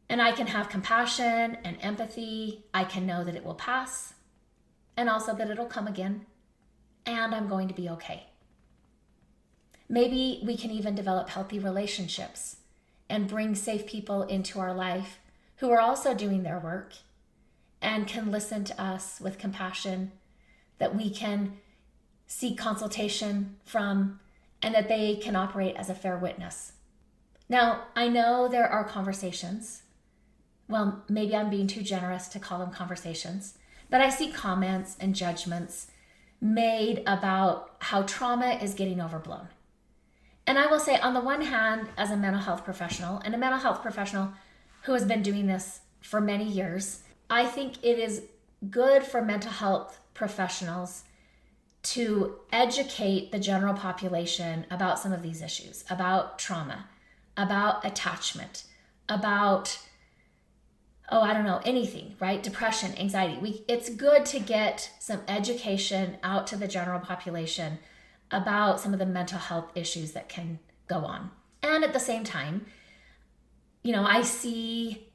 And I can have compassion and empathy. I can know that it will pass and also that it'll come again, and I'm going to be okay. Maybe we can even develop healthy relationships and bring safe people into our life who are also doing their work and can listen to us with compassion, that we can seek consultation from, and that they can operate as a fair witness. Now, I know there are conversations. Well, maybe I'm being too generous to call them conversations, but I see comments and judgments made about how trauma is getting overblown. And I will say, on the one hand, as a mental health professional, and a mental health professional who has been doing this for many years, I think it is good for mental health professionals to educate the general population about some of these issues, about trauma, about attachment, about oh, I don't know, anything, right? Depression, anxiety. We it's good to get some education out to the general population about some of the mental health issues that can go on. And at the same time, you know, I see,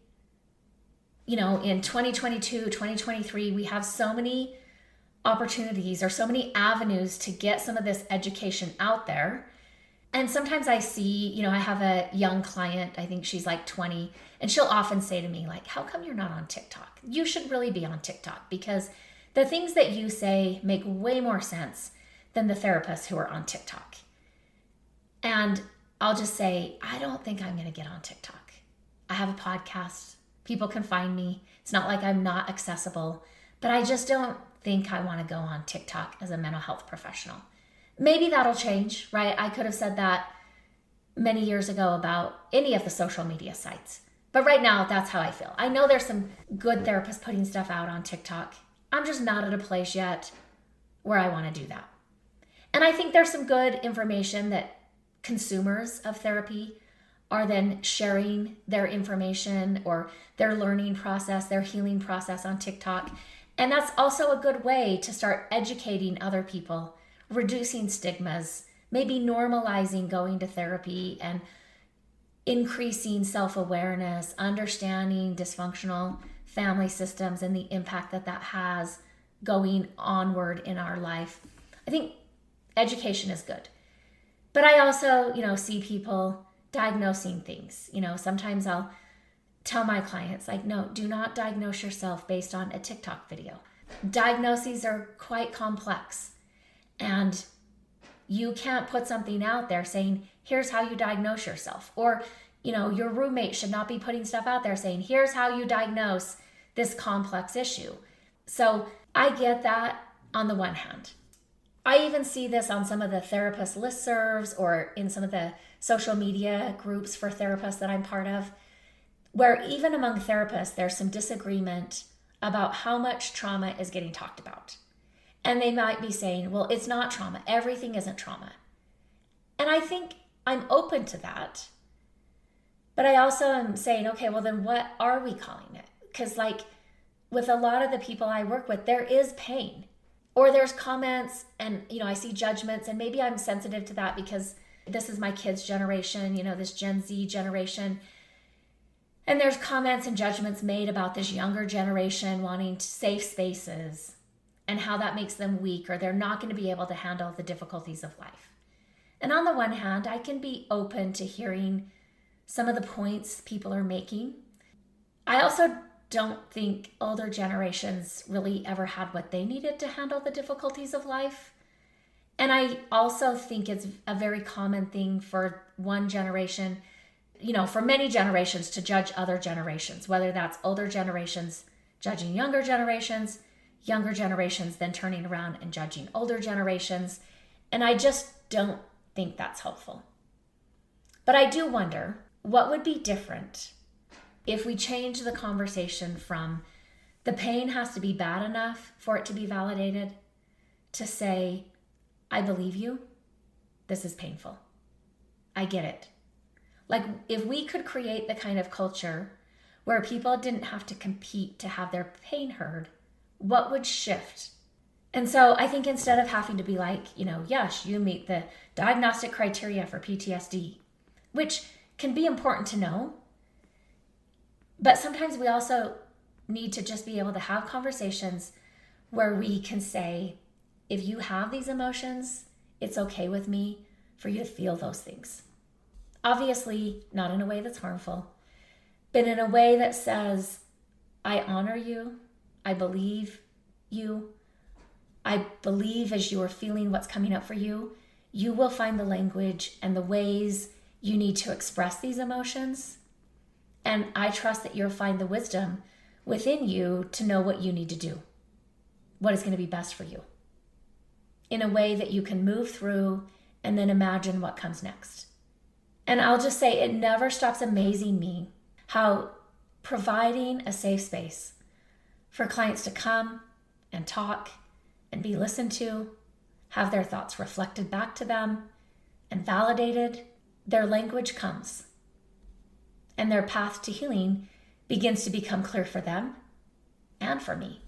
you know, in 2022, 2023, we have so many opportunities or so many avenues to get some of this education out there. And sometimes I see, you know, I have a young client, I think she's like 20, and she'll often say to me, like, how come you're not on TikTok? You should really be on TikTok because the things that you say make way more sense than the therapists who are on TikTok. And I'll just say, I don't think I'm going to get on TikTok. I have a podcast. People can find me. It's not like I'm not accessible, but I just don't think I want to go on TikTok as a mental health professional. Maybe that'll change, right? I could have said that many years ago about any of the social media sites. But right now, that's how I feel. I know there's some good therapists putting stuff out on TikTok. I'm just not at a place yet where I want to do that. And I think there's some good information that consumers of therapy are then sharing their information or their learning process, their healing process on TikTok. And that's also a good way to start educating other people, reducing stigmas, maybe normalizing going to therapy and increasing self awareness, understanding dysfunctional family systems and the impact that that has going onward in our life. I think education is good. But I also, you know, see people diagnosing things. You know, sometimes I'll tell my clients, like, no, do not diagnose yourself based on a TikTok video. Diagnoses are quite complex. And you can't put something out there saying, here's how you diagnose yourself. Or, you know, your roommate should not be putting stuff out there saying, here's how you diagnose this complex issue. So I get that on the one hand. I even see this on some of the therapist listservs or in some of the social media groups for therapists that I'm part of, where even among therapists, there's some disagreement about how much trauma is getting talked about. And they might be saying, well, it's not trauma, everything isn't trauma. And I think I'm open to that. But I also am saying, okay, well, then what are we calling it? Because, like, with a lot of the people I work with, there is pain. Or there's comments and, you know, I see judgments, and maybe I'm sensitive to that because this is my kids' generation, you know, this Gen Z generation. And there's comments and judgments made about this younger generation wanting safe spaces and how that makes them weak or they're not going to be able to handle the difficulties of life. And on the one hand, I can be open to hearing some of the points people are making. I also don't think older generations really ever had what they needed to handle the difficulties of life. And I also think it's a very common thing for one generation, you know, for many generations to judge other generations, whether that's older generations judging younger generations, younger generations then turning around and judging older generations. And I just don't think that's helpful. But I do wonder what would be different if we change the conversation from the pain has to be bad enough for it to be validated to say, I believe you. This is painful. I get it. Like, if we could create the kind of culture where people didn't have to compete to have their pain heard, what would shift? And so I think instead of having to be like, you know, yes, you meet the diagnostic criteria for PTSD, which can be important to know. But sometimes we also need to just be able to have conversations where we can say, if you have these emotions, it's okay with me for you to feel those things. Obviously, not in a way that's harmful, but in a way that says, I honor you, I believe you, I believe as you are feeling what's coming up for you, you will find the language and the ways you need to express these emotions. And I trust that you'll find the wisdom within you to know what you need to do, what is going to be best for you, in a way that you can move through and then imagine what comes next. And I'll just say it never stops amazing me how providing a safe space for clients to come and talk and be listened to have their thoughts reflected back to them and validated, their language comes. And their path to healing begins to become clear for them and for me.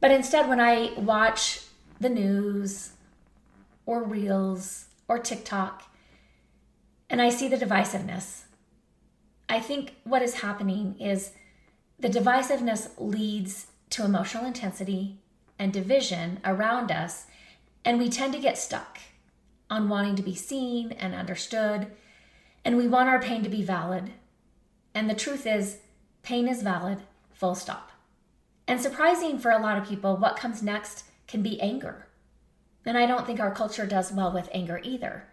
But instead, when I watch the news or reels or TikTok and I see the divisiveness, I think what is happening is the divisiveness leads to emotional intensity and division around us and we tend to get stuck on wanting to be seen and understood. And we want our pain to be valid. And the truth is, pain is valid, full stop. And surprising for a lot of people, what comes next can be anger. And I don't think our culture does well with anger either.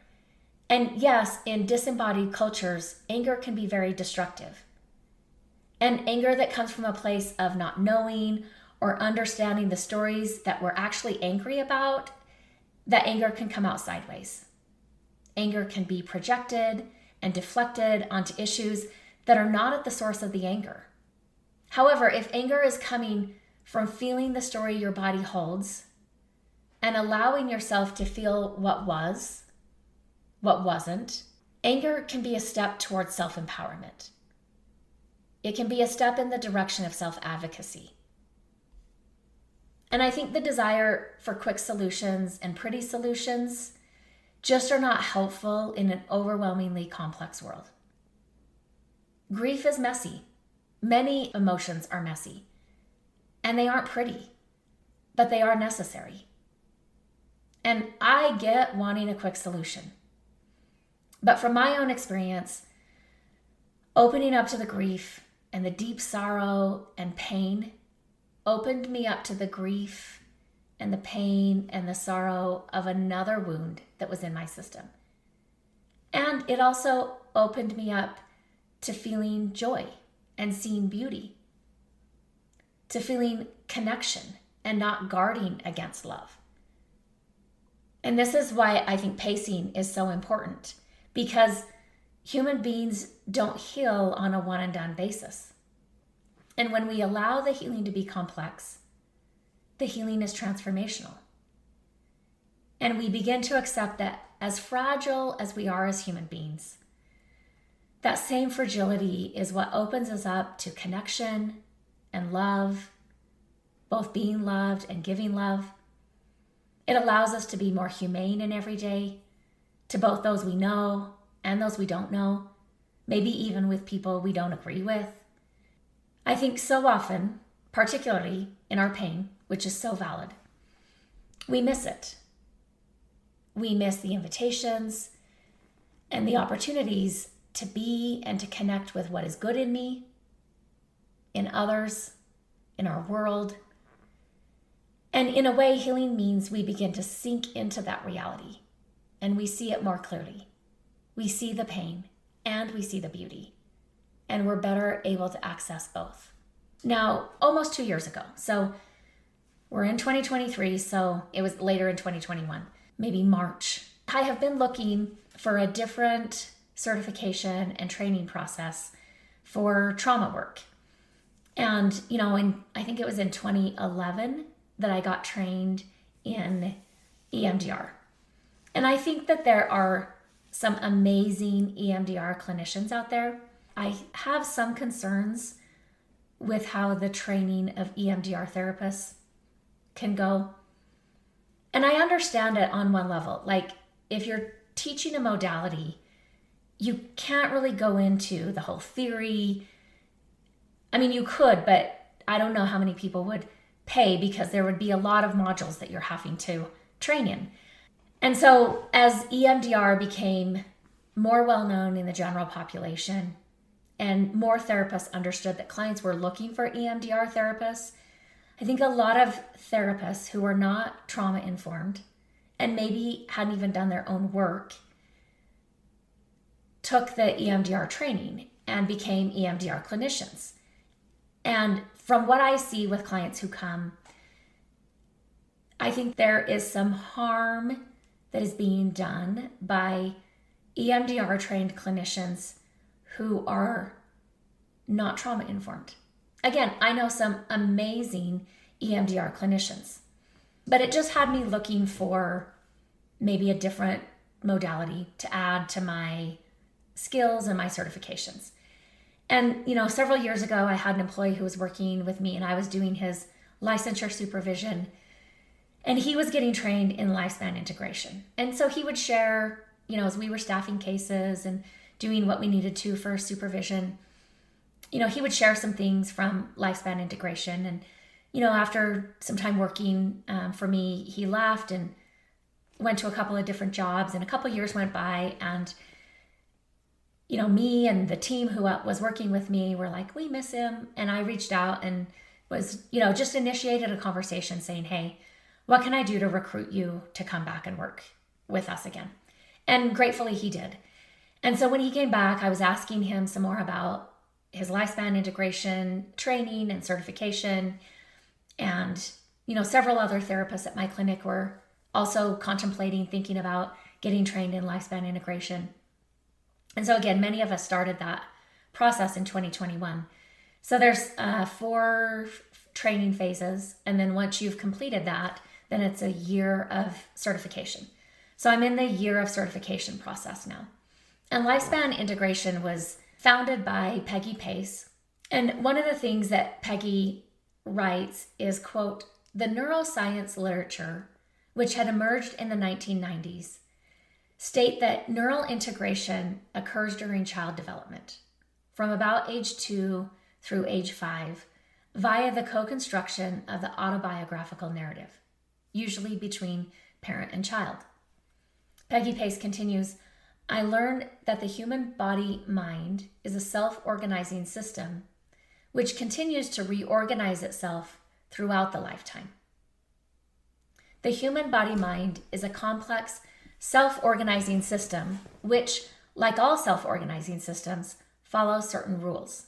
And yes, in disembodied cultures, anger can be very destructive. And anger that comes from a place of not knowing or understanding the stories that we're actually angry about that anger can come out sideways. Anger can be projected and deflected onto issues that are not at the source of the anger. However, if anger is coming from feeling the story your body holds and allowing yourself to feel what was, what wasn't, anger can be a step towards self empowerment. It can be a step in the direction of self advocacy. And I think the desire for quick solutions and pretty solutions just are not helpful in an overwhelmingly complex world. Grief is messy. Many emotions are messy. And they aren't pretty, but they are necessary. And I get wanting a quick solution. But from my own experience, opening up to the grief and the deep sorrow and pain opened me up to the grief and the pain and the sorrow of another wound that was in my system. And it also opened me up to feeling joy and seeing beauty, to feeling connection and not guarding against love. And this is why I think pacing is so important because human beings don't heal on a one and done basis. And when we allow the healing to be complex, the healing is transformational. And we begin to accept that as fragile as we are as human beings, that same fragility is what opens us up to connection and love both being loved and giving love. It allows us to be more humane in every day to both those we know and those we don't know, maybe even with people we don't agree with. I think so often, particularly in our pain, which is so valid, we miss it. We miss the invitations and the opportunities to be and to connect with what is good in me, in others, in our world. And in a way, healing means we begin to sink into that reality and we see it more clearly. We see the pain and we see the beauty, and we're better able to access both. Now, almost two years ago, so we're in 2023, so it was later in 2021, maybe March. I have been looking for a different certification and training process for trauma work. And, you know, in I think it was in 2011 that I got trained in EMDR. And I think that there are some amazing EMDR clinicians out there. I have some concerns with how the training of EMDR therapists can go. And I understand it on one level. Like, if you're teaching a modality, you can't really go into the whole theory. I mean, you could, but I don't know how many people would pay because there would be a lot of modules that you're having to train in. And so, as EMDR became more well known in the general population and more therapists understood that clients were looking for EMDR therapists, I think a lot of therapists who were not trauma informed and maybe hadn't even done their own work took the EMDR training and became EMDR clinicians. And from what I see with clients who come, I think there is some harm that is being done by EMDR trained clinicians who are not trauma informed. Again, I know some amazing EMDR clinicians, but it just had me looking for maybe a different modality to add to my skills and my certifications. And, you know, several years ago, I had an employee who was working with me and I was doing his licensure supervision and he was getting trained in lifespan integration. And so he would share, you know, as we were staffing cases and doing what we needed to for supervision, you know, he would share some things from lifespan integration. And, you know, after some time working um, for me, he left and went to a couple of different jobs. And a couple years went by, and, you know, me and the team who was working with me were like, we miss him. And I reached out and was, you know, just initiated a conversation saying, hey, what can I do to recruit you to come back and work with us again? And gratefully, he did. And so when he came back, I was asking him some more about his lifespan integration training and certification. And, you know, several other therapists at my clinic were also contemplating, thinking about getting trained in lifespan integration. And so, again, many of us started that process in 2021. So there's uh, four training phases. And then once you've completed that, then it's a year of certification. So I'm in the year of certification process now. And lifespan integration was founded by Peggy Pace. And one of the things that Peggy writes is quote, the neuroscience literature, which had emerged in the 1990s, state that neural integration occurs during child development from about age 2 through age 5 via the co-construction of the autobiographical narrative usually between parent and child. Peggy Pace continues I learned that the human body mind is a self organizing system which continues to reorganize itself throughout the lifetime. The human body mind is a complex self organizing system which, like all self organizing systems, follows certain rules.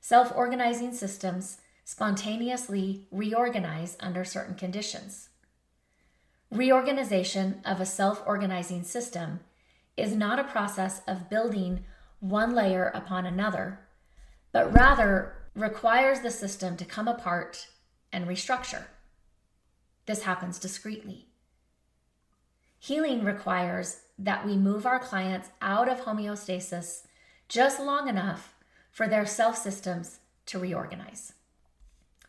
Self organizing systems spontaneously reorganize under certain conditions. Reorganization of a self organizing system is not a process of building one layer upon another, but rather requires the system to come apart and restructure. This happens discreetly. Healing requires that we move our clients out of homeostasis just long enough for their self systems to reorganize.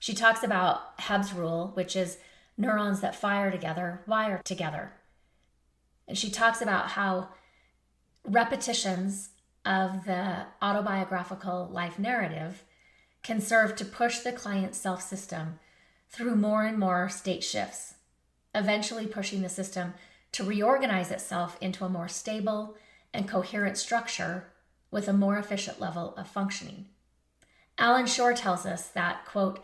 She talks about Hebb's rule, which is neurons that fire together wire together. And she talks about how repetitions of the autobiographical life narrative can serve to push the client's self system through more and more state shifts, eventually pushing the system to reorganize itself into a more stable and coherent structure with a more efficient level of functioning. Allan Schore tells us that, quote,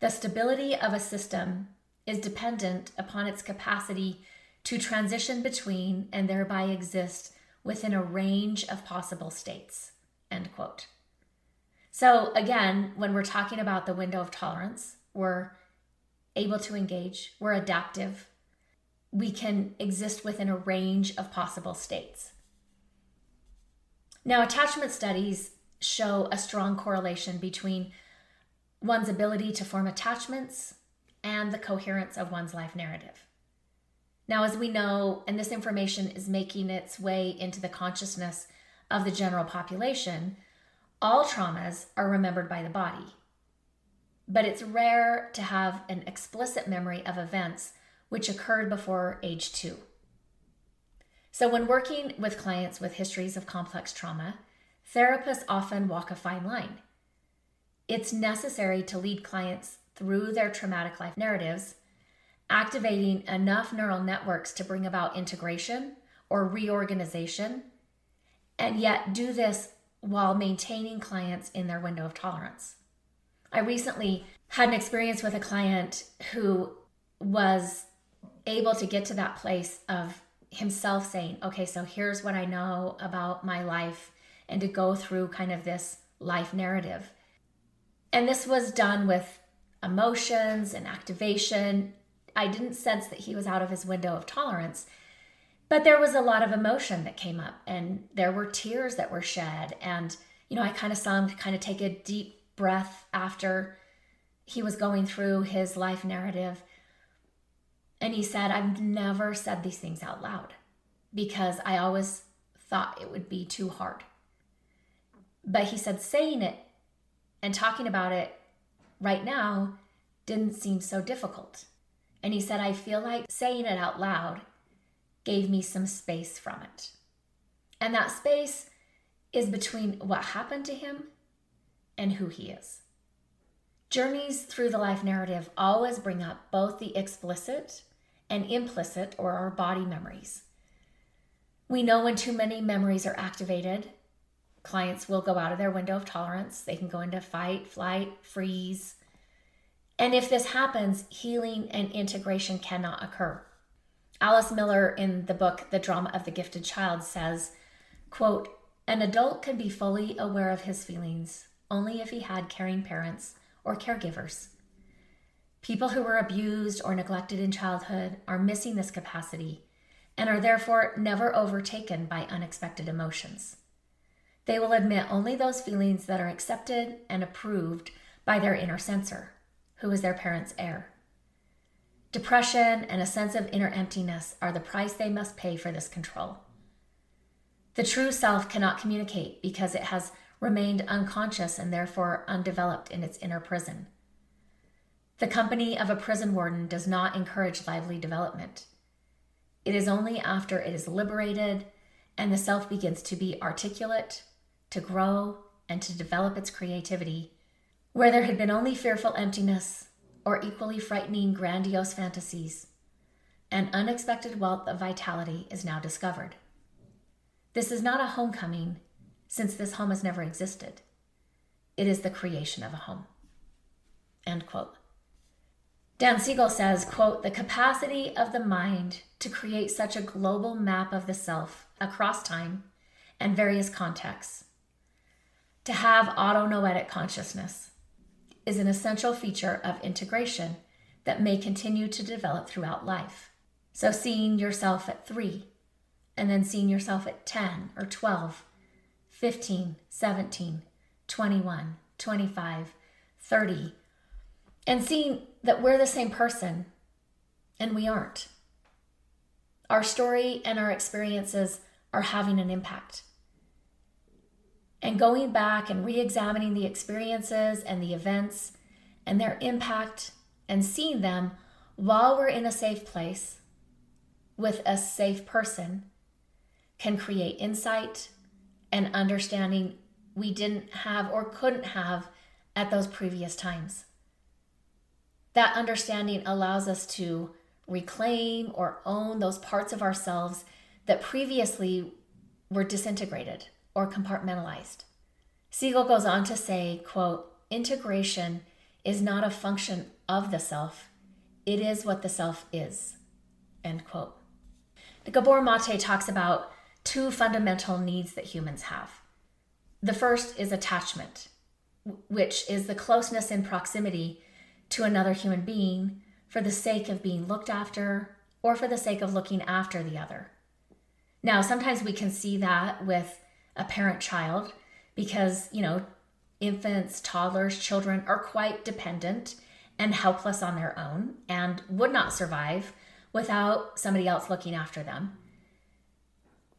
the stability of a system is dependent upon its capacity to transition between and thereby exist within a range of possible states, end quote. So, again, when we're talking about the window of tolerance, we're able to engage, we're adaptive, we can exist within a range of possible states. Now, attachment studies show a strong correlation between one's ability to form attachments and the coherence of one's life narrative. Now, as we know, and this information is making its way into the consciousness of the general population, all traumas are remembered by the body. But it's rare to have an explicit memory of events which occurred before age two. So, when working with clients with histories of complex trauma, therapists often walk a fine line. It's necessary to lead clients through their traumatic life narratives, activating enough neural networks to bring about integration or reorganization, and yet do this while maintaining clients in their window of tolerance. I recently had an experience with a client who was able to get to that place of himself saying, okay, so here's what I know about my life, and to go through kind of this life narrative. And this was done with emotions and activation. I didn't sense that he was out of his window of tolerance, but there was a lot of emotion that came up, and there were tears that were shed. And, you know, I kind of saw him kind of take a deep breath after he was going through his life narrative and he said, I've never said these things out loud because I always thought it would be too hard. But he said, saying it and talking about it right now didn't seem so difficult. And he said, I feel like saying it out loud gave me some space from it. And that space is between what happened to him and who he is. Journeys through the life narrative always bring up both the explicit and implicit or our body memories. We know when too many memories are activated, clients will go out of their window of tolerance. They can go into fight, flight, freeze. And if this happens, healing and integration cannot occur. Alice Miller in the book The Drama of the Gifted Child says, quote, an adult can be fully aware of his feelings only if he had caring parents or caregivers. People who were abused or neglected in childhood are missing this capacity and are therefore never overtaken by unexpected emotions. They will admit only those feelings that are accepted and approved by their inner censor, who is their parent's heir. Depression and a sense of inner emptiness are the price they must pay for this control. The true self cannot communicate because it has remained unconscious and therefore undeveloped in its inner prison. The company of a prison warden does not encourage lively development. It is only after it is liberated and the self begins to be articulate, to grow, and to develop its creativity, where there had been only fearful emptiness or equally frightening grandiose fantasies, an unexpected wealth of vitality is now discovered. This is not a homecoming, since this home has never existed. It is the creation of a home. End quote. Dan Siegel says, quote, the capacity of the mind to create such a global map of the self across time and various contexts, to have autonoetic consciousness, is an essential feature of integration that may continue to develop throughout life. So, seeing yourself at three, and then seeing yourself at 10 or 12, 15, 17, 21, 25, 30, and seeing that we're the same person and we aren't. Our story and our experiences are having an impact. And going back and re examining the experiences and the events and their impact and seeing them while we're in a safe place with a safe person can create insight and understanding we didn't have or couldn't have at those previous times. That understanding allows us to reclaim or own those parts of ourselves that previously were disintegrated or compartmentalized. Siegel goes on to say, quote, integration is not a function of the self, it is what the self is, end quote. The Gabor Mate talks about two fundamental needs that humans have. The first is attachment, which is the closeness and proximity to another human being for the sake of being looked after or for the sake of looking after the other. Now, sometimes we can see that with a parent child because, you know, infants, toddlers, children are quite dependent and helpless on their own and would not survive without somebody else looking after them.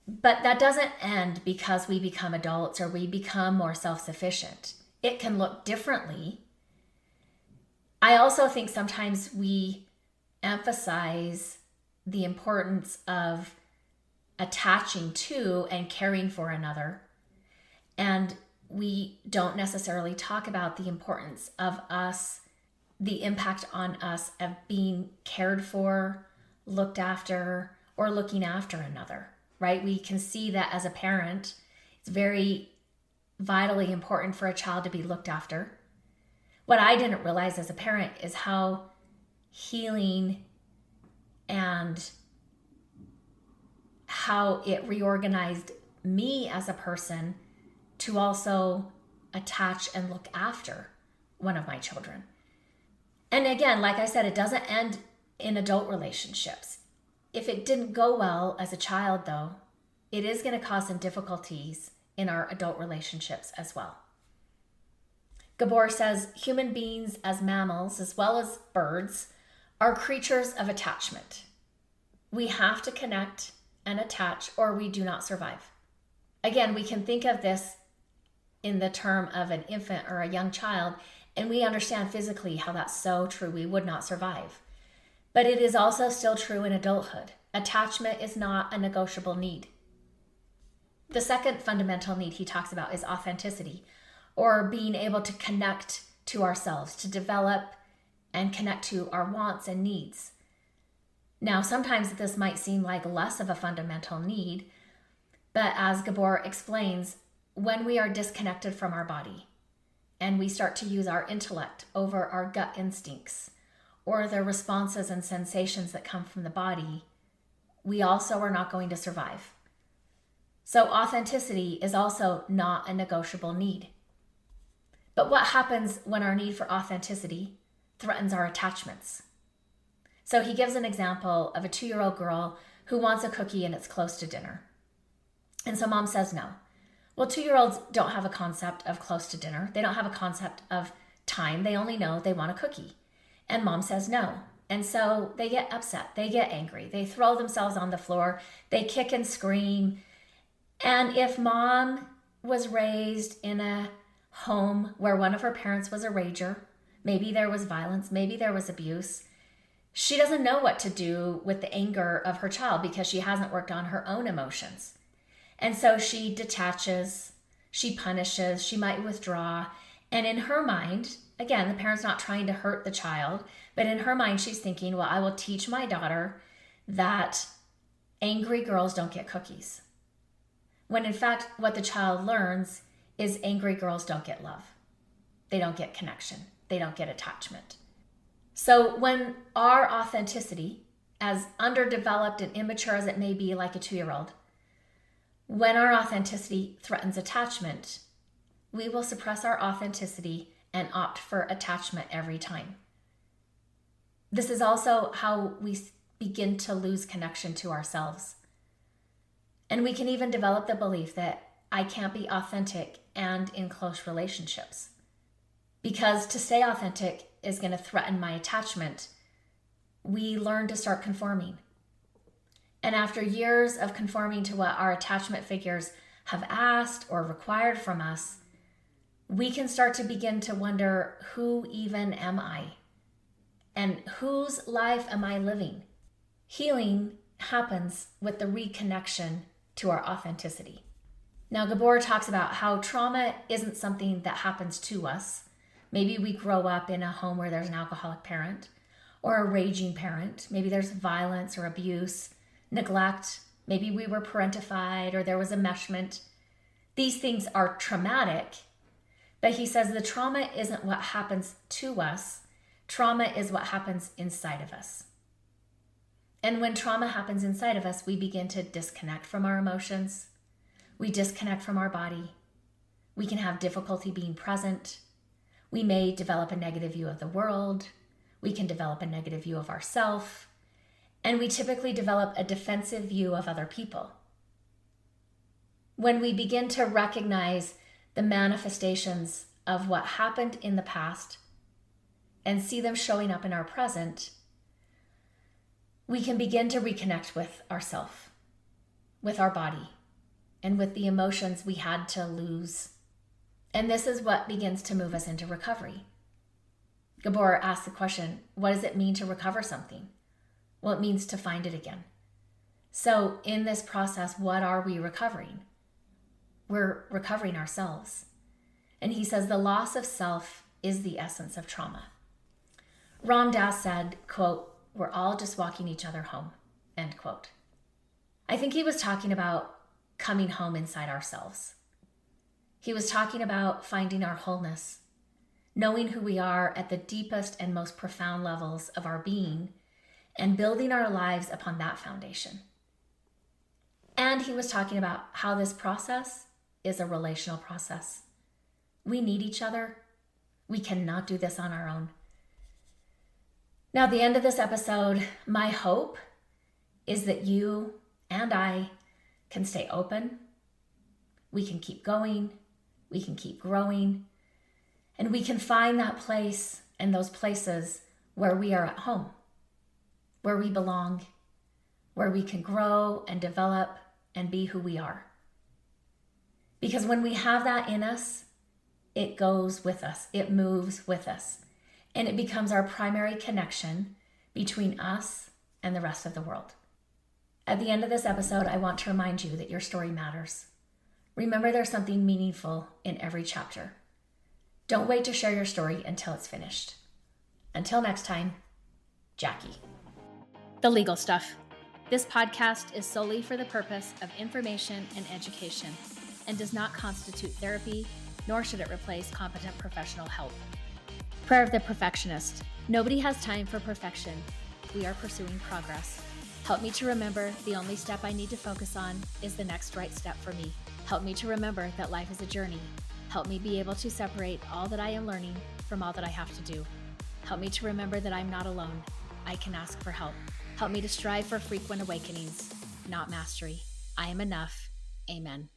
But that doesn't end because we become adults or we become more self sufficient. It can look differently. I also think sometimes we emphasize the importance of attaching to and caring for another. And we don't necessarily talk about the importance of us, the impact on us of being cared for, looked after, or looking after another right? We can see that as a parent, it's very vitally important for a child to be looked after. What I didn't realize as a parent is how healing and how it reorganized me as a person to also attach and look after one of my children. And again, like I said, it doesn't end in adult relationships. If it didn't go well as a child, though, it is going to cause some difficulties in our adult relationships as well. Gabor says human beings, as mammals as well as birds, are creatures of attachment. We have to connect and attach, or we do not survive. Again, we can think of this in the term of an infant or a young child, and we understand physically how that's so true. We would not survive. But it is also still true in adulthood. Attachment is not a negotiable need. The second fundamental need he talks about is authenticity, or being able to connect to ourselves, to develop and connect to our wants and needs. Now, sometimes this might seem like less of a fundamental need, but as Gabor explains, when we are disconnected from our body and we start to use our intellect over our gut instincts, or the responses and sensations that come from the body, we also are not going to survive. So, authenticity is also not a negotiable need. But what happens when our need for authenticity threatens our attachments? So, he gives an example of a two year old girl who wants a cookie and it's close to dinner. And so, mom says no. Well, two year olds don't have a concept of close to dinner, they don't have a concept of time, they only know they want a cookie. And mom says no. And so they get upset, they get angry, they throw themselves on the floor, they kick and scream. And if mom was raised in a home where one of her parents was a rager, maybe there was violence, maybe there was abuse, she doesn't know what to do with the anger of her child because she hasn't worked on her own emotions. And so she detaches, she punishes, she might withdraw. And in her mind, again, the parent's not trying to hurt the child, but in her mind, she's thinking, well, I will teach my daughter that angry girls don't get cookies. When in fact, what the child learns is angry girls don't get love, they don't get connection, they don't get attachment. So when our authenticity, as underdeveloped and immature as it may be, like a two year old, when our authenticity threatens attachment, we will suppress our authenticity and opt for attachment every time. This is also how we begin to lose connection to ourselves. And we can even develop the belief that I can't be authentic and in close relationships. Because to stay authentic is going to threaten my attachment, we learn to start conforming. And after years of conforming to what our attachment figures have asked or required from us, we can start to begin to wonder who even am I? And whose life am I living? Healing happens with the reconnection to our authenticity. Now, Gabor talks about how trauma isn't something that happens to us. Maybe we grow up in a home where there's an alcoholic parent or a raging parent. Maybe there's violence or abuse, neglect. Maybe we were parentified or there was enmeshment. These things are traumatic, but he says the trauma isn't what happens to us, trauma is what happens inside of us. And when trauma happens inside of us, we begin to disconnect from our emotions. We disconnect from our body. We can have difficulty being present. We may develop a negative view of the world. We can develop a negative view of ourselves. And we typically develop a defensive view of other people. When we begin to recognize the manifestations of what happened in the past and see them showing up in our present, we can begin to reconnect with ourself, with our body, and with the emotions we had to lose. And this is what begins to move us into recovery. Gabor asks the question what does it mean to recover something? Well, it means to find it again. So, in this process, what are we recovering? We're recovering ourselves. And he says the loss of self is the essence of trauma. Ram Dass said, quote, we're all just walking each other home, end quote. I think he was talking about coming home inside ourselves. He was talking about finding our wholeness, knowing who we are at the deepest and most profound levels of our being, and building our lives upon that foundation. And he was talking about how this process is a relational process. We need each other. We cannot do this on our own. Now, at the end of this episode, my hope is that you and I can stay open. We can keep going. We can keep growing. And we can find that place and those places where we are at home, where we belong, where we can grow and develop and be who we are. Because when we have that in us, it goes with us, it moves with us, and it becomes our primary connection between us and the rest of the world. At the end of this episode, I want to remind you that your story matters. Remember, there's something meaningful in every chapter. Don't wait to share your story until it's finished. Until next time, Jackie. The legal stuff. This podcast is solely for the purpose of information and education and does not constitute therapy, nor should it replace competent professional help. Prayer of the Perfectionist. Nobody has time for perfection. We are pursuing progress. Help me to remember the only step I need to focus on is the next right step for me. Help me to remember that life is a journey. Help me be able to separate all that I am learning from all that I have to do. Help me to remember that I'm not alone. I can ask for help. Help me to strive for frequent awakenings, not mastery. I am enough. Amen.